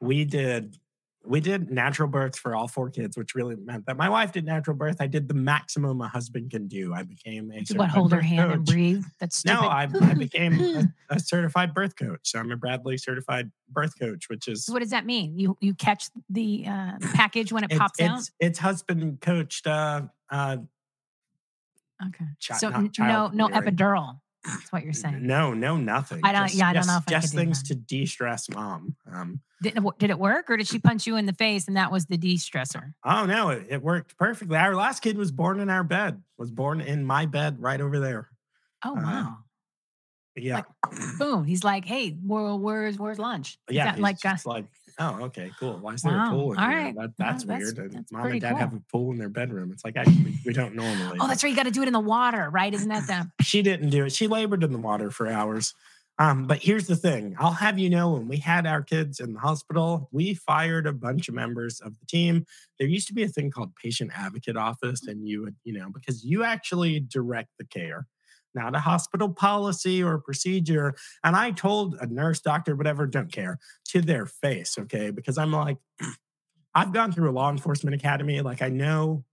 we did we did natural births for all four kids, which really meant that my wife did natural birth. I did the maximum a husband can do. I became a What? certified Hold her hand and breathe. That's stupid. No, I, I became a, a certified birth coach. So I'm a Bradley certified birth coach, which is what does that mean? You you catch the uh, package when it it's, pops out. it's, it's husband coached uh uh Okay. chi- so no no epidural. That's what you're saying. No, no, nothing. I don't- Just- yeah, I don't just- know if I just things to de-stress mom. Um, Did, it did it work, or did she punch you in the face and that was the de-stressor? Oh no, it, it worked perfectly. Our last kid was born in our bed. Was born in my bed right over there. Oh Uh, wow! Yeah, Boom. He's like, hey, where, where's where's lunch? Is yeah. he's like uh, just like, oh, okay, cool. Why is there Wow, a pool in all here? right. That, that's, that's- weird. That's mom and dad have a pool in their bedroom. It's like actually we don't normally. oh, that's right. You got to do it in the water, right? Isn't that the she didn't do it. She labored in the water for hours. Um, but here's the thing I'll have you know when we had our kids in the hospital, we fired a bunch of members of the team. There used to be a thing called patient advocate office, and you would, you know, because you actually direct the care, not a hospital policy or procedure. And I told a nurse, doctor, whatever, don't care to their face, okay? Because I'm like, I've gone through a law enforcement academy. Like I know,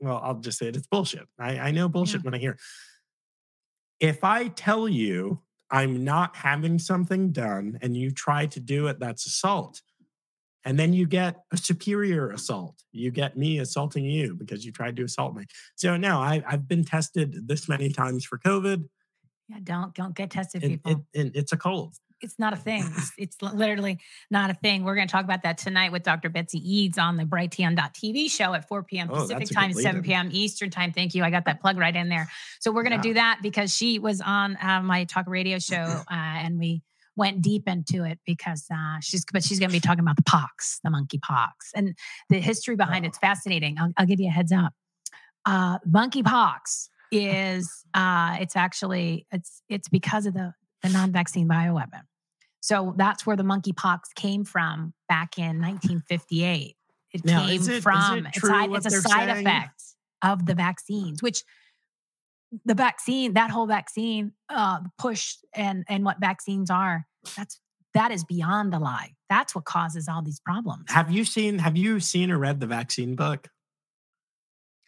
well, I'll just say it, it's bullshit. I, I know bullshit when I hear. If I tell you I'm not having something done and you try to do it, that's assault. And then you get a superior assault. You get me assaulting you because you tried to assault me. So no, I, I've been tested this many times for COVID. yeah? Don't don't get tested, It, people. it, it- it's a cold. it's not a thing. It's, it's literally not a thing. We're going to talk about that tonight with Dr. Betsy Eads on the Brighteon.tv show at 4 p.m. Oh, Pacific time, 7 p.m. Eastern time. Thank you. I got that plug right in there. So we're going to Yeah. do that because she was on uh, my talk radio show uh, and we went deep into it because uh, she's, but she's going to be talking about the pox, the monkey pox and the history behind Oh. it's fascinating. I'll, I'll give you a heads up. Uh, monkey pox is, uh, it's actually, it's, it's because of the, the non-vaccine bioweapon. So that's where the monkeypox came from back in 1958. It Now, came it- from it it's, true it's a side saying? effect of the vaccines, which the vaccine, that whole vaccine uh, push and and what vaccines are, that's that is beyond a lie. That's what causes all these problems. Have you seen have you seen or read the vaccine book?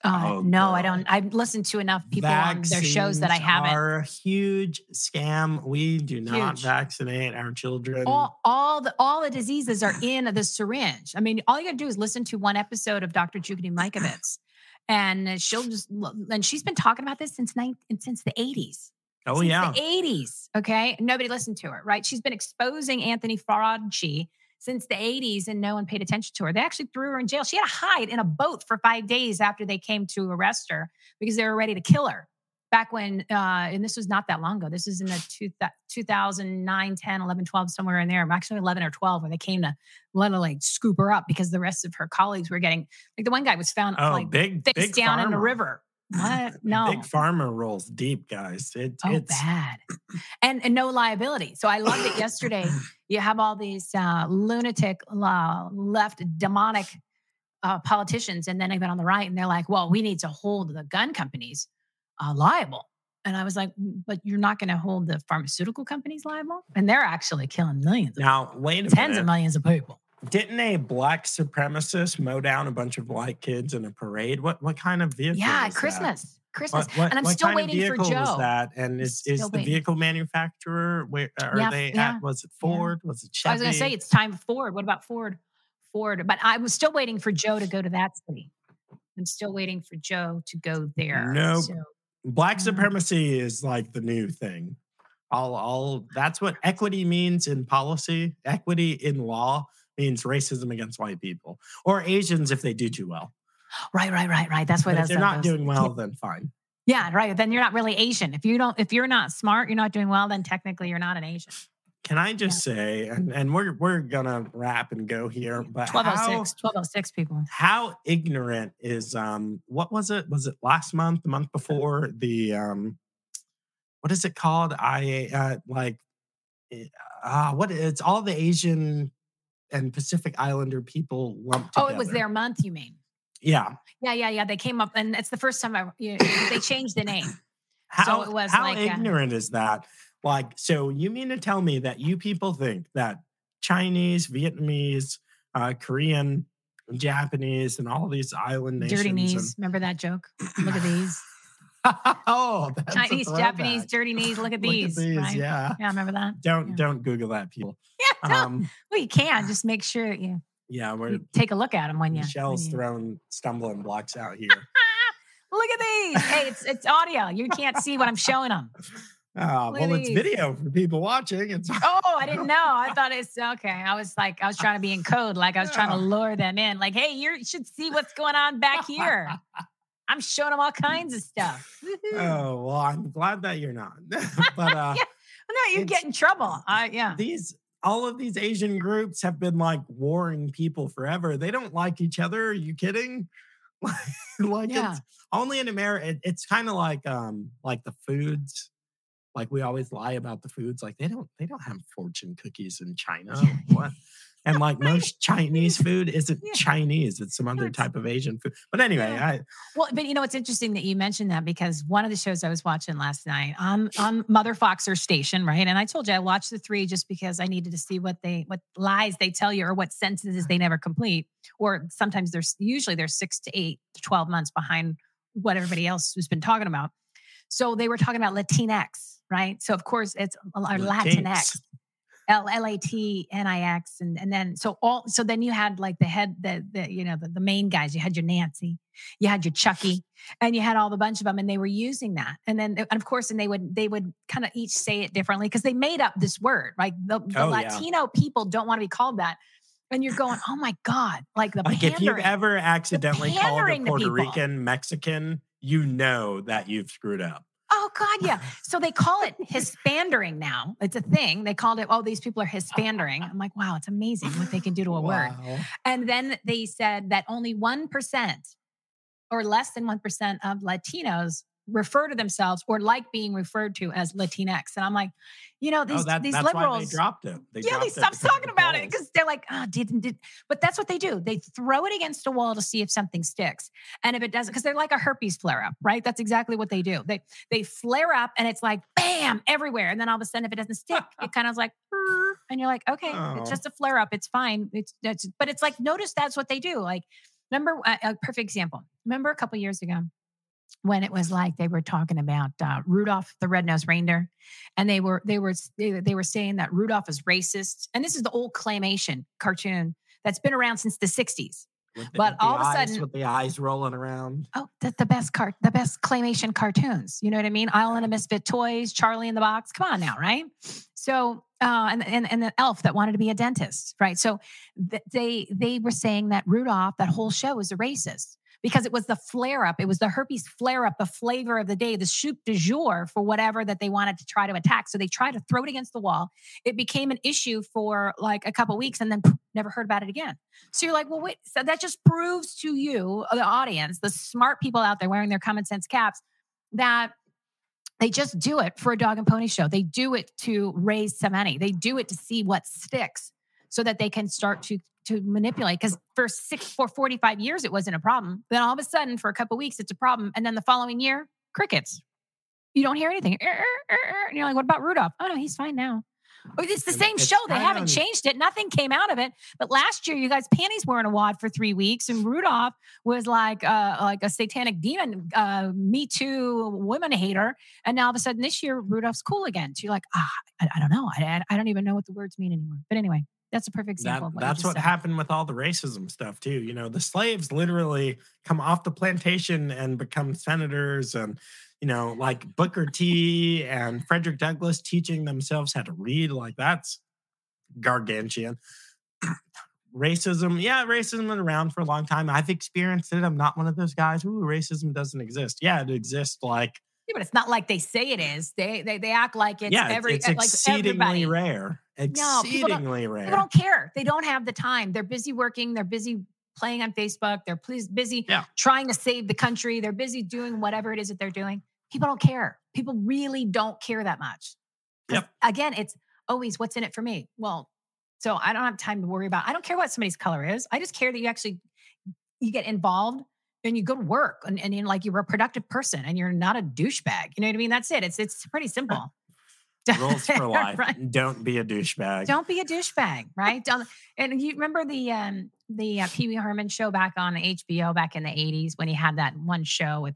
Uh, Oh, no, I don't. I've listened to enough people on their shows that I haven't. Are a huge scam. We do not Huge. vaccinate our children. all all the all the diseases are in the syringe. I mean, all you gotta do is listen to one episode of Dr. Judy Mikovits, and she'll just and she's been talking about this since nine since the eighties. oh since yeah. the eighties. Okay, nobody listened to her. Right? She's been exposing Anthony Fauci since the 80s and no one paid attention to her. They actually threw her in jail. She had to hide in a boat for five days after they came to arrest her because they were ready to kill her. Back when, uh, and this was not that long ago. This is in the two, 2009, 10, 11, 12, somewhere in there. Actually, 11 or 12 when they came to literally scoop her up because the rest of her colleagues were getting, like the one guy was found Oh, like big, face big down in the river. What? No. Big Pharma rolls deep, guys. It, Oh, it's bad. And, and no liability. So I loved it yesterday. You have all these uh, lunatic uh, left demonic uh, politicians, and then even on the right, and they're like, well, we need to hold the gun companies uh, liable. And I was like, "Mm, but you're not going to hold the pharmaceutical companies liable? And they're actually killing millions, of, now wait a tens of millions of people. Didn't a black supremacist mow down a bunch of white kids in a parade? What what kind of vehicle? Yeah, was that? Christmas. Christmas. What, what, and I'm still waiting for Joe. that and is, is the waiting. vehicle manufacturer where are Yeah, they yeah, at? Was it yeah. Ford? Was it Chevy? I was going to say it's time for Ford. What about Ford? Ford. But I was still waiting for Joe to go to that city. I'm still waiting for Joe to go there. Nope. So, Black Mm. supremacy is like the new thing. All, all that's what equity means in policy. Equity in law means racism against white people or Asians if they do too well. right, right, right, right. That's if that's they're not those- doing well, then fine. Yeah, right. Then you're not really Asian. If you don't, if you're not smart, you're not doing well. Then technically, you're not an Asian. Can I just say, and, and we're we're gonna wrap and go here, but how, 1206, 1206 people. how ignorant is um what was it? Was it last month, the month before the um what is it called? I uh like uh what it's all the Asian and Pacific Islander people lumped Oh, it was their month. You mean? Yeah. Yeah, yeah, yeah. They came up, and it's the first time I. You they changed the name. How, it was how like, uh, ignorant is that? Like, so you mean to tell me that you people think that Chinese, Vietnamese, uh, Korean, Japanese, and all these island nations, Dirty and- knees. Remember that joke? Look at these. oh, that's a Chinese, Japanese, dirty knees. Look at Look these. at these, right? yeah. Yeah, remember that? Don't Yeah. don't Google that, people. Yeah, no. Um, well, you can just make sure that you, yeah, we're you take a look at them when you. Michelle's when you- throwing stumbling blocks out here. Look at these. Hey, it's it's audio. You can't see what I'm showing them. Uh, at well, it's video for people watching. It's Oh, I didn't know. I thought it's okay. I was like, I was trying to be in code, like I was trying to lure them in. Like, hey, you're- should see what's going on back here. I'm showing them all kinds of stuff. Woohoo. oh well, I'm glad that you're not. but uh, Yeah. no, you get in trouble. Uh, yeah. these all of these Asian groups have been like warring people forever. They don't like each other. Are you kidding? like Yeah. it's only in America. It, it's kind of like um like the foods. Like we always lie about the foods. Like they don't they don't have fortune cookies in China. What? And like most Chinese food isn't Yeah. Chinese. It's some other type of Asian food. But anyway, Yeah. I Well, but you know, it's interesting that you mentioned that because one of the shows I was watching last night on on Mother Foxer station, right? And I told you I watched the three just because I needed to see what they what lies they tell you or what sentences they never complete. Or sometimes there's usually they're six to eight to twelve months behind what everybody else has been talking about. So they were talking about Latinx, right? So of course it's a Latinx. L L A T N I X, and and then so all so then you had like the head the the you know the, the main guys. You had your Nancy, you had your Chucky, and you had all the bunch of them, and they were using that. And then and of course, and they would they would kind of each say it differently because they made up this word. Like the, the Oh, yeah. Latino people don't want to be called that, and you're going, oh my god, like the like if you've ever accidentally called a Puerto. Rican Mexican, you know that you've screwed up. Oh God, yeah. So they call it Hispandering now. It's a thing. They called it. Oh, these people are Hispandering. I'm like, wow, it's amazing what they can do to a word. And then they said that only 1% or less than 1% of Latinos refer to themselves or like being referred to as Latinx. And I'm like, you know, oh, these, oh, that, these that's why liberals. they dropped it. They yeah, they stopped talking the about it because they're like, oh, didn't, did. But that's what they do. They throw it against a wall to see if something sticks. And if it doesn't, because they're like a herpes flare up, right? That's exactly what they do. They they flare up and it's like bam everywhere. And then all of a sudden, if it doesn't stick, it kind of like, and you're like, okay, Oh. it's just a flare up. It's fine. It's, it's but it's like, notice that's what they do. Like, remember a, a perfect example. Remember a couple years ago when it was like they were talking about uh, Rudolph the red-nosed reindeer, and they were they were they, they were saying that Rudolph is racist, and this is the old claymation cartoon that's been around since the '60s. With the- but all of a eyes- sudden- with the eyes rolling around. Oh, the, the best cart, the best claymation cartoons. You know what I mean? Island of Misfit Toys, Charlie in the Box. Come on now, right? So uh, and, and and the elf that wanted to be a dentist, right? So th- they they were saying that Rudolph, that whole show was a racist because it was the flare up, it was the herpes flare up, the flavor of the day, the soup du jour for whatever that they wanted to try to attack. So they tried to throw it against the wall. It became an issue for like a couple weeks, and then poof, never heard about it again. So you're like, well, wait. So that just proves to you, uh, the audience, the smart people out there wearing their common sense caps, that they just do it for a dog and pony show. They do it to raise some money. They do it to see what sticks so that they can start to to manipulate. Because for six for 45 years it wasn't a problem. Then all of a sudden, for a couple weeks, it's a problem. And then the following year, crickets. You don't hear anything. Er, er, er, and you're like, what about Rudolph? Oh no, he's fine now. Oh, It's the And same it's show. They haven't changed it. Nothing came out of it. But last year, you guys' panties were in a wad for three weeks, and Rudolph was like uh, like a satanic demon, uh, Me Too women hater. And now all of a sudden, this year, Rudolph's cool again. So you're like, ah, I, I don't know. I- I don't even know what the words mean anymore. But anyway, that's a perfect example. That, of what that's what said. happened with all the racism stuff too. You know, the slaves literally come off the plantation and become senators and you know, like Booker T and Frederick Douglass teaching themselves how to read. Like that's gargantuan. racism, yeah, racism been around for a long time. I've experienced it. I'm not one of those guys. Ooh, racism doesn't exist. Yeah, it exists. Like, Yeah, but it's not like they say it is. They they, they act like it's yeah, it's- every it's like exceedingly everybody. rare. No, people Exceedingly rare. People don't care. They don't have the time. They're busy working. They're busy playing on Facebook. They're please busy Yeah. trying to save the country. They're busy doing whatever it is that they're doing. People don't care. People really don't care that much. Yep. Again, it's always what's in it for me. Well, so I don't have time to worry about. I don't care what somebody's color is. I just care that you actually you get involved and you go to work and, and you're like you're a productive person and you're not a douchebag. You know what I mean? That's it. It's it's pretty simple. Rules for life. Right. Don't be a douchebag. Don't be a douchebag, right? Don't, and you remember the um the uh, Pee Wee Herman show back on HBO back in the '80s when he had that one show with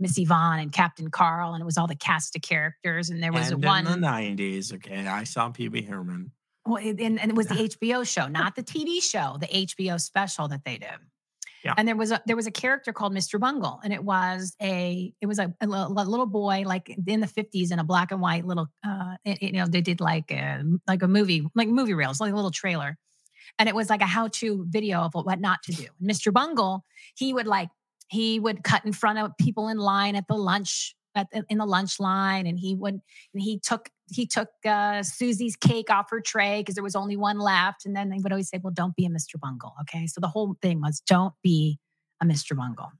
Miss Yvonne and Captain Carl, and it was all the cast of characters, and there was and one, in the 90s. Okay. I saw Pee Wee Herman. well, and, and it was the HBO show, not the TV show, the HBO special that they did. Yeah. And there was a there was a character called Mr. Bungle, and it was a it was a, a little boy like in the fifties in a black and white little uh it- you know they did like a, like a movie like movie reels like a little trailer, and it was like a how to video of what not to do. And Mr. Bungle he would like he would cut in front of people in line at the lunch at in the lunch line, and he would and he took he took uh, Susie's cake off her tray because there was only one left. And then they would always say, Well, don't be a Mr. Bungle. Okay. So the whole thing was don't be a Mr. Bungle.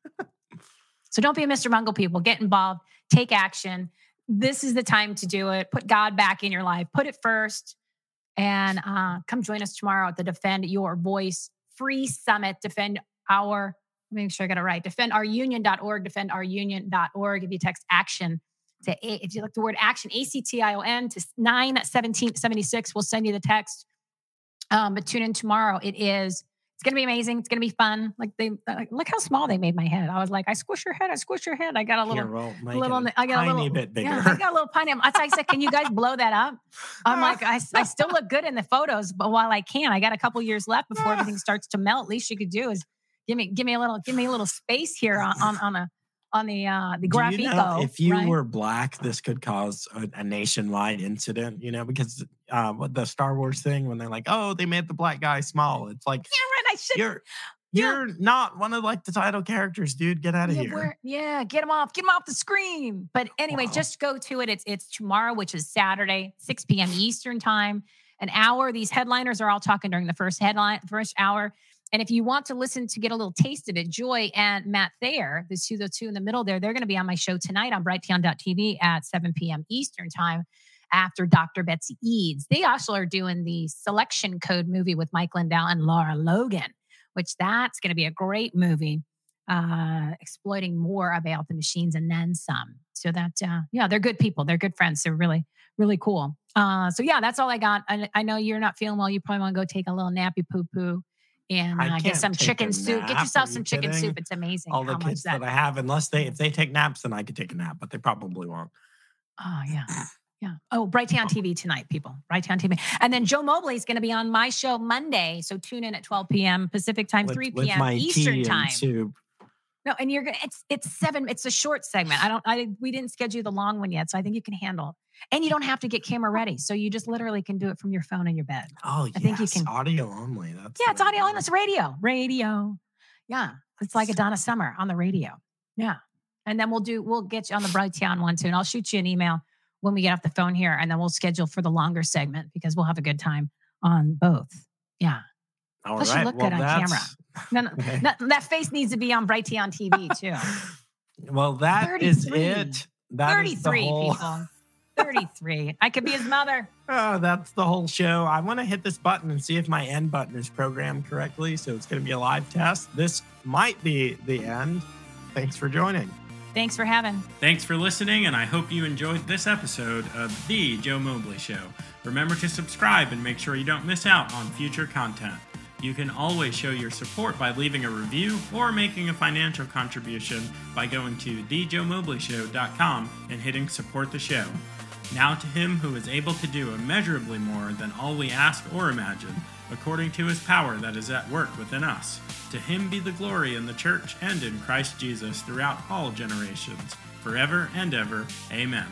so don't be a Mr. Bungle, people. Get involved, take action. This is the time to do it. Put God back in your life, put it first. And uh, come join us tomorrow at the Defend Your Voice free summit. Defend our, make sure I got it right. Defendourunion.org, defendourunion.org. If you text action to A- if you look the word action, A C T I O N to 91776, we'll send you the text. Um, but tune in tomorrow. It is, it's going to be amazing. It's going to be fun. Like they, like, look how small they made my head. I was like, I squish your head. I squish your head. I got a little, little, I got a little bit bigger. Yeah, I got a little. That's why I said, can you guys blow that up? I'm like, I, I still look good in the photos, but while I can, I got a couple years left before everything starts to melt. Least you could do is give me, give me a little, give me a little space here on, on, on a, on the, uh, the graphico. you know, if you right? were black, this could cause a, a nationwide incident, you know, because uh, what the Star Wars thing, when they're like, oh, they made the black guy small. It's like, yeah, right. I should. you're you're not one of like the title characters, dude. Get out of yeah, here. yeah, get him off, get him off the screen. But anyway, Wow. just go to it. It's it's tomorrow, which is Saturday, 6 p.m. Eastern time. An hour. These headliners are all talking during the first headline, first hour. And if you want to listen to get a little taste of it, Joy and Matt Thayer, the two, the two in the middle there, they're going to be on my show tonight on brighteon.tv at 7 p.m. Eastern time after Dr. Betsy Eads. They also are doing the selection code movie with Mike Lindell and Lara Logan, which that's going to be a great movie uh, exploiting more about the machines and then some. So that, uh, yeah, they're good people. They're good friends. They're really, really cool. Uh, so yeah, that's all I got. I, I know you're not feeling well. You probably want to go take a little nappy poo poo and I uh, get some chicken soup. Get yourself some you chicken kidding? soup. It's amazing All the how much kids that. that I have, unless they if they take naps, then I could take a nap, but they probably won't. Oh yeah. Yeah. Oh, Brighteon TV tonight, people. Brighteon TV. And then Joe Mobley is going to be on my show Monday. So tune in at 12 p.m. Pacific time, With- 3 with p.m. Eastern time. soup. No, and you're gonna. It's it's seven. It's a short segment. I don't. I we didn't schedule the long one yet, so I think you can handle. And you don't have to get camera ready, so you just literally can do it from your phone in your bed. Oh, I think you yes, can- audio only. That's Yeah, it's audio only. it's radio. Radio. Yeah, it's like a Donna Summer on the radio. Yeah, and then we'll do. We'll get you on the Brighteon one too, and I'll shoot you an email when we get off the phone here, and then we'll schedule for the longer segment because we'll have a good time on both. Yeah. All Plus, you look well, good on camera. No, no, Okay. no, that face needs to be on Brighteon TV too. Well, that is 33. it. That is the 33 whole. people. 33. I could be his mother. Oh, that's the whole show. I want to hit this button and see if my end button is programmed correctly. So it's going to be a live test. This might be the end. Thanks for joining. Thanks for having. Thanks for listening, and I hope you enjoyed this episode of The Joe Mobley Show. Remember to subscribe and make sure you don't miss out on future content. You can always show your support by leaving a review or making a financial contribution by going to thejoemobleyshow.com and hitting support the show. Now to him who is able to do immeasurably more than all we ask or imagine, according to his power that is at work within us. To him be the glory in the church and in Christ Jesus throughout all generations, forever and ever. Amen.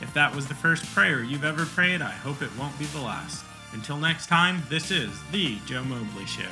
If that was the first prayer you've ever prayed, I hope it won't be the last. Until next time, this is The Joe Mobley Show.